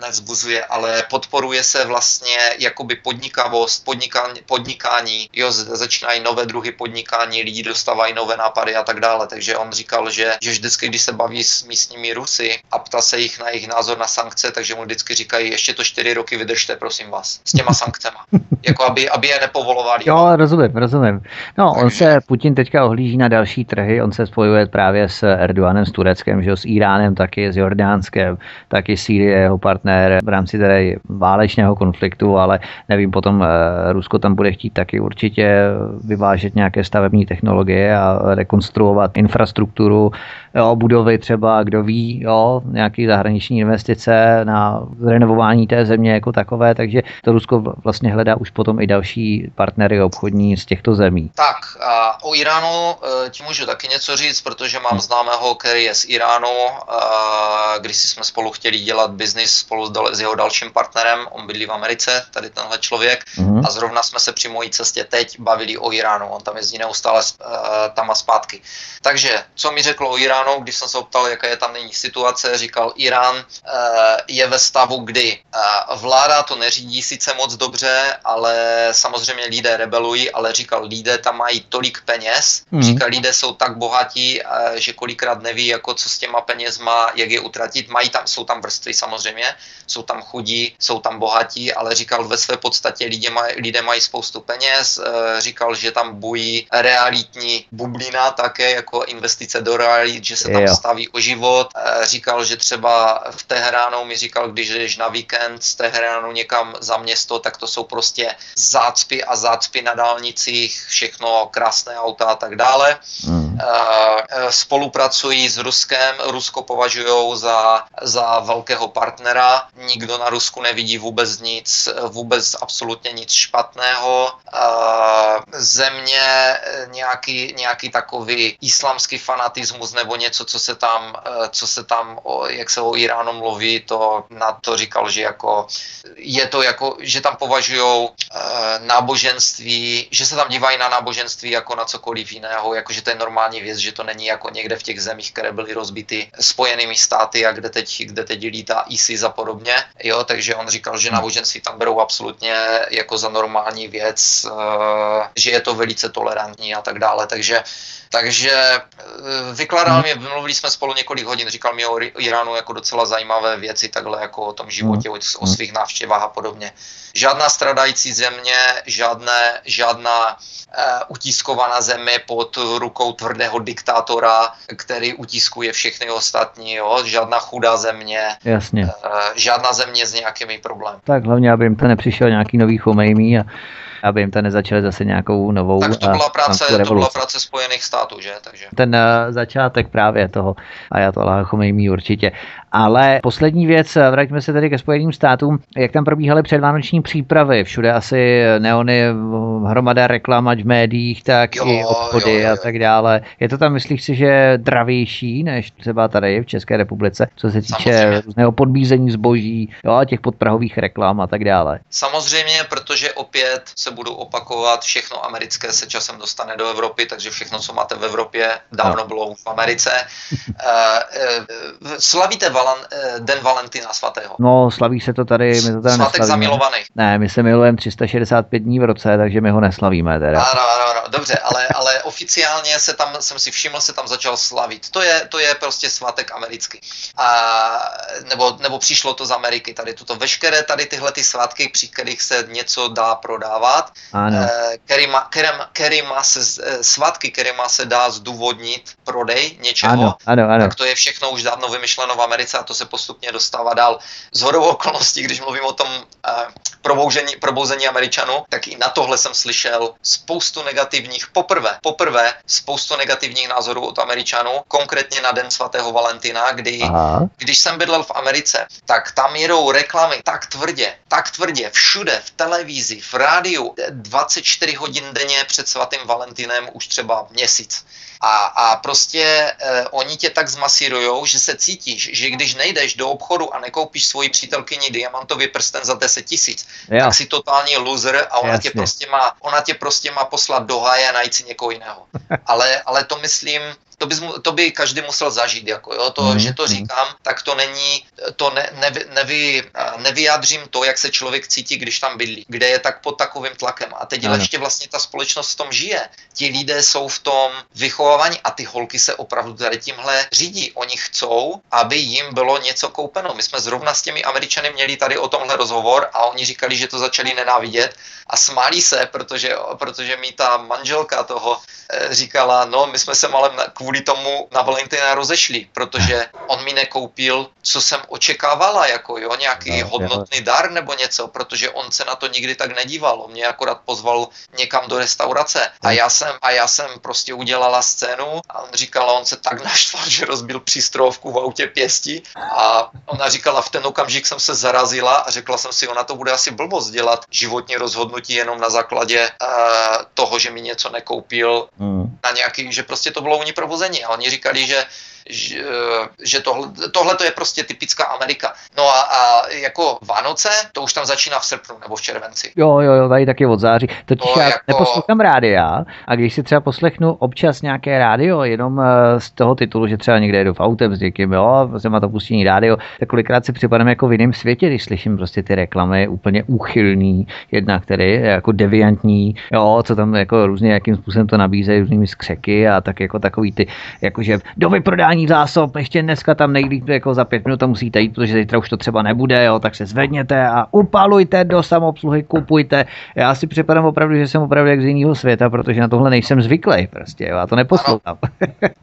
nevzbuzuje, ale podporuje se vlastně jakoby podnikavost, podnikání, podnikání jo, začínají nové druhy podnikání, lidi dostávají nové nápady a tak dále. Takže on říkal, že, že vždycky, když se baví s místními Rusy a ptá se jich na jejich názor na sankce, takže mu vždycky říkají, ještě to čtyři roky vydržte, prosím vás, s těma sankcemi. [laughs] jako aby, aby je nepovolovali. Jo, rozumím, rozumím. No, takže... on se, Putin teďka ohlíží na další trhy, on se spojuje právě s Erdoganem, s Tureckem, že s Iránem, taky s Jordánskem, taky Sýrie, jeho partner v rámci tedy válečného konfliktu, ale nevím, potom eh, Rusko tam bude chtít taky určitě vyvážet nějaké stavební technologie a rekonstruovat infrastrukturu, jo, budovy třeba, kdo ví, jo, nějaký zahraniční investice na renovování té země jako takové, takže to Rusko vlastně hledá už potom i další partnery obchodní z těchto zemí. Tak a o Iránu e, ti můžu taky něco říct, protože mám známého, který je z Iránu, když jsme spolu chtěli dělat biznis spolu s jeho dalším partnerem, on bydlí v Americe, tady tenhle člověk, mm-hmm. a zrovna jsme se při mojí cestě teď bavili o Iránu, on tam jezdí neustále uh, tam a zpátky. Takže, co mi řekl o Iránu, když jsem se optal, jaká je tam není situace, říkal, Irán uh, je ve stavu, kdy uh, vláda to neřídí sice moc dobře, ale samozřejmě lidé rebelují, ale říkal, lidé tam mají tolik peněz, mm. říkal, lidé jsou tak bohatí, uh, že kolikrát neví, jako co s těma penězma, jak je utratit. Mají tam, jsou tam vrstvy samozřejmě, jsou tam chudí, jsou tam bohatí, ale říkal ve své podstatě lidé, maj, lidé mají spoustu peněz, říkal, že tam bují realitní bublina také jako investice do realit, že se tam jo. staví o život. Říkal, že třeba v Teheránu mi říkal, když jdeš na víkend z Teheránu někam za město, tak to jsou prostě zácpy a zácpy na dálnicích, všechno krásné auta a tak dále. Hmm. Spolupracují s Ruskem, Rusko považují za, za velkého partnera, nikdo na Rusku nevidí vůbec nic, vůbec absolutně nic špatného. Země nějaký, nějaký takový islamský fanatismus nebo něco, co se tam, co se tam jak se o Iránu mluví, to na to říkal, že jako je to jako, že tam považují náboženství, že se tam dívají na náboženství jako na cokoliv jiného, jako že to je normální věc, že to není jako někde v těch zemích, které byly rozbity spojenými státy a kde teď, kde teď lítá ISIS a podobně. Jo, takže on říkal, že náboženství tam berou absolutně jako za normální věc, eh, že je to velice tolerantní a tak dále. Takže takže eh, vykládal mě, mluvili jsme spolu několik hodin, říkal mi o Iránu jako docela zajímavé věci, takhle jako o tom životě, o svých návštěvách a podobně. Žádná stradající země, žádné, žádná uh, utiskovaná země pod rukou tvrdého diktátora, který utiskuje všechny ostatní, jo? žádná chudá země, Jasně. Uh, žádná země s nějakými problémy. Tak hlavně, aby jim to nepřišel nějaký nový Chomejmí a aby jim to nezačali zase nějakou novou Tak to byla práce, to byla práce Spojených států, že? Takže. Ten uh, začátek právě toho Ayatollah Chomejmí určitě. Ale poslední věc, vraťme se tedy ke Spojeným státům, jak tam probíhaly předvánoční přípravy, všude asi neony, hromada reklam, ať v médiích, tak jo, i obchody jo, jo, jo. a tak dále. Je to tam, myslíš si, že dravější než třeba tady v České republice, co se týče Samozřejmě. různého podbízení zboží, jo, a těch podprahových reklam a tak dále? Samozřejmě, protože opět se budou opakovat, všechno americké se časem dostane do Evropy, takže všechno, co máte v Evropě, dávno no. bylo v Americe. Slavíte Valan, eh, Den Valentina svatého. No, slaví se to tady, my to tady Svatek zamilovaný. Ne, my se milujeme 365 dní v roce, takže my ho neslavíme teda. Ano, ano, ano, dobře, ale, ale oficiálně se tam, jsem si všiml, se tam začal slavit. To je, to je prostě svatek americký. A, nebo, nebo přišlo to z Ameriky, tady tuto veškeré tady tyhle ty svátky, při kterých se něco dá prodávat, ano. Eh, kterýma, kterým, kterýma se, eh, svátky, kterýma se dá zdůvodnit prodej něčeho, ano, ano, ano. tak to je všechno už dávno vymyšleno v Americe a to se postupně dostává dál. Z hodou okolností, když mluvím o tom uh, probouzení, probouzení Američanů, tak i na tohle jsem slyšel spoustu negativních, poprvé, poprvé spoustu negativních názorů od Američanů, konkrétně na Den svatého Valentina, kdy, Aha. když jsem bydlel v Americe, tak tam jedou reklamy tak tvrdě, tak tvrdě, všude, v televizi, v rádiu, 24 hodin denně před svatým Valentinem už třeba měsíc. A, a prostě eh, oni tě tak zmasírujou, že se cítíš, že když nejdeš do obchodu a nekoupíš svoji přítelkyni diamantový prsten za 10 tisíc, tak si totální loser a ona tě, prostě má, ona tě prostě má poslat do háje a najít si někoho jiného. [laughs] Ale, ale to myslím, to by, to by každý musel zažít, jako jo, to, mm. že to mhm. říkám, tak to není, to ne, nevy, nevy, nevyjádřím to, jak se člověk cítí, když tam bydlí, kde je tak pod takovým tlakem. A teď ano. ještě vlastně ta společnost v tom žije. Ti lidé jsou v tom vychovávání a ty holky se opravdu tady tímhle řídí. Oni chcou, aby jim bylo něco koupeno. My jsme zrovna s těmi Američany měli tady o tomhle rozhovor a oni říkali, že to začali nenávidět a smáli se, protože, protože mi ta manželka toho eh, říkala, no my jsme se malem kvůli tomu na Valentina rozešli, protože on mi nekoupil, co jsem očekávala, jako jo, nějaký no, hodnotný jo. dar nebo něco, protože on se na to nikdy tak nedíval. On mě akorát pozval někam do restaurace a já jsem, a já jsem prostě udělala scénu a on říkal, on se tak [laughs] naštval, že rozbil přístrojovku v autě pěstí a ona říkala, v ten okamžik jsem se zarazila a řekla jsem si, ona to bude asi blbost dělat životní rozhodnutí jenom na základě uh, toho, že mi něco nekoupil hmm. na nějaký, že prostě to bylo u ní provození a oni říkali, že že, že tohle, tohle to je prostě typická Amerika. No a, a jako Vánoce, to už tam začíná v srpnu nebo v červenci. Jo, jo, jo, tady taky od září. Totiž to já jako... neposlouchám rádia a když si třeba poslechnu občas nějaké rádio, jenom eh, z toho titulu, že třeba někde jedu v autem s někým, jo, prostě má to pustení rádio, tak kolikrát si připadám jako v jiném světě, když slyším prostě ty reklamy úplně úchylný, jedna, který je jako deviantní, jo, co tam jako různě, jakým způsobem to nabízejí různými skřeky a tak jako takový ty, jakože do vyprodání vyprodání zásob, ještě dneska tam nejlíp jako za pět minut musíte jít, protože zítra už to třeba nebude, jo, tak se zvedněte a upalujte do samoobsluhy, kupujte. Já si připadám opravdu, že jsem opravdu jak z jiného světa, protože na tohle nejsem zvyklý prostě, jo, já to neposlouchám.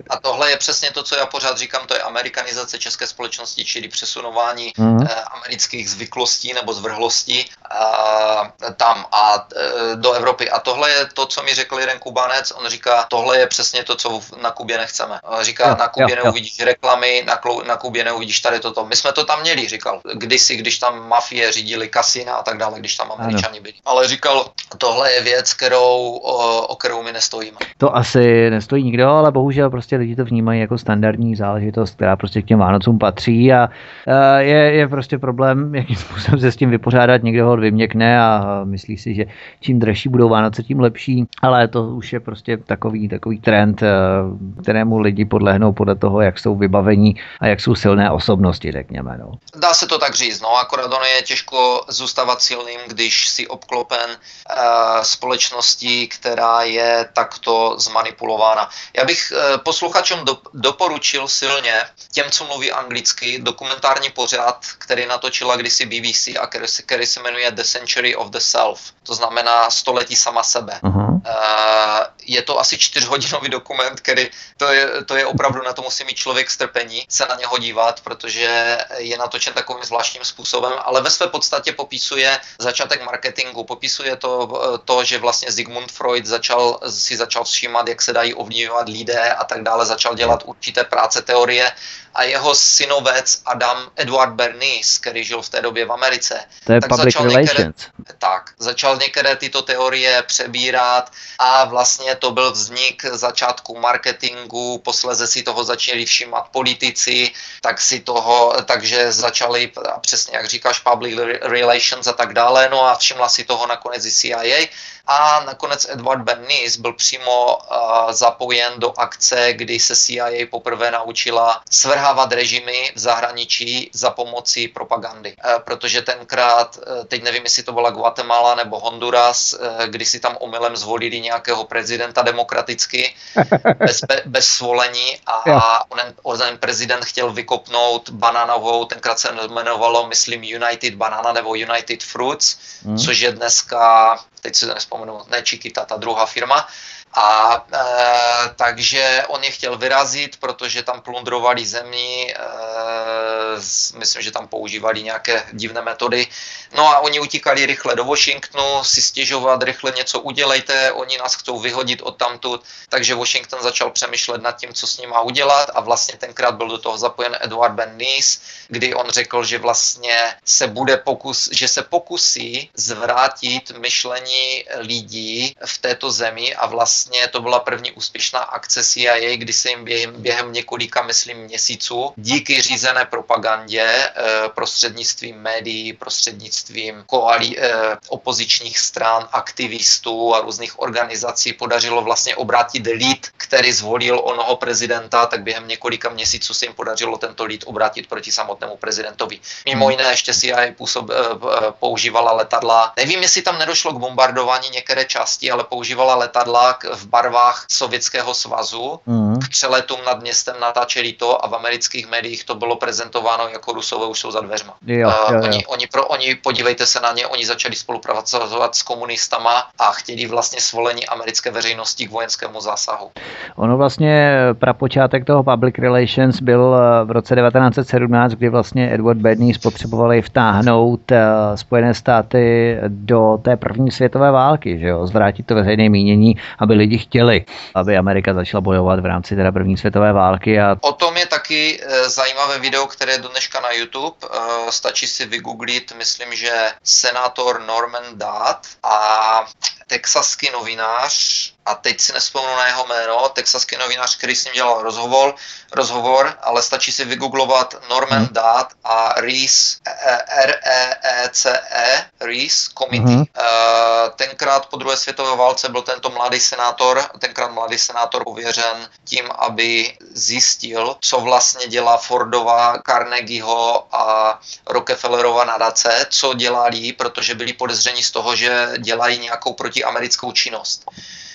a tohle je přesně to, co já pořád říkám, to je amerikanizace české společnosti, čili přesunování mm-hmm. eh, amerických zvyklostí nebo zvrhlostí eh, tam a eh, do Evropy. A tohle je to, co mi řekl jeden Kubanec, on říká, tohle je přesně to, co na Kubě nechceme. Říká, jo, na Kubě neuvidíš reklamy, na, klu, na Kubě neuvidíš tady toto. My jsme to tam měli, říkal, kdysi, když tam mafie řídili kasina a tak dále, když tam američani byli. Ale říkal, tohle je věc, kterou, o, o kterou my nestojíme. To asi nestojí nikdo, ale bohužel prostě lidi to vnímají jako standardní záležitost, která prostě k těm Vánocům patří a je, je prostě problém, jakým [laughs] způsobem se s tím vypořádat. Někdo ho vyměkne a myslí si, že čím dražší budou Vánoce, tím lepší, ale to už je prostě takový, takový trend, kterému lidi podlehnou podle toho, toho, jak jsou vybavení a jak jsou silné osobnosti, řekněme. No. Dá se to tak říct, no, akorát ono je těžko zůstávat silným, když si obklopen uh, společností, která je takto zmanipulována. Já bych uh, posluchačům do, doporučil silně, těm, co mluví anglicky, dokumentární pořad, který natočila kdysi BBC a který, který se jmenuje The Century of the Self, to znamená století sama sebe. Uh-huh. Uh, je to asi čtyřhodinový dokument, který to je, to je opravdu na to musí mít člověk strpení se na něho dívat, protože je natočen takovým zvláštním způsobem, ale ve své podstatě popisuje začátek marketingu, popisuje to, to že vlastně Sigmund Freud začal, si začal všímat, jak se dají ovlivňovat lidé a tak dále, začal dělat určité práce teorie a jeho synovec Adam Edward Bernays, který žil v té době v Americe, to je tak začal některé, tak, začal některé tyto teorie přebírat a vlastně to byl vznik začátku marketingu, posleze si toho začali všímat politici, tak si toho, takže začali, přesně jak říkáš, public relations a tak dále, no a všimla si toho nakonec i CIA a nakonec Edward Bernays byl přímo uh, zapojen do akce, kdy se CIA poprvé naučila svrhávat režimy v zahraničí za pomocí propagandy. Uh, protože tenkrát, uh, teď nevím, jestli to byla Guatemala nebo Honduras, uh, kdy si tam omylem zvolili nějakého prezidenta demokraticky, [laughs] bez, bez svolení a, a onen, onen prezident chtěl vykopnout bananovou, tenkrát se jmenovalo, myslím, United Banana nebo United Fruits, hmm. což je dneska teď si to nespomenu, ne Chiquita, ta druhá firma, a e, takže on je chtěl vyrazit, protože tam plundrovali zemi, e, myslím, že tam používali nějaké divné metody. No a oni utíkali rychle do Washingtonu, si stěžovat, rychle něco udělejte, oni nás chcou vyhodit od tamtud, takže Washington začal přemýšlet nad tím, co s ním má udělat a vlastně tenkrát byl do toho zapojen Edward Bernays, kdy on řekl, že vlastně se bude pokus, že se pokusí zvrátit myšlení lidí v této zemi a vlastně vlastně to byla první úspěšná akce CIA, kdy se jim během, během několika, myslím, měsíců díky řízené propagandě eh, prostřednictvím médií, prostřednictvím koalí, eh, opozičních stran, aktivistů a různých organizací podařilo vlastně obrátit lid, který zvolil onoho prezidenta, tak během několika měsíců se jim podařilo tento lid obrátit proti samotnému prezidentovi. Mimo jiné ještě CIA působ, používala letadla. Nevím, jestli tam nedošlo k bombardování některé části, ale používala letadla v barvách Sovětského svazu mm. k přeletům nad městem natáčeli to a v amerických médiích to bylo prezentováno jako Rusové už jsou za dveřma. Jo, uh, jo, jo. Oni, oni, pro, oni, podívejte se na ně, oni začali spolupracovat s komunistama a chtěli vlastně svolení americké veřejnosti k vojenskému zásahu. Ono vlastně prapočátek toho public relations byl eh, v roce 1917, kdy vlastně Edward Bedney spotřebovali vtáhnout eh, Spojené státy do té první světové války, že jo, zvrátit to veřejné mínění, aby lidi chtěli, aby Amerika začala bojovat v rámci teda první světové války. A... O tom je taky e, zajímavé video, které je dneška na YouTube. E, stačí si vygooglit, myslím, že senátor Norman Dát a texaský novinář a teď si nespomenu na jeho jméno, texaský novinář, který s ním dělal rozhovor, rozhovor ale stačí si vygooglovat Norman hmm. Dát a Reese, R-E-E-C-E, Reese Committee. Hmm. Tenkrát po druhé světové válce byl tento mladý senátor, tenkrát mladý senátor pověřen tím, aby zjistil, co vlastně dělá Fordova, Carnegieho a Rockefellerova nadace, co dělali, protože byli podezření z toho, že dělají nějakou protiamerickou činnost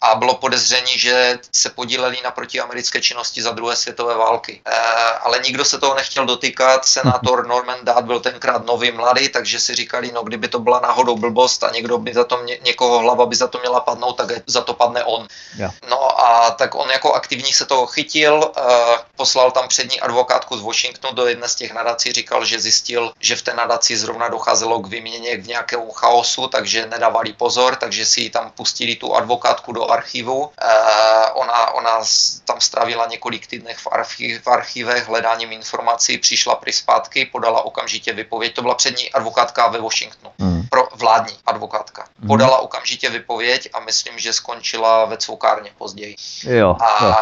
a bylo podezření, že se podíleli na protiamerické činnosti za druhé světové války. E, ale nikdo se toho nechtěl dotýkat. Senátor Norman Dát byl tenkrát nový mladý, takže si říkali, no kdyby to byla náhodou blbost a někdo by za to mě, někoho hlava by za to měla padnout, tak za to padne on. Yeah. No a tak on jako aktivní se toho chytil, e, poslal tam přední advokátku z Washingtonu do jedné z těch nadací, říkal, že zjistil, že v té nadaci zrovna docházelo k výměně v nějakém chaosu, takže nedávali pozor, takže si tam pustili tu advokátku do archivu. Eh, ona, ona tam strávila několik týdnech v, archiv, v archivech hledáním informací, přišla při zpátky, podala okamžitě vypověď. To byla přední advokátka ve Washingtonu. Hmm. Pro vládní advokátka. Hmm. Podala okamžitě vypověď a myslím, že skončila ve cvokárně později. Jo, a jo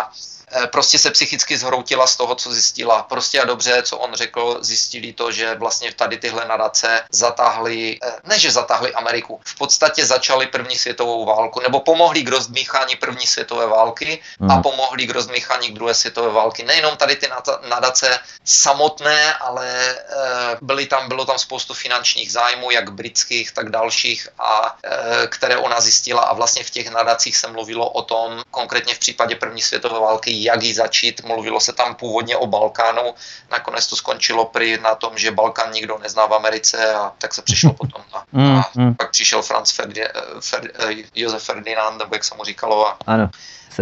prostě se psychicky zhroutila z toho, co zjistila. Prostě a dobře, co on řekl, zjistili to, že vlastně tady tyhle nadace zatáhly, eh, ne že zatáhly Ameriku, v podstatě začaly první světovou válku, nebo pomohli k rozdmíchání první světové války hmm. a pomohli k rozdmíchání k druhé světové války. Nejenom tady ty nadace samotné, ale eh, byly tam, bylo tam spoustu finančních zájmů, jak britských, tak dalších, a které ona zjistila a vlastně v těch nadacích se mluvilo o tom, konkrétně v případě první světové války, jak ji začít. Mluvilo se tam původně o Balkánu, nakonec to skončilo prý na tom, že Balkán nikdo nezná v Americe a tak se přišlo [laughs] potom na, mm, a mm. pak přišel Franz Ferdi, Fer, Josef Ferdinand, nebo jak se mu říkalo. A, ano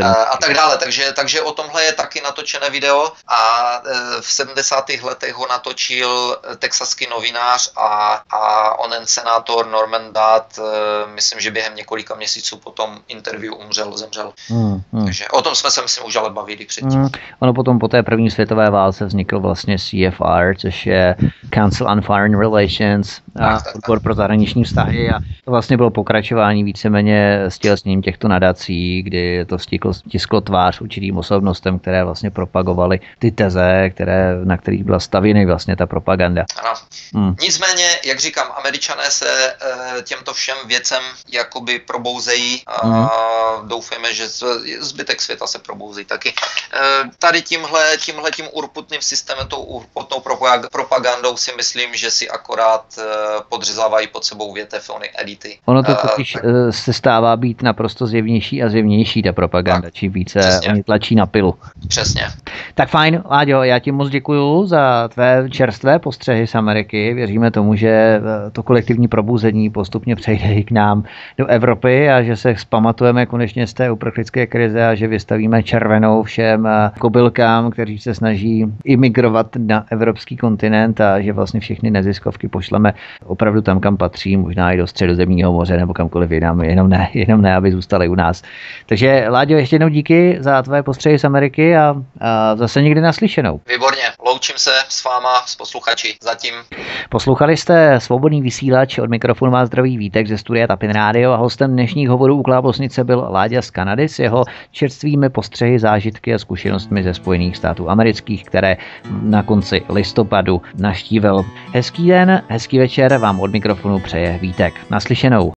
a tak dále. Takže, takže o tomhle je taky natočené video a e, v 70. letech ho natočil texaský novinář a, a onen senátor Norman Dát, e, myslím, že během několika měsíců potom interview umřel, zemřel. Hmm, hmm. Takže o tom jsme se, myslím, už ale bavili předtím. Hmm. Ono potom po té první světové válce vznikl vlastně CFR, což je Council on Foreign Relations, a odbor pro zahraniční vztahy a to vlastně bylo pokračování víceméně s tělesním těchto nadací, kdy to stisklo, tisklo tvář určitým osobnostem, které vlastně propagovaly ty teze, které, na kterých byla stavěny vlastně ta propaganda. Ano. Hmm. Nicméně, jak říkám, američané se e, těmto všem věcem jakoby probouzejí a hmm. doufejme, že zbytek světa se probouzí taky. E, tady tímhle, tímhle tím urputným systémem, tou urputnou propagandou si myslím, že si akorát e, podřezávají pod sebou větev ony elity. Ono to totiž tak... se stává být naprosto zjevnější a zjevnější ta propaganda, tak, čím více přesně. oni tlačí na pilu. Přesně. Tak fajn, Láďo, já ti moc děkuju za tvé čerstvé postřehy z Ameriky. Věříme tomu, že eh, to kolektivní probuzení postupně přejde i k nám do Evropy a že se zpamatujeme konečně z té uprchlické krize a že vystavíme červenou všem eh, kobylkám, kteří se snaží imigrovat na evropský kontinent a že vlastně všechny neziskovky pošleme opravdu tam, kam patří, možná i do středozemního moře nebo kamkoliv jinam, jenom ne, [laughs] jenom ne, aby zůstali u nás. Takže Láďo, ještě jednou díky za tvé postřehy z Ameriky a, a zase někdy naslyšenou. Výborně, louč loučím se s váma, s posluchači zatím. Poslouchali jste svobodný vysílač, od mikrofonu vás zdraví Vítek ze studia Tapin Radio a hostem dnešních hovorů u Klábosnice byl Láďa z Kanady s jeho čerstvými postřehy, zážitky a zkušenostmi ze Spojených států amerických, které na konci listopadu naštívil. Hezký den, hezký večer vám od mikrofonu přeje Vítek. Naslyšenou.